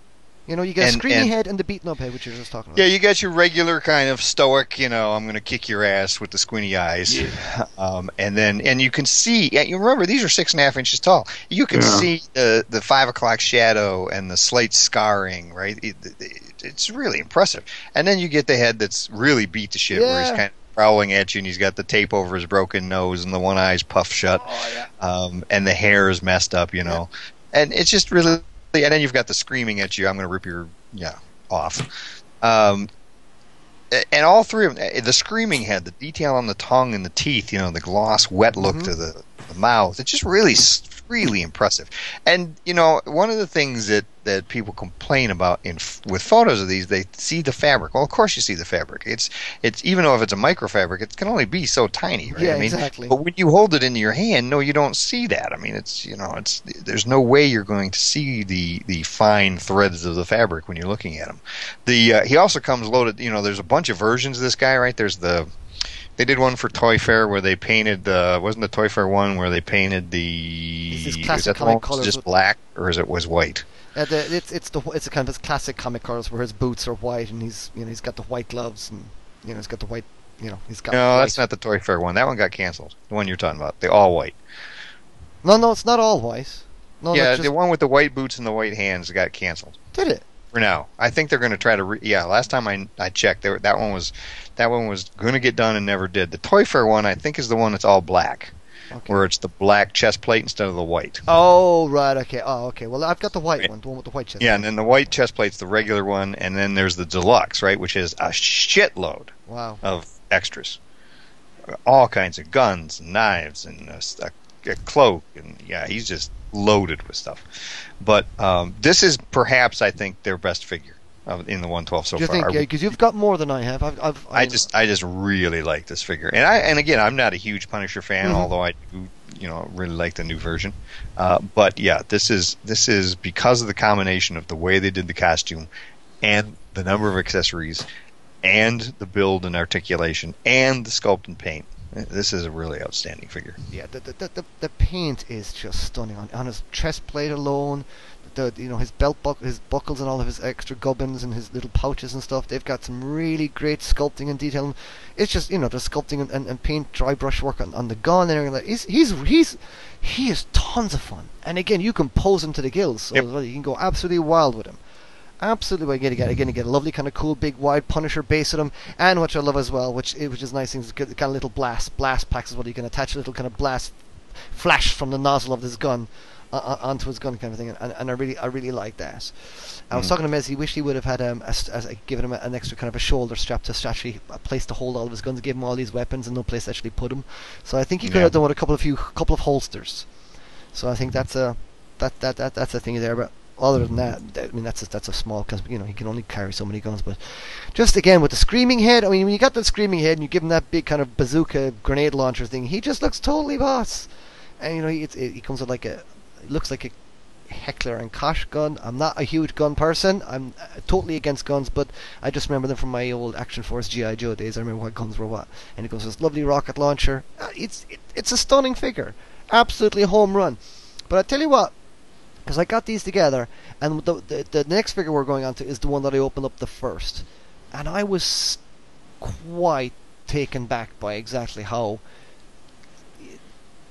You know, you get a And- screaming and- head and the beaten up head, which you're just talking about. Yeah, you got your regular kind of stoic, you know, I'm going to kick your ass with the squinty eyes. Um, and then, and you can see, yeah, you remember, these are six and a half inches tall. You can Yeah. see the, the five o'clock shadow and the slate scarring, right? It, it, it's really impressive. And then you get the head that's really beat to shit, yeah. where he's kind of growling at you and he's got the tape over his broken nose and the one eye's puffed shut. Oh yeah. um, and the hair is messed up, you know, and it's just really, and then you've got the screaming at you, I'm going to rip your, yeah, off. Um, and all three of them, eh, the screaming head, the detail on the tongue and the teeth, you know, the gloss, wet look Mhm. to the, the mouth, It just really, really impressive. And you know, one of the things that that people complain about in with photos of these, they see the fabric. Well, of course you see the fabric. It's it's even though if it's a microfabric, it can only be so tiny, right? Yeah, I mean, exactly. but when you hold it in your hand, no, you don't see that. I mean, it's you know, it's there's no way you're going to see the the fine threads of the fabric when you're looking at them. The uh, he also comes loaded. You know, there's a bunch of versions of this guy, right? There's the they did one for Toy Fair where they painted the wasn't the Toy Fair one where they painted the is that the comic one colours just black or is it was white? Uh, the, it's it's the it's a kind of his classic comic colors where his boots are white and he's you know he's got the white gloves and you know he's got the white you know he's got No, that's not the Toy Fair one. That one got canceled. The one you're talking about, the all white. no no it's not all white no yeah, just, the one with the white boots and the white hands got canceled. did it for now. I think they're going to try to. Re- yeah, last time I I checked, were, that one was that one was going to get done and never did. The Toy Fair one, I think, is the one that's all black, okay. where it's the black chest plate instead of the white. oh right okay oh okay well I've got the white Yeah. one the one with the white chest Yeah, and then the white chest plate's the regular one, and then there's the deluxe, right, which is a shitload wow of extras, all kinds of guns, and knives, and a cloak, and yeah, he's just loaded with stuff. But um, this is perhaps, I think, their best figure of, in the 112 so do you far. think because you've got more than I have I've, I've I just I just really like this figure, and I and again I'm not a huge Punisher fan, Mhm. although I do you know really like the new version. Uh, but yeah, this is this is because of the combination of the way they did the costume, and the number of accessories, and the build and articulation, and the sculpt and paint. This is a really outstanding figure. Yeah, the the, the, the, paint is just stunning on on his chest plate alone. The you know his belt buck his buckles and all of his extra gubbins and his little pouches and stuff. They've got some really great sculpting and detailing. It's just you know the sculpting and, and, and paint dry brush work on, on the gun and everything. Like he's he's he's he is tons of fun. And again, you can pose him to the gills. So Yep. you can go absolutely wild with him. Absolutely, again, again, again, you get gonna get a lovely kind of cool, big, wide Punisher base at him, and what I love as well, which which is nice things, kind of little blast blast packs as well. You can attach a little kind of blast flash from the nozzle of this gun uh, uh, onto his gun, kind of thing, and, and I really I really like that. I was Mm. talking to Mez. He wished he would have had um, a, a, given him a, an extra kind of a shoulder strap to actually a place to hold all of his guns, give him all these weapons, and no place to actually put them. So I think he could Yeah. have done with a couple of few couple of holsters. So I think that's a that that, that that's a thing there, but. Other than that, I mean that's a, that's a small because you know he can only carry so many guns. But just again with the screaming head, I mean when you got the screaming head and you give him that big kind of bazooka grenade launcher thing, he just looks totally boss. And you know he, it, he comes with like a, looks like a Heckler and Koch gun. I'm not a huge gun person. I'm uh, totally against guns, but I just remember them from my old Action Force GI Joe days. I remember what guns were what. And it goes this lovely rocket launcher. Uh, it's it, it's a stunning figure, absolutely home run. But I tell you what, because I got these together, and the, the the next figure we're going on to is the one that I opened up the first, and I was quite taken back by exactly how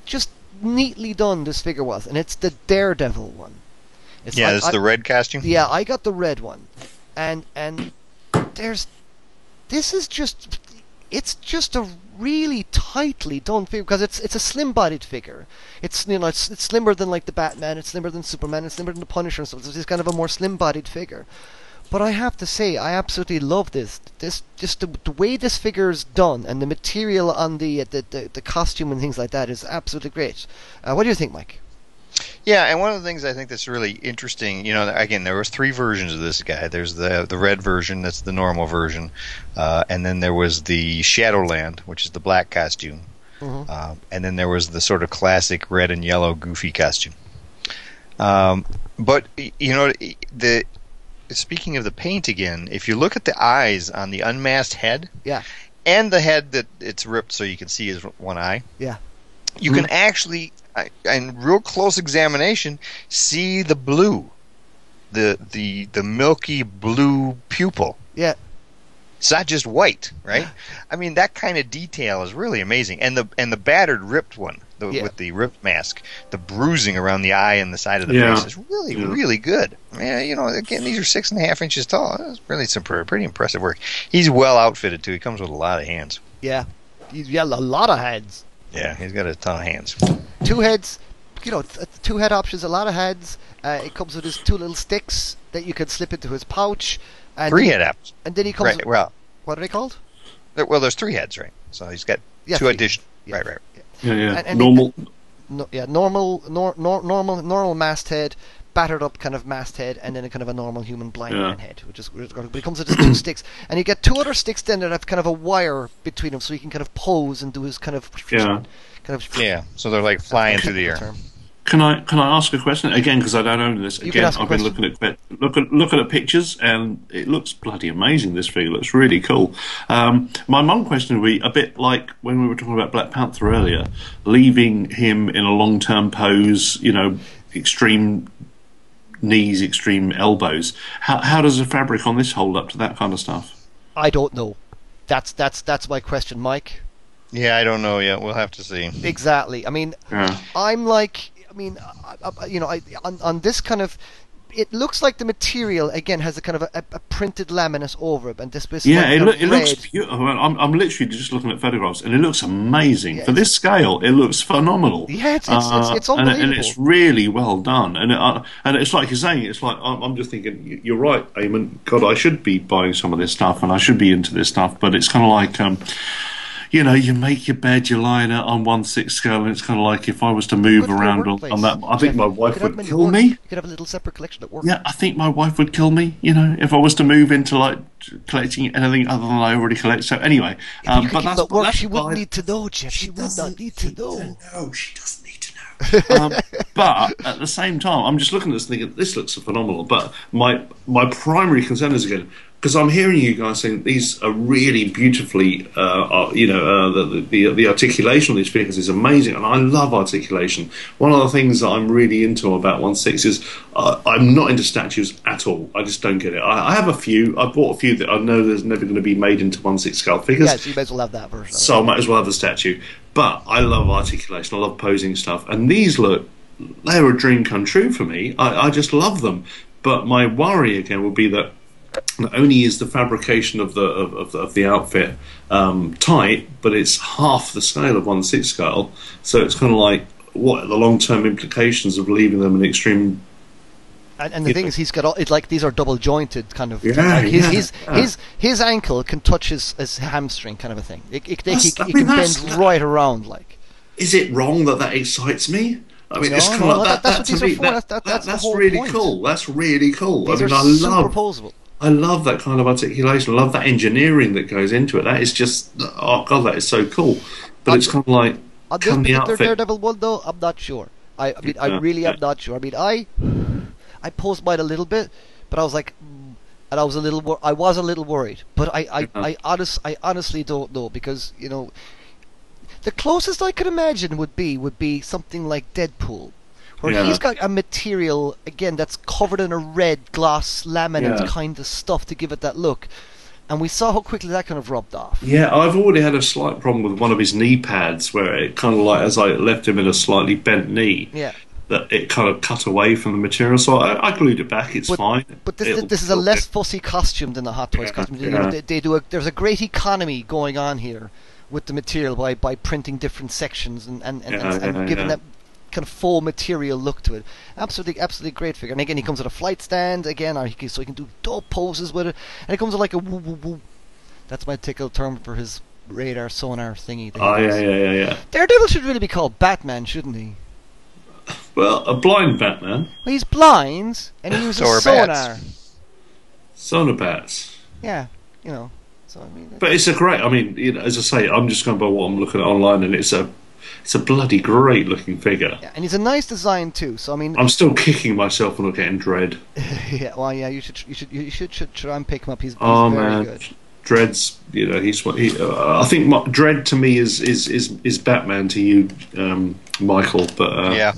just neatly done this figure was, and it's the Daredevil one. It's yeah, like this I- is the red costume. yeah, I got the red one, and and there's this is just it's just a really tightly done figure because it's it's a slim-bodied figure. It's you know it's, it's slimmer than like the Batman, it's slimmer than Superman, it's slimmer than the Punisher and stuff. It's just kind of a more slim-bodied figure. But I have to say, I absolutely love this. This just the, the way this figure is done and the material on the, the the the costume and things like that is absolutely great. Uh, what do you think, Mike? Yeah, and one of the things I think that's really interesting, you know, again, there was three versions of this guy. There's the the red version, that's the normal version, uh, and then there was the Shadowland, which is the black costume, Mhm. um, and then there was the sort of classic red and yellow goofy costume. Um, but you know, the speaking of the paint again, if you look at the eyes on the unmasked head, Yeah. and the head that it's ripped so you can see his one eye, Yeah. You can hmm. actually, uh, in real close examination, see the blue the the the milky blue pupil. Yeah. It's not just white, right? I mean, that kind of detail is really amazing. And the and the battered, ripped one the, Yeah. with the ripped mask, the bruising around the eye and the side of the Yeah. face is really, Yeah. really good. Yeah, you know, again, these are six and a half inches tall. That's really some pretty, pretty impressive work. He's well outfitted too. He comes with a lot of hands. Yeah. He's yeah, a lot of heads. Yeah, he's got a ton of hands. Two heads, you know, th- two head options, a lot of heads. Uh, it comes with his two little sticks that you can slip into his pouch. And Three then, head apps. And then he comes Right. Well, what are they called? there- well, there's three heads, right? So he's got Yeah, two additional. Yeah. Right, right. Yeah, yeah. And- and- Normal. No, yeah, normal, nor, nor, normal, normal masthead, battered up kind of masthead, and then a kind of a normal human blind Yeah. man head, which is but it comes with his two sticks, and you get two other sticks then that have kind of a wire between them, so he can kind of pose and do his kind of Yeah. kind of Yeah. So they're like flying through the air. term. Can I can I ask a question again? Because I don't own this. You can Again, ask a I've been looking at look at looking at pictures, and it looks bloody amazing. This figure looks really cool. Um, my one question would be a bit like when we were talking about Black Panther earlier, leaving him in a long term pose. You know, extreme knees, extreme elbows. How how does the fabric on this hold up to that kind of stuff? I don't know. That's that's that's my question, Mike. Yeah, I don't know yet. We'll have to see. Exactly. I mean, Yeah. I'm like, I mean, I, I, you know, I, on on this kind of. It looks like the material again has a kind of a, a, printed laminate over it, and this this Yeah, like it, look, it looks beautiful. I'm, I'm literally just looking at photographs, and it looks amazing Yeah, for this scale. It looks phenomenal. Yeah, it's- it's- it's- it's Uh, and, and it's really well done. And it, uh, and it's like you're saying, it's like I'm, I'm just thinking, you're right, Eamon. God, I should be buying some of this stuff, and I should be into this stuff. But it's kind of like. Um, you know, you make your bed, you lie in it on one six scale, and it's kind of like if I was to move Good for a around on, on that, I think my wife would kill me. You could have a little separate collection at work. Yeah, I think my wife would kill me. You know, if I was to move into like collecting anything other than I already collect. So anyway, um, but that's, work, that's she wouldn't fine. need to know, Jeff. She, would not need to know. No, she doesn't need to know. um, but at the same time, I'm just looking at this thinking this looks phenomenal. But my my primary concern is again because I'm hearing you guys saying these are really beautifully, uh, uh, you know, uh, the, the the articulation of these figures is amazing, and I love articulation. One of the things that I'm really into about One Six is uh, I'm not into statues at all. I just don't get it. I, I have a few. I bought a few that I know there's never going to be made into One Six scale figures. Yeah, so you might as well have that version. So I might as well have the statue. But I love articulation. I love posing stuff. And these look, they're a dream come true for me. I, I just love them. But my worry again would be that not only is the fabrication of the of, of, the, of the outfit um, tight, but it's half the scale of one six scale. So it's kind of like what are the long term implications of leaving them in extreme And, and the thing is, he's got all, it's like these are double jointed kind of. Yeah, like his, yeah, his yeah. his his ankle can touch his, his hamstring, kind of a thing. It, it, they- he, I mean, can bend right around, like. is it wrong that that excites me? I mean, No, it's kind no, of like that- that. that's that what to me, that- That- that- that- that's that's really point. cool. That's really cool. These I mean, I love superposable. I love that kind of articulation. I love that engineering that goes into it. That is just oh god, that is so cool. But On it's kind of like On this can the particular outfit. Daredevil one, though, I'm not sure. I, I mean, I really am not sure. I mean, I I posed mine a little bit, but I was like, mm, and I was a little, wor- I was a little worried. But I, I, Yeah. I, honest, I honestly don't know because you know, the closest I could imagine would be would be something like Deadpool, where Yeah. he's got a material again that's covered in a red glass laminate Yeah. kind of stuff to give it that look, and we saw how quickly that kind of rubbed off. Yeah, I've already had a slight problem with one of his knee pads where it kind of like as I left him in a slightly bent knee, Yeah. that it kind of cut away from the material. So I, I glued it back. It's But- fine. But this, It'll- this is a less fussy costume than the Hot Toys Yeah, costume. You know, they, they do a, there's a great economy going on here with the material by, by printing different sections and, and, and, Yeah, and, and giving yeah. that kind of full material look to it. Absolutely, absolutely great figure. And again, he comes with a flight stand again, uh, can, so he can do dope poses with it. And it comes with like a woo woo woo. That's my tickle term for his radar sonar thingy. that Oh yeah, yeah, yeah, yeah. Daredevil should really be called Batman, shouldn't he? Well, a blind Batman, Well, he's blind and he uses So are sonar. bats. Yeah, you know. So I mean, But it's a great. I mean, you know, as I say, I'm just going by what I'm looking at online, and it's a, it's a bloody great looking figure. Yeah, and he's a nice design too. So I mean, I'm still kicking myself for not getting Dredd. yeah, well, yeah, you should, you should, you should, should try and pick him up. He's, he's Oh very man, good. Dredd's. You know, he's what he. Uh, I think my, Dredd to me is is is is Batman to you, um, Michael. But uh, yeah.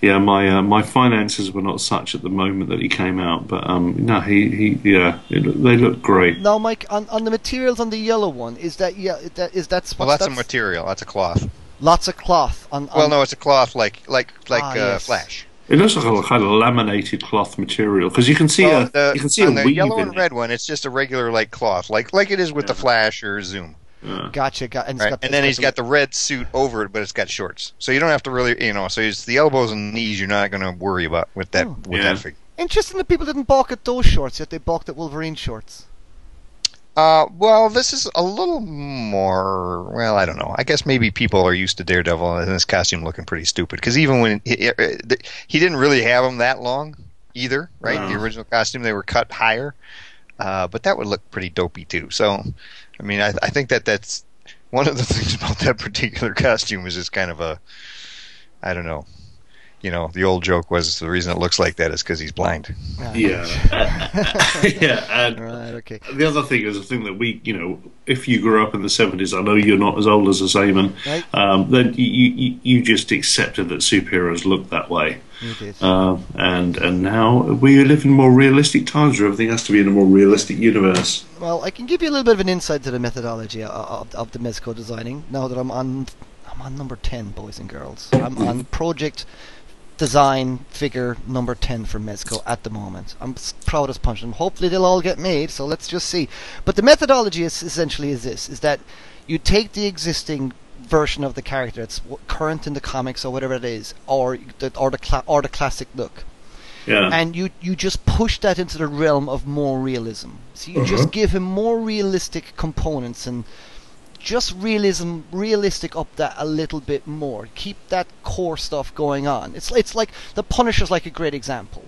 yeah, my uh, my finances were not such at the moment that he came out, but um, no, he, he yeah, it, they look great. Now, Mike, on, on the materials on the yellow one, is that yeah, that is that's Well, what's that's a material. That's a cloth. Lots of cloth on. on Well, no, it's a cloth like like like Ah, uh, yes. Flash. It looks like a kind of laminated cloth material because you can see Well, a the, you can see a the weave yellow in and it. red one, it's just a regular like cloth, like like it is with the Flash or Zoom. Yeah. Gotcha, got, and, Right? got, and it's then he's the- got the red suit over it, but it's got shorts, so you don't have to really, you know. So it's the elbows and knees you're not going to worry about with that Oh. with Yeah. that figure. Interesting that people didn't balk at those shorts, yet they balked at Wolverine shorts. Uh, well, this is a little more. Well, I don't know. I guess maybe people are used to Daredevil and his costume looking pretty stupid. Because even when he, he didn't really have them that long either, right? No. The original costume they were cut higher, uh, but that would look pretty dopey too. So, I mean, I, I think that that's one of the things about that particular costume is just kind of a, I don't know. You know, the old joke was the reason it looks like that is because he's blind. Ah, Yeah, yeah, and Right. Okay. the other thing is the thing that we, you know, if you grew up in the seventies, I know you're not as old as us, Eamon, Right. um, then you, you you just accepted that superheroes look that way, You um, and and now we live in more realistic times where everything has to be in a more realistic universe. Well, I can give you a little bit of an insight to the methodology of, of, of the Mezco designing. Now that I'm on, I'm on number ten, boys and girls. I'm on project design figure number ten for Mezco at the moment. I'm proud as punch. And hopefully they'll all get made. So let's just see. But the methodology is essentially is this: is that you take the existing version of the character that's current in the comics or whatever it is, or the or the cla- or the classic look Yeah, and you you just push that into the realm of more realism. So you Uh-huh. just give him more realistic components and just realism, realistic up that a little bit more. Keep that core stuff going on. It's it's like the Punisher's like a great example.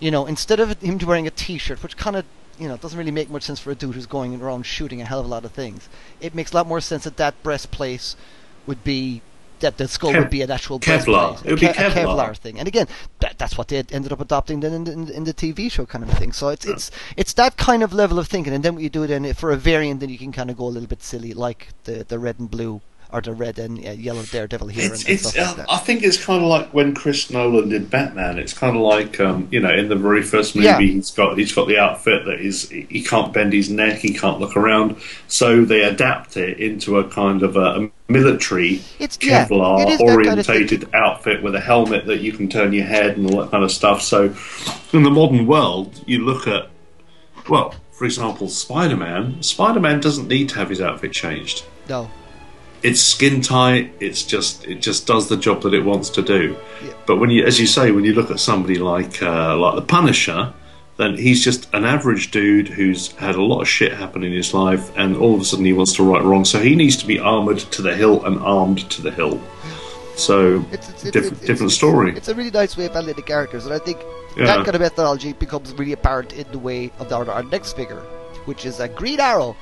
You know, instead of him wearing a T-shirt, which kind of you know doesn't really make much sense for a dude who's going around shooting a hell of a lot of things, it makes a lot more sense that that breastplate would be that the skull Kev- would be an actual Kevlar. It would be Kevlar. Kevlar thing. And again, that, that's what they ended up adopting then in, the- in, in the TV show kind of thing. So it's it's it's that kind of level of thinking. And then what you do then for a variant, then you can kind of go a little bit silly, like the the red and blue or the red and uh, yellow Daredevil here It's, it's, stuff like uh, that. I think it's kind of like when Chris Nolan did Batman. It's kind of like um, you know, in the very first movie, Yeah. he's got he's got the outfit that is he can't bend his neck, he can't look around, so they adapt it into a kind of a, a military It's- yeah, Kevlar is that kind of orientated outfit with a helmet that you can turn your head and all that kind of stuff. So, in the modern world, you look at well, for example, Spider Man. Spider Man doesn't need to have his outfit changed no, it's skin tight. It's just it just does the job that it wants to do. Yeah. But when you, as you say, when you look at somebody like uh, like the Punisher, then he's just an average dude who's had a lot of shit happen in his life, and all of a sudden he wants to right wrong. So he needs to be armored to the hilt and armed to the hilt. So it's, it's, it's, diff- it's- different story. It's a really nice way of handling the characters, and I think Yeah. that kind of methodology becomes really apparent in the way of our, our next figure, which is a Green Arrow.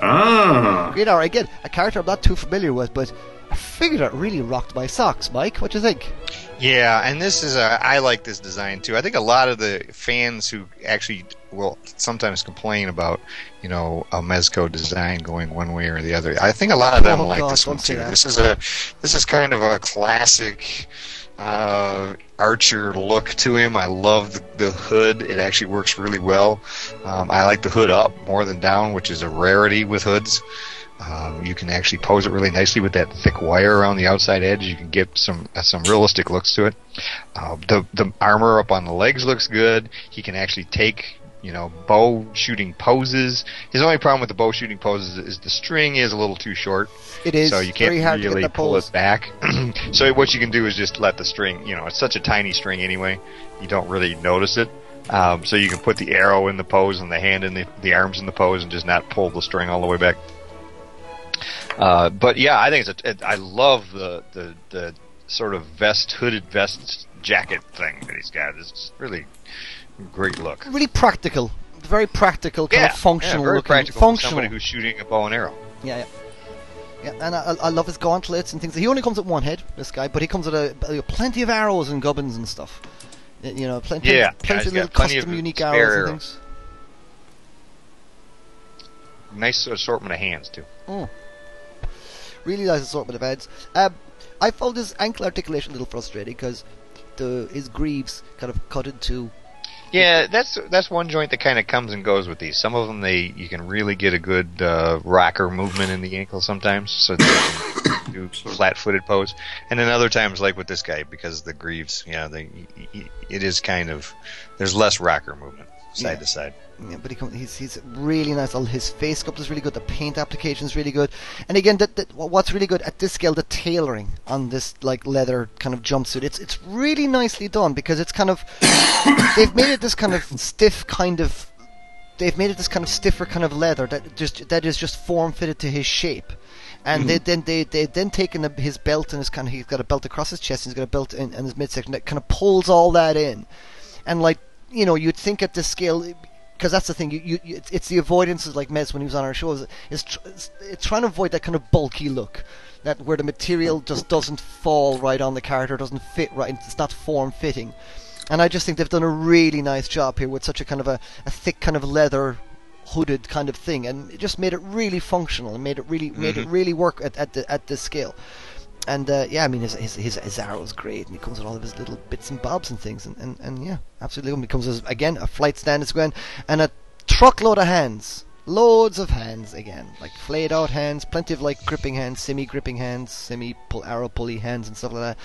Ah, Green Arrow again, a character I'm not too familiar with, but I figured that really rocked my socks. Mike, what do you think? Yeah, and this is a, I like this design too. I think a lot of the fans who actually will sometimes complain about, you know, a Mezco design going one way or the other. I think a lot of them Oh, like God, this one too. that. This is a this is kind of a classic uh, Archer look to him. I love the, hood. It actually works really well. Um, I like the hood up more than down, which is a rarity with hoods. Um, you can actually pose it really nicely with that thick wire around the outside edge. You can get some uh, some realistic looks to it. Uh, the the armor up on the legs looks good. He can actually take you know bow shooting poses. His only problem with the bow shooting poses is the string is a little too short, It is so you can't very hard to really pull it back. so what you can do is just let the string. You know, it's such a tiny string anyway. You don't really notice it. Um, so you can put the arrow in the pose and the hand in the the arms in the pose and just not pull the string all the way back. Uh, but yeah, I think it's a, it, I love the, the the sort of vest, hooded vest jacket thing that he's got. It's really great look. Really practical, very practical, kind yeah, of functional yeah, very looking. practical functional. somebody who's shooting a bow and arrow. Yeah, yeah. Yeah, and I, I love his gauntlets and things. He only comes with one head, this guy, but he comes with a, a- plenty of arrows and gubbins and stuff. You know, plenty, Yeah, yeah, plenty he's of little plenty custom of unique spare arrows and things. Nice assortment of hands too. Really nice assortment of heads. Um, I found his ankle articulation a little frustrating because the his greaves kind of cut into. Yeah, that's that's one joint that kind of comes and goes with these. Some of them they you can really get a good uh, rocker movement in the ankle sometimes, so they can do flat-footed pose. And then other times, like with this guy, because the greaves, yeah, they, it is kind of there's less rocker movement side Yeah. to side. Yeah, but he he's he's really nice. All his face sculpt is really good. The paint application is really good. And again, that, that what's really good at this scale, the tailoring on this like leather kind of jumpsuit. It's it's really nicely done because it's kind of they've made it this kind of stiff kind of they've made it this kind of stiffer kind of leather that just that is just form fitted to his shape. And they mm-hmm. then they they then taken the, his belt and his kind of he's got a belt across his chest and he's got a belt in, in his midsection that kind of pulls all that in, and like you know you'd think at this scale because that's the thing you, you, it's, it's the avoidances like Mez when he was on our shows is tr- it's, trying to avoid that kind of bulky look that where the material just doesn't fall right on the character doesn't fit right it's not form fitting and I just think they've done a really nice job here with such a kind of a, a thick kind of leather hooded kind of thing, and it just made it really functional and made it really made it mm-hmm. really work at, at the at this scale. And uh, yeah, I mean his, his his his arrow is great, and he comes with all of his little bits and bobs and things, and, and, and yeah, absolutely. And he comes with again a flight stand as well, and a truckload of hands, loads of hands again, like flayed out hands, plenty of like gripping hands, semi gripping hands, semi pull arrow pulley hands, and stuff like that.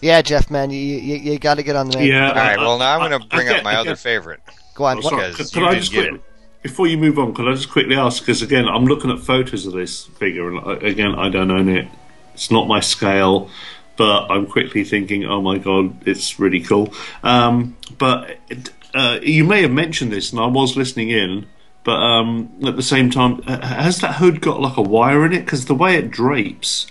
Yeah, Jeff, man, you you, you got to get on there. Yeah. All right, well now I'm going to bring up my other favorite. Go on. Oh, sorry. Because Could, you I didn't just get quick, before you move on, could I just quickly ask? Because again, I'm looking at photos of this figure, and uh, again, I don't own it. It's not my scale, but I'm quickly thinking, oh my god, it's really cool. Um, but it, uh, you may have mentioned this, and I was listening in. But um, at the same time, uh, has that hood got like a wire in it? Because the way it drapes,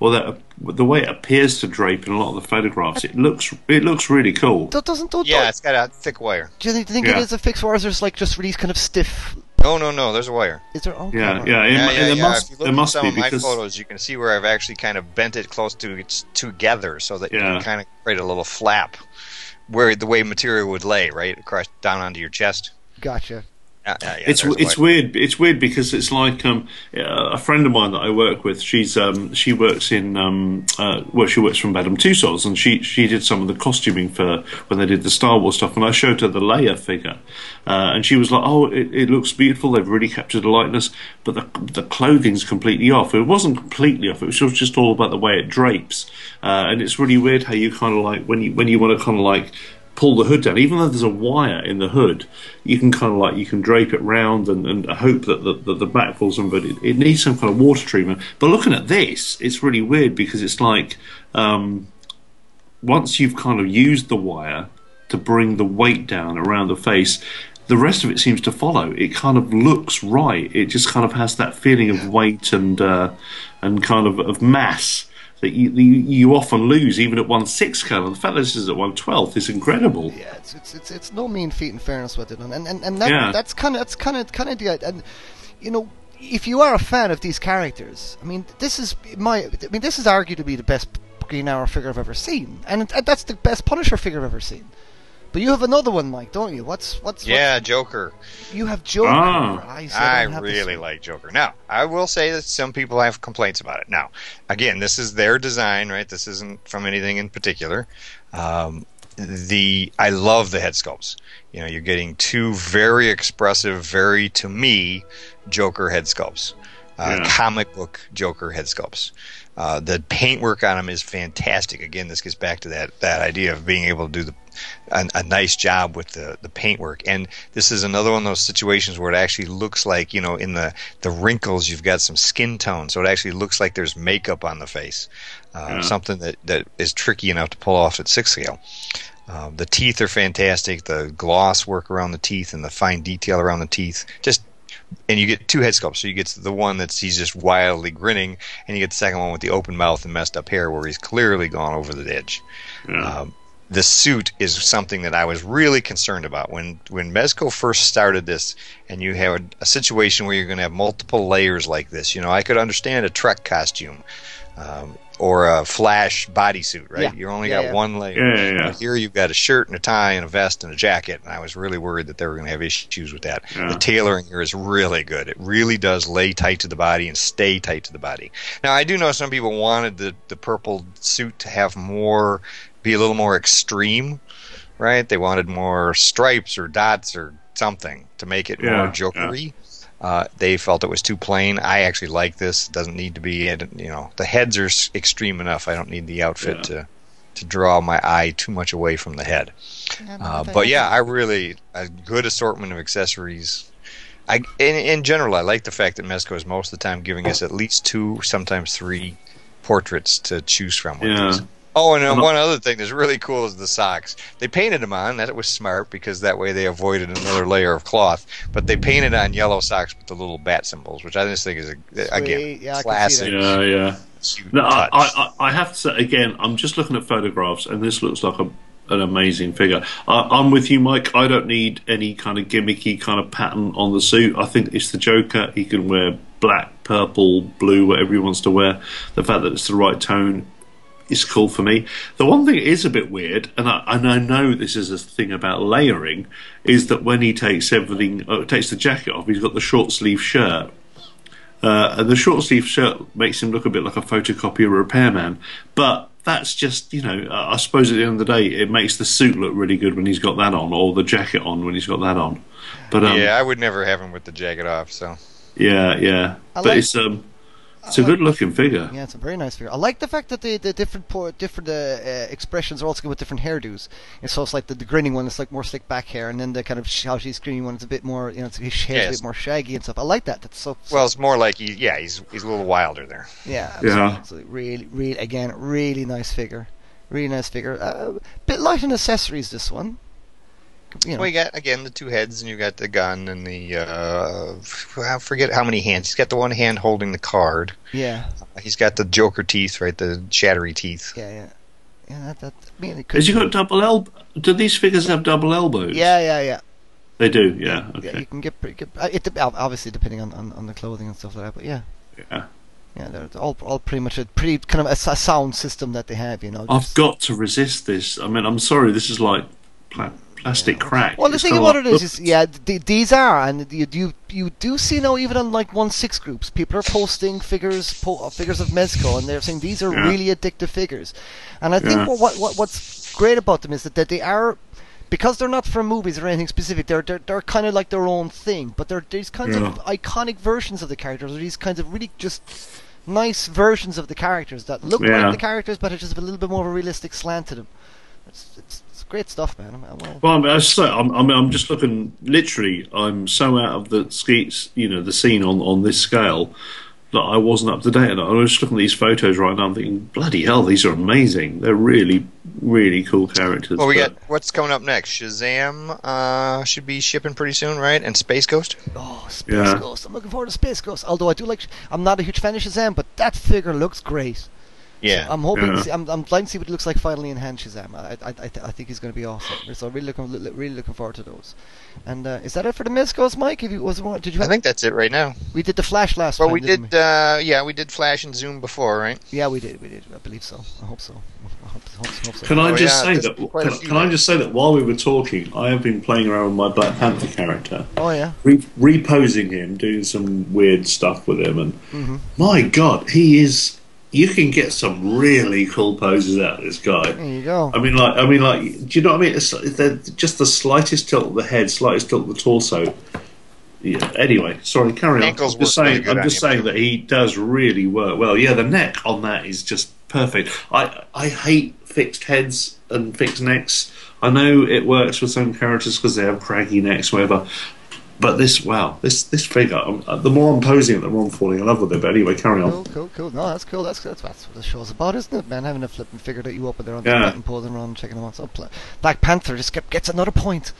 or that the way it appears to drape in a lot of the photographs, it looks it looks really cool. Do- doesn't don't, Yeah, it's got a thick wire. do you think, do you think Yeah. it is a fixed wire? Or is there like just really kind of stiff? Oh no, no, there's a wire. Is there? Okay, Yeah, yeah, it, yeah, yeah, there yeah. must if you look there at must some be of my because photos, you can see where I've actually kind of bent it close to it's together, so that you can kind of create a little flap where the way material would lay right across down onto your chest. Gotcha. Yeah, yeah, yeah, it's it's weird. It's weird because it's like um, a friend of mine that I work with. She's um, she works in um, uh, well, she works from Madame Tussauds, and she she did some of the costuming for when they did the Star Wars stuff. And I showed her the Leia figure, uh, and she was like, "Oh, it, it looks beautiful. They've really captured the likeness, but the the clothing's completely off. It wasn't completely off. It was just- just all about the way it drapes, uh, and it's really weird how you kind of like when you when you want to kind of like." Pull the hood down, even though there's a wire in the hood, you can kind of like you can drape it round and, and hope that the, that the back falls on, but it, it needs some kind of water treatment. But looking at this, it's really weird because it's like um, once you've kind of used the wire to bring the weight down around the face. The rest of it seems to follow. It kind of looks right. It just kind of has that feeling of weight and uh, and kind of of mass that you, you you often lose even at one six scale. And the fact that this is at one twelfth is incredible. Yeah, it's it's it's, it's no mean feat in fairness what they've done, and and, and that, Yeah. that's kind of that's kind of kind of the and you know if you are a fan of these characters, I mean this is my I mean this is arguably the best Green Arrow figure I've ever seen, and it- that's the best Punisher figure I've ever seen. But you have another one, Mike, don't you? What's what's Yeah, Joker. You have Joker. Ah. I, see, I have really like Joker. Now, I will say that some people have complaints about it. Now, again, this is their design, right? This isn't from anything in particular. Um, the I love the head sculpts. You know, you're getting two very expressive, very to me, Joker head sculpts, uh, Yeah. comic book Joker head sculpts. Uh, the paintwork on them is fantastic. Again, this gets back to that that idea of being able to do the a, a nice job with the the paintwork. And this is another one of those situations where it actually looks like you know in the the wrinkles you've got some skin tone, so it actually looks like there's makeup on the face. Uh, Yeah. Something that that is tricky enough to pull off at six scale. Um, the teeth are fantastic. The gloss work around the teeth and the fine detail around the teeth. Just and you get two head sculpts. So you get the one that's he's just wildly grinning, and you get the second one with the open mouth and messed up hair, where he's clearly gone over the edge. Yeah. Um, the suit is something that I was really concerned about when when Mezco first started this, and you have a situation where you're going to have multiple layers like this. You know, I could understand a Trek costume. Um, or a Flash bodysuit, right? Yeah. You only Yeah, got yeah. one layer. Yeah, yeah, yeah. Here you've got a shirt and a tie and a vest and a jacket, and I was really worried that they were going to have issues with that. Yeah. The tailoring here is really good. It really does lay tight to the body and stay tight to the body. Now, I do know some people wanted the, the purple suit to have more be a little more extreme, right? They wanted more stripes or dots or something to make it Yeah, more jokery. Uh, they felt it was too plain. I actually like this. It doesn't need to be, you know, the heads are extreme enough. I don't need the outfit Yeah. to to draw my eye too much away from the head. Yeah, Uh, but yeah, I really a good assortment of accessories. I in, in general, I like the fact that Mezco is most of the time giving us at least two, sometimes three portraits to choose from. With Yeah. these. Oh, and uh, one other thing that's really cool is the socks. They painted them on. That was smart because that way they avoided another layer of cloth. But they painted on yellow socks with the little bat symbols, which I just think is a, again Yeah, I can see classic. Yeah, yeah. cute No, I. I, I I have to say again. I'm just looking at photographs, and this looks like a, an amazing figure. I, I'm with you, Mike. I don't need any kind of gimmicky kind of pattern on the suit. I think it's the Joker. He can wear black, purple, blue, whatever he wants to wear. The fact that it's the right tone is cool for me. The one thing that is a bit weird, and I, and I know this is a thing about layering, is that when he takes everything, uh, takes the jacket off, he's got the short sleeve shirt. Uh, and the short sleeve shirt makes him look a bit like a photocopy of a repairman. But that's just, you know, uh, I suppose at the end of the day, it makes the suit look really good when he's got that on, or the jacket on when he's got that on. But um, yeah, I would never have him with the jacket off. So yeah, yeah. I But like- it's um, it's a good looking figure. Yeah, it's a very nice figure. I like the fact that the, the different po- different uh, uh, expressions are also good with different hairdos. And so it's like the, the grinning one is like more slick back hair, and then the kind of shouty, screaming one is a bit more, you know, it's, his hair's a bit more shaggy and stuff. I like that. That's so. so well, it's more like he, yeah, he's he's a little wilder there. yeah, Yeah. absolutely, absolutely. Really, really, again, really nice figure. Really nice figure. Uh, bit light on accessories. This one. You know, Well, you got again the two heads, and you got the gun and the uh, I forget how many hands. He's got the one hand holding the card. yeah, He's got the Joker teeth, right? The shattery teeth. yeah, yeah. Yeah, that, that, I mean, it could Has he got double elbow? Do these figures have double elbows? Yeah, yeah, yeah. they do. Yeah. Yeah, you can get pretty good. uh, It obviously depending on, on, on the clothing and stuff like that, but yeah, Yeah. yeah, they're they're all all pretty much a pretty kind of a, s- a sound system that they have, you know. I've got to resist this. I mean, I'm sorry. This is like pla- plastic crack. Well, the thing about like- it is, is yeah, th- these are, and you you you do see now even on like one six groups, people are posting figures po- uh, figures of Mezco, and they're saying these are Yeah. really addictive figures, and I think Yeah. what, what what what's great about them is that, that they are. Because they're not for movies or anything specific, they're they're, they're kind of like their own thing. But they're these kinds of iconic versions of the characters, or these kinds of really just nice versions of the characters that look Yeah. like the characters, but it's just a little bit more of a realistic slant to them. It's, it's great stuff, man. I'm, I'm, Well, I mean, I say, I'm, I mean, I'm just looking. Literally, I'm so out of the skeets, you know, the scene on on this scale that I wasn't up to date. And I was just looking at these photos right now. I'm thinking, bloody hell, these are amazing. They're really, really cool characters. Well, we but- got what's coming up next. Shazam uh, should be shipping pretty soon, right? And Space Ghost. Oh, Space Yeah. Ghost! I'm looking forward to Space Ghost. Although I do like, I'm not a huge fan of Shazam, but that figure looks great. Yeah. I'm hoping. Yeah. To see, I'm, I'm glad to see what it looks like finally in hand Shazam. I, I, I, th- I think he's going to be awesome. So really looking, really looking forward to those. And uh, is that it for the Mezcos, Mike? If you was one, did you? I think that's it right now. we did the Flash last Well, time. we didn't did. Uh, yeah, we did Flash and Zoom before, right? Yeah, we did. We did. I believe so. I hope so. I hope, hope, hope so. Can I Oh, just yeah, say that? Can, can I just say that while we were talking, I have been playing around with my Black Panther character, Oh yeah. re- reposing him, doing some weird stuff with him, and Mhm. my God, he is. You can get some really cool poses out of this guy. There you go. I mean, like, I mean, like, do you know what I mean? It's, they're just the slightest tilt of the head, slightest tilt of the torso. Yeah. Anyway, sorry, carry on. Ankles I'm just saying. good I'm just saying too. that he does really work well. Yeah, the neck on that is just perfect. I I hate fixed heads and fixed necks. I know it works for some characters because they have craggy necks, whatever. But this, wow, this this figure. um, uh, The more I'm posing it, the more I'm falling in love with it. But anyway, carry on. Cool, cool, cool. No, that's cool. That's that's, that's what the show's about, isn't it, man? Having a flipping figure that you open there on the Yeah. button, posing around, and checking them out. So Black Panther just kept, gets another point.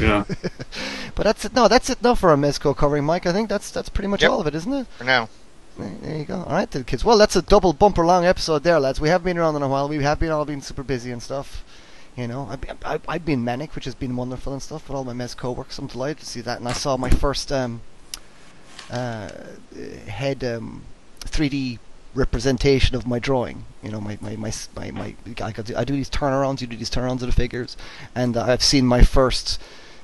Yeah. But that's it. No, that's it. No, for a Mezco covering, Mike. I think that's that's pretty much Yep. all of it, isn't it? For now. There, there you go. All right, then, kids. Well, that's a double bumper long episode there, lads. We have been around in a while. We have been all been super busy and stuff. You know, been- I, I've been manic, which has been wonderful and stuff. With all my Mezco co-workers, I'm delighted to see that. And I saw my first um, uh, head um, 3D representation of my drawing. You know, my my my my, my I, do, I do these turnarounds. You do these turnarounds of the figures, and I've seen my first,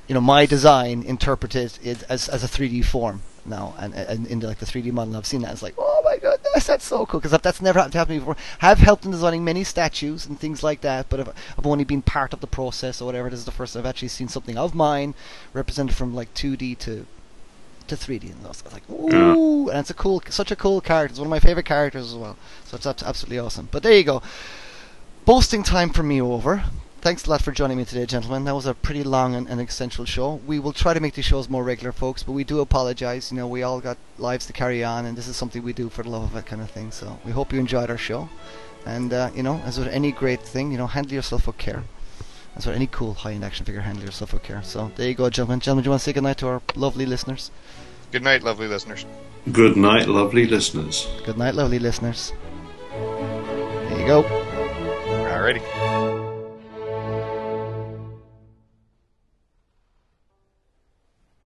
you know, my design interpreted as as a 3D form now, and and into like the 3D model. I've seen that. It's like, oh goodness, that's so cool because that's never happened to me before. I have helped in designing many statues and things like that, but I've, I've only been part of the process or whatever. This is the first time I've actually seen something of mine represented from like 2D to to 3D, and I was like, ooh, and it's a cool, such a cool character. It's one of my favorite characters as well. So it's absolutely awesome. But there you go. Boasting time for me over. Thanks a lot for joining me today, gentlemen. That was a pretty long and, and essential show. We will try to make these shows more regular, folks, but we do apologize. You know, we all got lives to carry on, and this is something we do for the love of it, kind of thing. So we hope you enjoyed our show. And, uh, you know, as with any great thing, you know, handle yourself with care. As with any cool high-end action figure, handle yourself with care. So there you go, gentlemen. Gentlemen, do you want to say goodnight to our lovely listeners? Good night, lovely listeners. Good night, lovely listeners. Good night, lovely listeners. There you go. Alrighty.